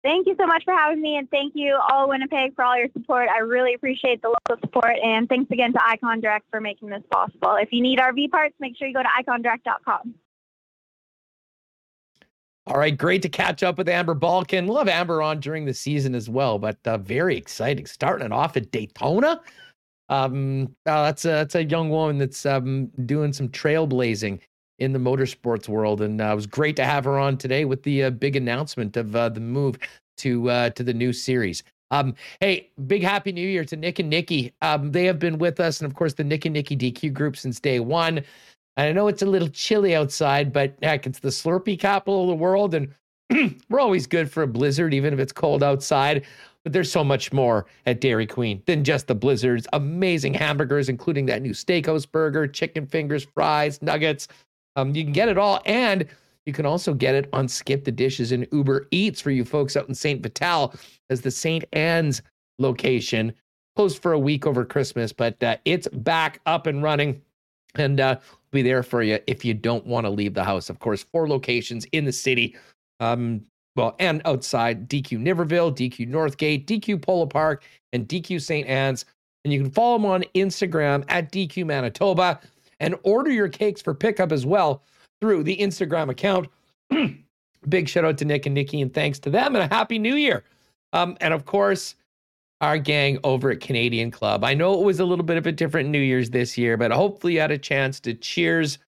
Thank you so much for having me. And thank you, all Winnipeg, for all your support. I really appreciate the local support. And thanks again to Icon Direct for making this possible. If you need RV parts, make sure you go to icondirect.com. All right, great to catch up with Amber Balcaen. Have Amber on during the season as well, but uh, very exciting. Starting off at Daytona. Um, uh, that's a that's a young woman that's um, doing some trailblazing in the motorsports world, and uh, it was great to have her on today with the uh, big announcement of uh, the move to uh, to the new series. Um, hey, big happy new year to Nick and Nikki. Um, they have been with us, and of course the Nick and Nikki DQ group since day one. I know it's a little chilly outside, but heck, it's the Slurpee capital of the world. And we're always good for a blizzard, even if it's cold outside. But there's so much more at Dairy Queen than just the blizzards. Amazing hamburgers, including that new steakhouse burger, chicken fingers, fries, nuggets. Um, you can get it all. And you can also get it on Skip the Dishes and Uber Eats for you folks out in St. Vital as the St. Anne's location. Closed for a week over Christmas, but uh, it's back up and running. And uh, be there for you if you don't want to leave the house. Of course, four locations in the city. Um, well, and outside DQ Niverville, DQ Northgate, DQ Polo Park, and DQ St. Anne's. And you can follow them on Instagram at DQ Manitoba and order your cakes for pickup as well through the Instagram account. Big shout out to Nick and Nikki, and thanks to them, and a happy new year. Um, and of course, our gang over at Canadian Club. I know it was a little bit of a different New Year's this year, but hopefully you had a chance to cheers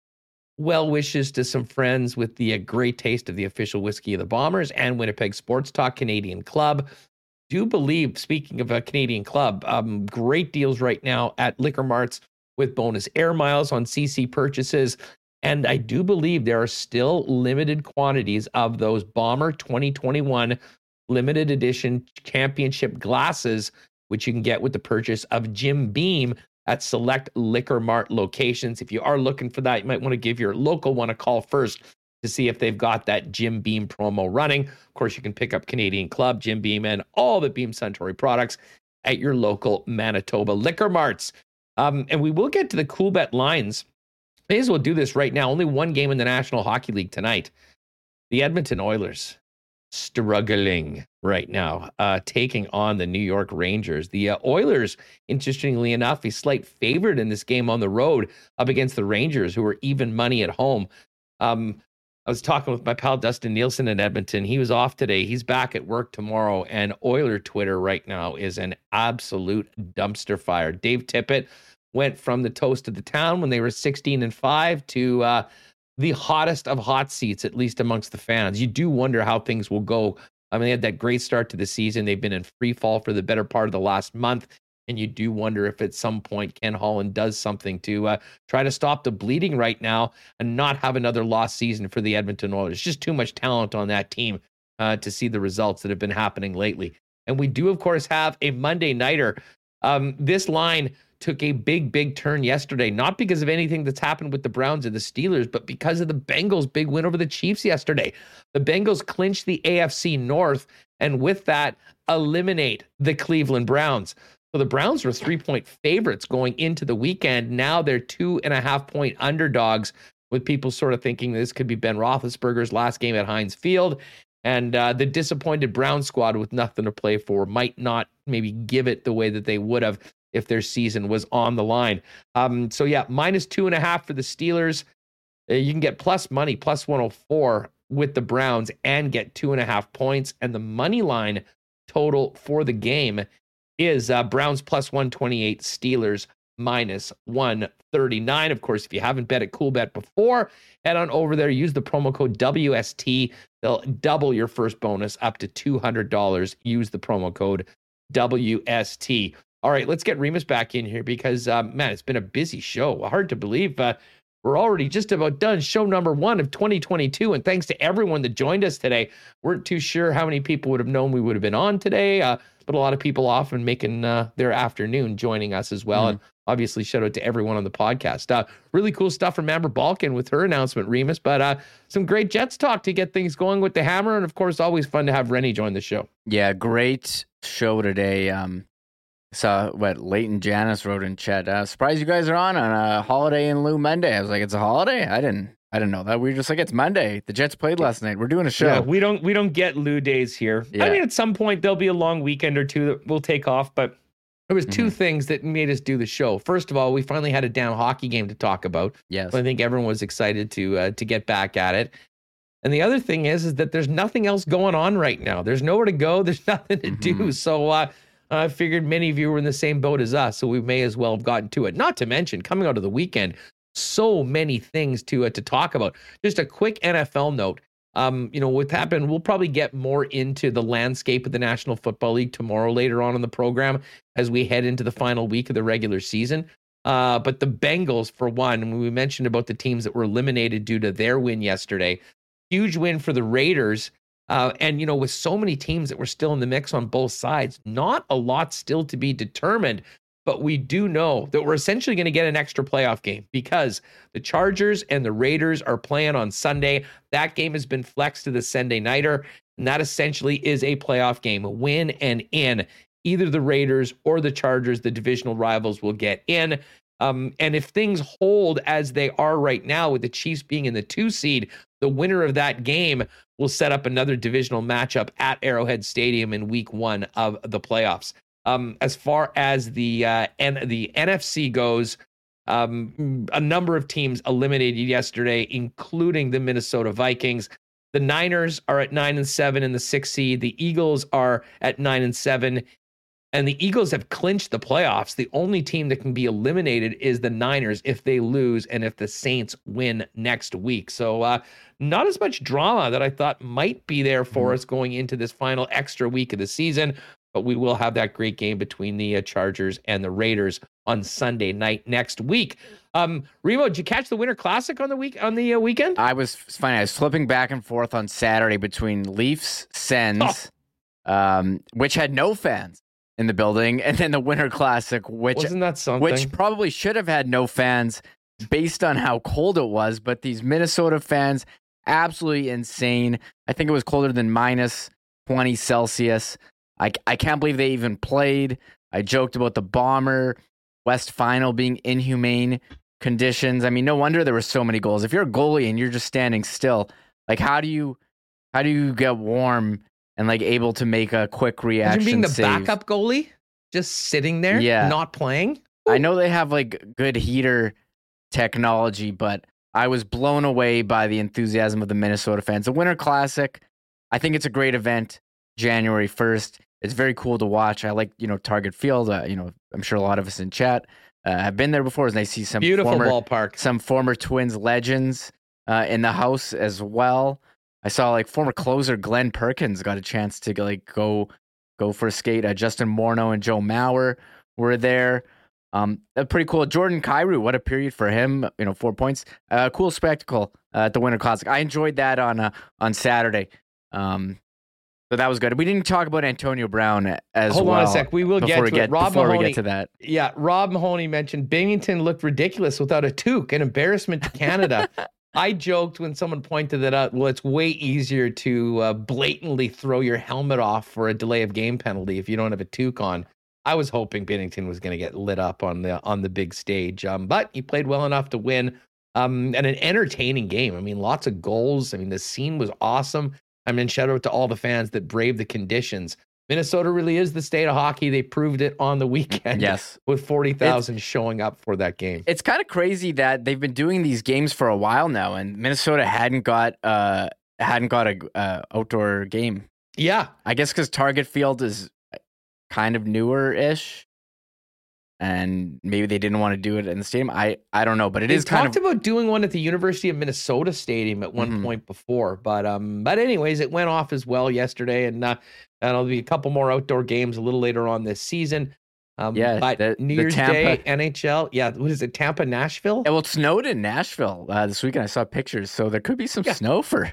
well wishes to some friends with the uh, great taste of the official whiskey of the Bombers and Winnipeg Sports Talk Canadian Club. Do believe, speaking of a Canadian Club, um, great deals right now at Liquor Marts with bonus air miles on CC purchases. And I do believe there are still limited quantities of those Bomber 2021 limited edition championship glasses, which you can get with the purchase of Jim Beam at select Liquor Mart locations. If you are looking for that, you might want to give your local one a call first to see if they've got that Jim Beam promo running. Of course, you can pick up Canadian Club, Jim Beam, and all the Beam Suntory products at your local Manitoba Liquor Marts. Um, and we will get to the Coolbet lines. May as well do this right now. Only one game in the National Hockey League tonight. The Edmonton Oilers struggling right now, uh, taking on the New York Rangers. The uh, Oilers, interestingly enough, a slight favorite in this game on the road up against the Rangers, who are even money at home. Um, I was talking with my pal Dustin Nielsen in Edmonton. He was off today. He's back at work tomorrow. And Oiler Twitter right now is an absolute dumpster fire. Dave Tippett went from the toast of the town when they were 16 and 5 to uh, the hottest of hot seats, at least amongst the fans. You do wonder how things will go. I mean, they had that great start to the season. They've been in free fall for the better part of the last month. And you do wonder if at some point Ken Holland does something to uh, try to stop the bleeding right now and not have another lost season for the Edmonton Oilers. It's just too much talent on that team uh, to see the results that have been happening lately. And we do, of course, have a Monday Nighter. Um, this line took a big, big turn yesterday, not because of anything that's happened with the Browns or the Steelers, but because of the Bengals' big win over the Chiefs yesterday. The Bengals clinched the AFC North and with that, eliminate the Cleveland Browns. So the Browns were three point favorites going into the weekend. Now they're two and a half point underdogs, with people sort of thinking this could be Ben Roethlisberger's last game at Heinz Field. And uh, the disappointed Brown squad with nothing to play for might not maybe give it the way that they would have if their season was on the line. Um, so yeah, minus two and a half for the Steelers. Uh, you can get plus money, plus 104 with the Browns and get two and a half points. And the money line total for the game is uh, Browns plus 128, Steelers minus 139. Of course, if you haven't bet at Coolbet before, head on over there, use the promo code WST. They'll double your first bonus up to $200. Use the promo code WST. All right, let's get Remis back in here because, um, man, it's been a busy show. Hard to believe. Uh, we're already just about done. Show number one of 2022. And thanks to everyone that joined us today. We weren't too sure how many people would have known we would have been on today, uh, but a lot of people off and making uh, their afternoon joining us as well. Mm-hmm. And obviously, shout out to everyone on the podcast. Uh, really cool stuff from Amber Balcaen with her announcement, Remis, but uh, some great Jets talk to get things going with the hammer. And of course, always fun to have Rennie join the show. Yeah, great show today. Um, saw what Leighton Janice wrote in chat. Uh, surprised you guys are on on a holiday in lieu Monday. I was like, it's a holiday. I didn't. I didn't know that. We were just like, it's Monday. The Jets played last night. We're doing a show. Yeah, we don't. We don't get lieu days here. Yeah. I mean, at some point there'll be a long weekend or two that we'll take off. But there was 2 mm-hmm. things that made us do the show. First of all, we finally had a down hockey game to talk about. Yes, so I think everyone was excited to uh, to get back at it. And the other thing is, is that there's nothing else going on right now. There's nowhere to go. There's nothing to mm-hmm. do. So uh, I figured many of you were in the same boat as us, so we may as well have gotten to it. Not to mention, coming out of the weekend, so many things to uh, to talk about. Just a quick NFL note. Um, you know, what happened, we'll probably get more into the landscape of the National Football League tomorrow later on in the program as we head into the final week of the regular season. Uh, but the Bengals, for one, we mentioned about the teams that were eliminated due to their win yesterday, huge win for the Raiders. Uh, and, you know, with so many teams that were still in the mix on both sides, not a lot still to be determined. But we do know that we're essentially going to get an extra playoff game because the Chargers and the Raiders are playing on Sunday. That game has been flexed to the Sunday Nighter. And that essentially is a playoff game, win and in. Either the Raiders or the Chargers, the divisional rivals, will get in. Um, and if things hold as they are right now, with the Chiefs being in the two seed, the winner of that game will set up another divisional matchup at Arrowhead Stadium in Week One of the playoffs. Um, as far as the uh, N- the NFC goes, um, a number of teams eliminated yesterday, including the Minnesota Vikings. The Niners are at nine and seven in the sixth seed. The Eagles are at nine and seven and the Eagles have clinched the playoffs. The only team that can be eliminated is the Niners if they lose and if the Saints win next week. So, uh, not as much drama that I thought might be there for mm-hmm. us going into this final extra week of the season. But we will have that great game between the uh, Chargers and the Raiders on Sunday night next week. Um, Remo, did you catch the Winter Classic on the week on the uh, weekend? I was fine. I was flipping back and forth on Saturday between Leafs, Sens, oh. um, which had no fans in the building, and then the Winter Classic, which wasn't that something? Which probably should have had no fans based on how cold it was. But these Minnesota fans, absolutely insane. I think it was colder than minus twenty Celsius. I I can't believe they even played. I joked about the bomber. West Final being inhumane conditions. I mean, no wonder there were so many goals. If you're a goalie and you're just standing still, like how do you how do you get warm and like able to make a quick reaction? Imagine being the save? backup goalie, just sitting there, Yeah. not playing. I know they have like good heater technology, but I was blown away by the enthusiasm of the Minnesota fans. The Winter Classic, I think it's a great event. January 1st. It's very cool to watch. I like, you know, Target Field. Uh, you know, I'm sure a lot of us in chat uh, have been there before, and they see some Beautiful former, ballpark. some former Twins legends uh, in the house as well. I saw like former closer Glenn Perkins got a chance to like go go for a skate. Uh, Justin Morneau and Joe Mauer were there. Um, pretty cool. Jordan Kyrou, what a period for him. You know, four points. Uh, cool spectacle uh, at the Winter Classic. I enjoyed that on uh, on Saturday. Um, so that was good. We didn't talk about Antonio Brown as Hold well. Hold on a sec. We will get to we it. get Rob before we Mahoney, get to that. Yeah, Rob Mahoney mentioned Binnington looked ridiculous without a toque, an embarrassment to Canada. I joked when someone pointed that out. Well, it's way easier to uh, blatantly throw your helmet off for a delay of game penalty if you don't have a toque on. I was hoping Binnington was going to get lit up on the on the big stage, um, but he played well enough to win. Um, and an entertaining game. I mean, lots of goals. I mean, the scene was awesome. I mean, shout out to all the fans that braved the conditions. Minnesota really is the state of hockey. They proved it on the weekend Yes. with 40,000 showing up for that game. It's kind of crazy that they've been doing these games for a while now, and Minnesota hadn't got uh hadn't got a uh, outdoor game. Yeah. I guess because Target Field is kind of newer ish, and maybe they didn't want to do it in the stadium. I I don't know, but it They is kind talked of about doing one at the University of Minnesota Stadium at one Mhm. point before, but um, but anyways, it went off as well yesterday, and uh, and there'll be a couple more outdoor games a little later on this season. Um, Yeah, but the- New the Year's Day, NHL, yeah, what is it, Tampa, Nashville? Yeah, well, it snowed in Nashville uh, this weekend. I saw pictures, so there could be some Yeah. snow for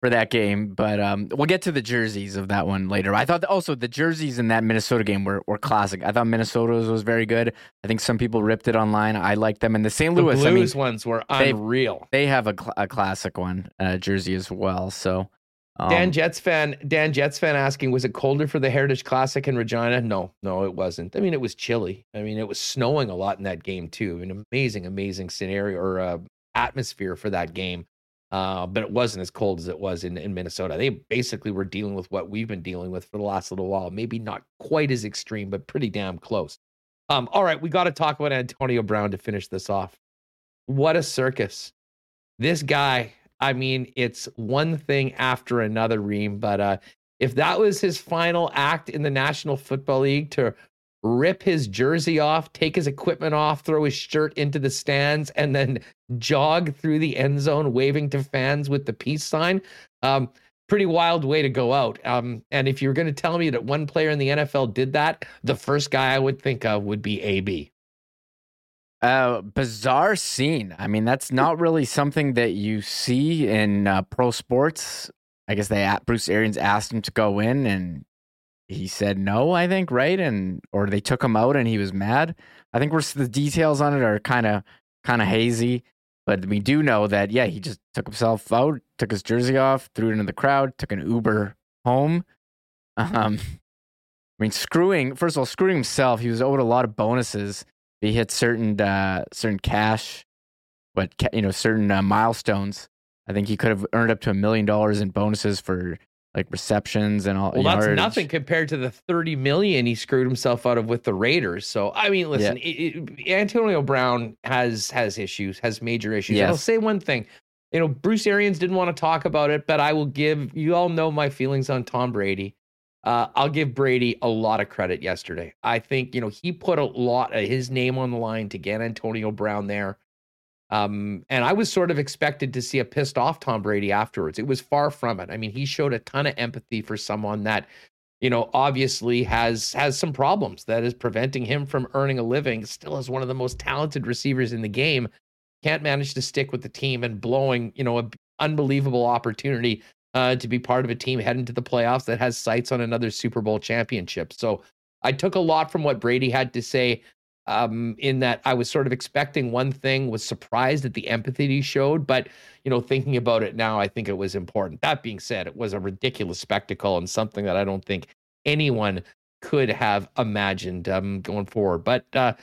for that game. But um, we'll get to the jerseys of that one later. I thought also the jerseys in that Minnesota game were, were classic. I thought Minnesota's was very good. I think some people ripped it online. I like them. And the St. The Louis, I mean, ones were unreal. they have a, cl- a classic one uh, jersey as well. So um, Dan Jets fan, Dan Jets fan asking, was it colder for the Heritage Classic in Regina? No, no, it wasn't. I mean, it was chilly. I mean, it was snowing a lot in that game too. An amazing, amazing scenario or uh, atmosphere for that game. Uh, but it wasn't as cold as it was in, in Minnesota. They basically were dealing with what we've been dealing with for the last little while. Maybe not quite as extreme, but pretty damn close. Um, all right, we got to talk about Antonio Brown to finish this off. What a circus! This guy. I mean, it's one thing after another, Reem. But uh, if that was his final act in the National Football League to rip his jersey off, take his equipment off, throw his shirt into the stands, and then jog through the end zone waving to fans with the peace sign, um, pretty wild way to go out. Um, and if you're going to tell me that one player in the NFL did that, the first guy I would think of would be AB. Uh, bizarre scene. I mean, that's not really something that you see in uh, pro sports. I guess they Bruce Arians asked him to go in, and he said no. I think right, and or they took him out, and he was mad. I think we're the details on it are kind of kind of hazy, but we do know that yeah, he just took himself out, took his jersey off, threw it into the crowd, took an Uber home. Um, I mean, screwing. First of all, screwing himself. He was owed a lot of bonuses he hit certain uh, certain cash, but you know certain uh, milestones. I think he could have earned up to a million dollars in bonuses for like receptions and all. Well, that's nothing compared to the 30 million he screwed himself out of with the Raiders. So, I mean, listen, it, it, Antonio Brown has has issues, has major issues. And I'll say one thing. You know, Bruce Arians didn't want to talk about it, but I will give you all know my feelings on Tom Brady. Uh, I'll give Brady a lot of credit yesterday. I think, you know, he put a lot of his name on the line to get Antonio Brown there. Um, and I was sort of expected to see a pissed off Tom Brady afterwards. It was far from it. I mean, he showed a ton of empathy for someone that, you know, obviously has has some problems that is preventing him from earning a living. Still is one of the most talented receivers in the game. Can't manage to stick with the team and blowing, you know, an unbelievable opportunity uh, to be part of a team heading to the playoffs that has sights on another Super Bowl championship. So I took a lot from what Brady had to say um, in that I was sort of expecting one thing, was surprised at the empathy he showed, but you know, thinking about it now, I think it was important. That being said, it was a ridiculous spectacle and something that I don't think anyone could have imagined um, going forward. But uh,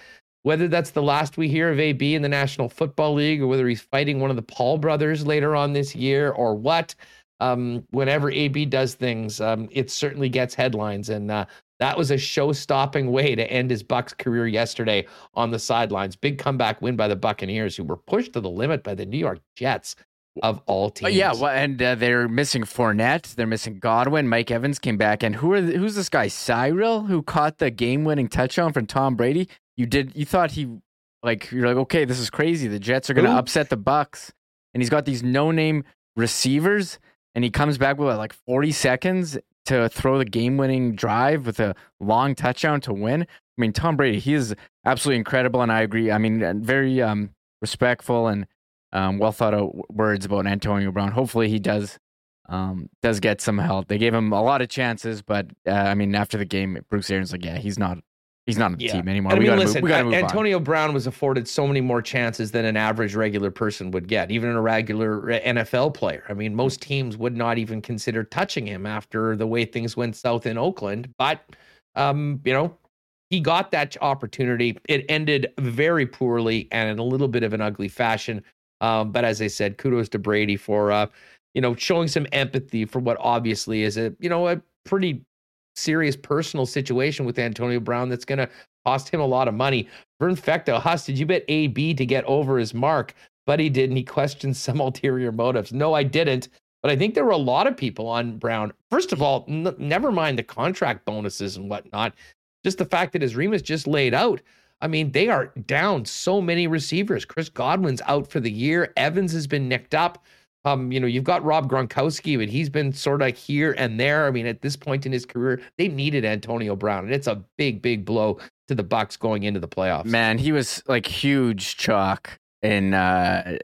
whether that's the last we hear of AB in the National Football League or whether he's fighting one of the Paul brothers later on this year or what. Um, whenever AB does things, um, it certainly gets headlines. And uh, that was a show-stopping way to end his Bucks career yesterday on the sidelines. Big comeback win by the Buccaneers, who were pushed to the limit by the New York Jets of all teams. Uh, yeah, well, and uh, they're missing Fournette. They're missing Godwin. Mike Evans came back, and who are the, who's this guy Cyril who caught the game-winning touchdown from Tom Brady? You did you thought he like you're like okay, this is crazy. The Jets are going to upset the Bucks, and he's got these no-name receivers, and he comes back with like 40 seconds to throw the game-winning drive with a long touchdown to win. I mean, Tom Brady, he is absolutely incredible, and I agree. I mean, very um, respectful and um, well thought out words about Antonio Brown. Hopefully, he does um, does get some help. They gave him a lot of chances, but uh, I mean, after the game, Bruce Arians like, yeah, he's not he's not on the Yeah. team anymore. And I mean, gotta listen, move, we gotta move on. Antonio Brown was afforded so many more chances than an average regular person would get, even a regular uh, NFL player. I mean, most teams would not even consider touching him after the way things went south in Oakland. But, um, you know, he got that opportunity. It ended very poorly and in a little bit of an ugly fashion. Um, but as I said, kudos to Brady for, uh, you know, showing some empathy for what obviously is a, you know, a pretty serious personal situation with Antonio Brown that's going to cost him a lot of money. Vern Fecto, Huss, did you bet AB to get over his mark? But he didn't. He questioned some ulterior motives. No, I didn't. But I think there were a lot of people on Brown. First of all, n- never mind the contract bonuses and whatnot. Just the fact that as Remis just laid out, I mean, they are down so many receivers. Chris Godwin's out for the year. Evans has been nicked up. Um, you know, you've got Rob Gronkowski, but he's been sort of here and there. I mean, at this point in his career, they needed Antonio Brown, and it's a big, big blow to the Bucks going into the playoffs. Man, he was like huge chalk in uh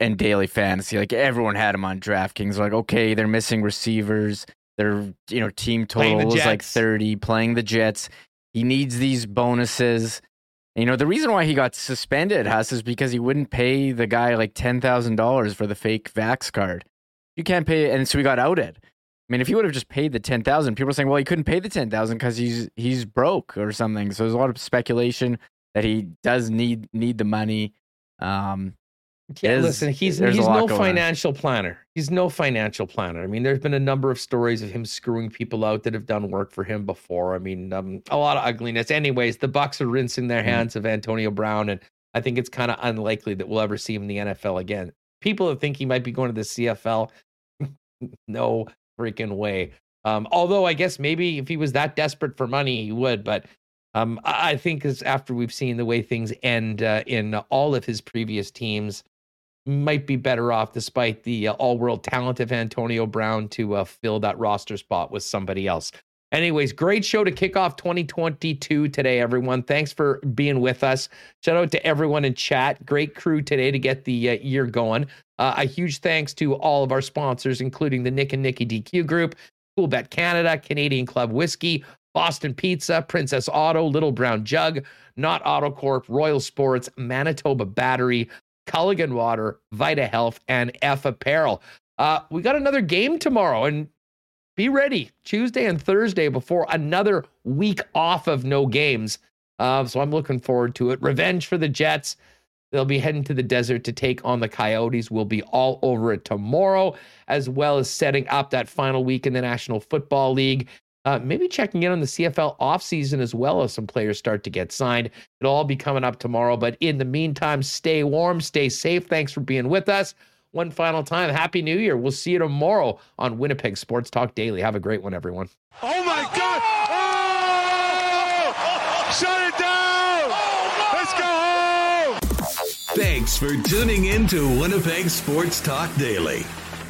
in daily fantasy. Like everyone had him on DraftKings. Like, okay, they're missing receivers. Their you know team total is like thirty. Playing the Jets, he needs these bonuses. You know the reason why he got suspended, Huss, is because he wouldn't pay the guy like ten thousand dollars for the fake Vax card. You can't pay, and so he got outed. I mean, if he would have just paid the ten thousand, people are saying, well, he couldn't pay the ten thousand because he's he's broke or something. So there's a lot of speculation that he does need need the money. Um, Yeah, There's- listen, he's he's no going on. financial planner. He's no financial planner. I mean, there's been a number of stories of him screwing people out that have done work for him before. I mean, um, a lot of ugliness. Anyways, the Bucks are rinsing their Mm-hmm. hands of Antonio Brown, and I think it's kind of unlikely that we'll ever see him in the NFL again. People that think he might be going to the CFL, no freaking way. Um, although I guess maybe if he was that desperate for money, he would. But um, I think as after we've seen the way things end uh, in all of his previous teams, might be better off, despite the uh, all-world talent of Antonio Brown, to uh, fill that roster spot with somebody else. Anyways, great show to kick off 2022 today, everyone. Thanks for being with us. Shout out to everyone in chat. Great crew today to get the uh, year going. Uh, a huge thanks to all of our sponsors, including the Nick and Nicky DQ Group, Coolbet Canada, Canadian Club Whiskey, Boston Pizza, Princess Auto, Little Brown Jug, Nott Autocorp, Royal Sports, Manitoba Battery, Culligan Water, Vita Health, and F Apparel. Uh, we got another game tomorrow, and be ready Tuesday and Thursday before another week off of no games. Uh, so I'm looking forward to it. Revenge for the Jets. They'll be heading to the desert to take on the Coyotes. We'll be all over it tomorrow, as well as setting up that final week in the National Football League. Uh, maybe checking in on the CFL offseason as well as some players start to get signed. It'll all be coming up tomorrow. But in the meantime, stay warm, stay safe. Thanks for being with us. One final time, Happy New Year. We'll see you tomorrow on Winnipeg Sports Talk Daily. Have a great one, everyone. Oh my God! Oh! Shut it down! Let's go home! Thanks for tuning in to Winnipeg Sports Talk Daily.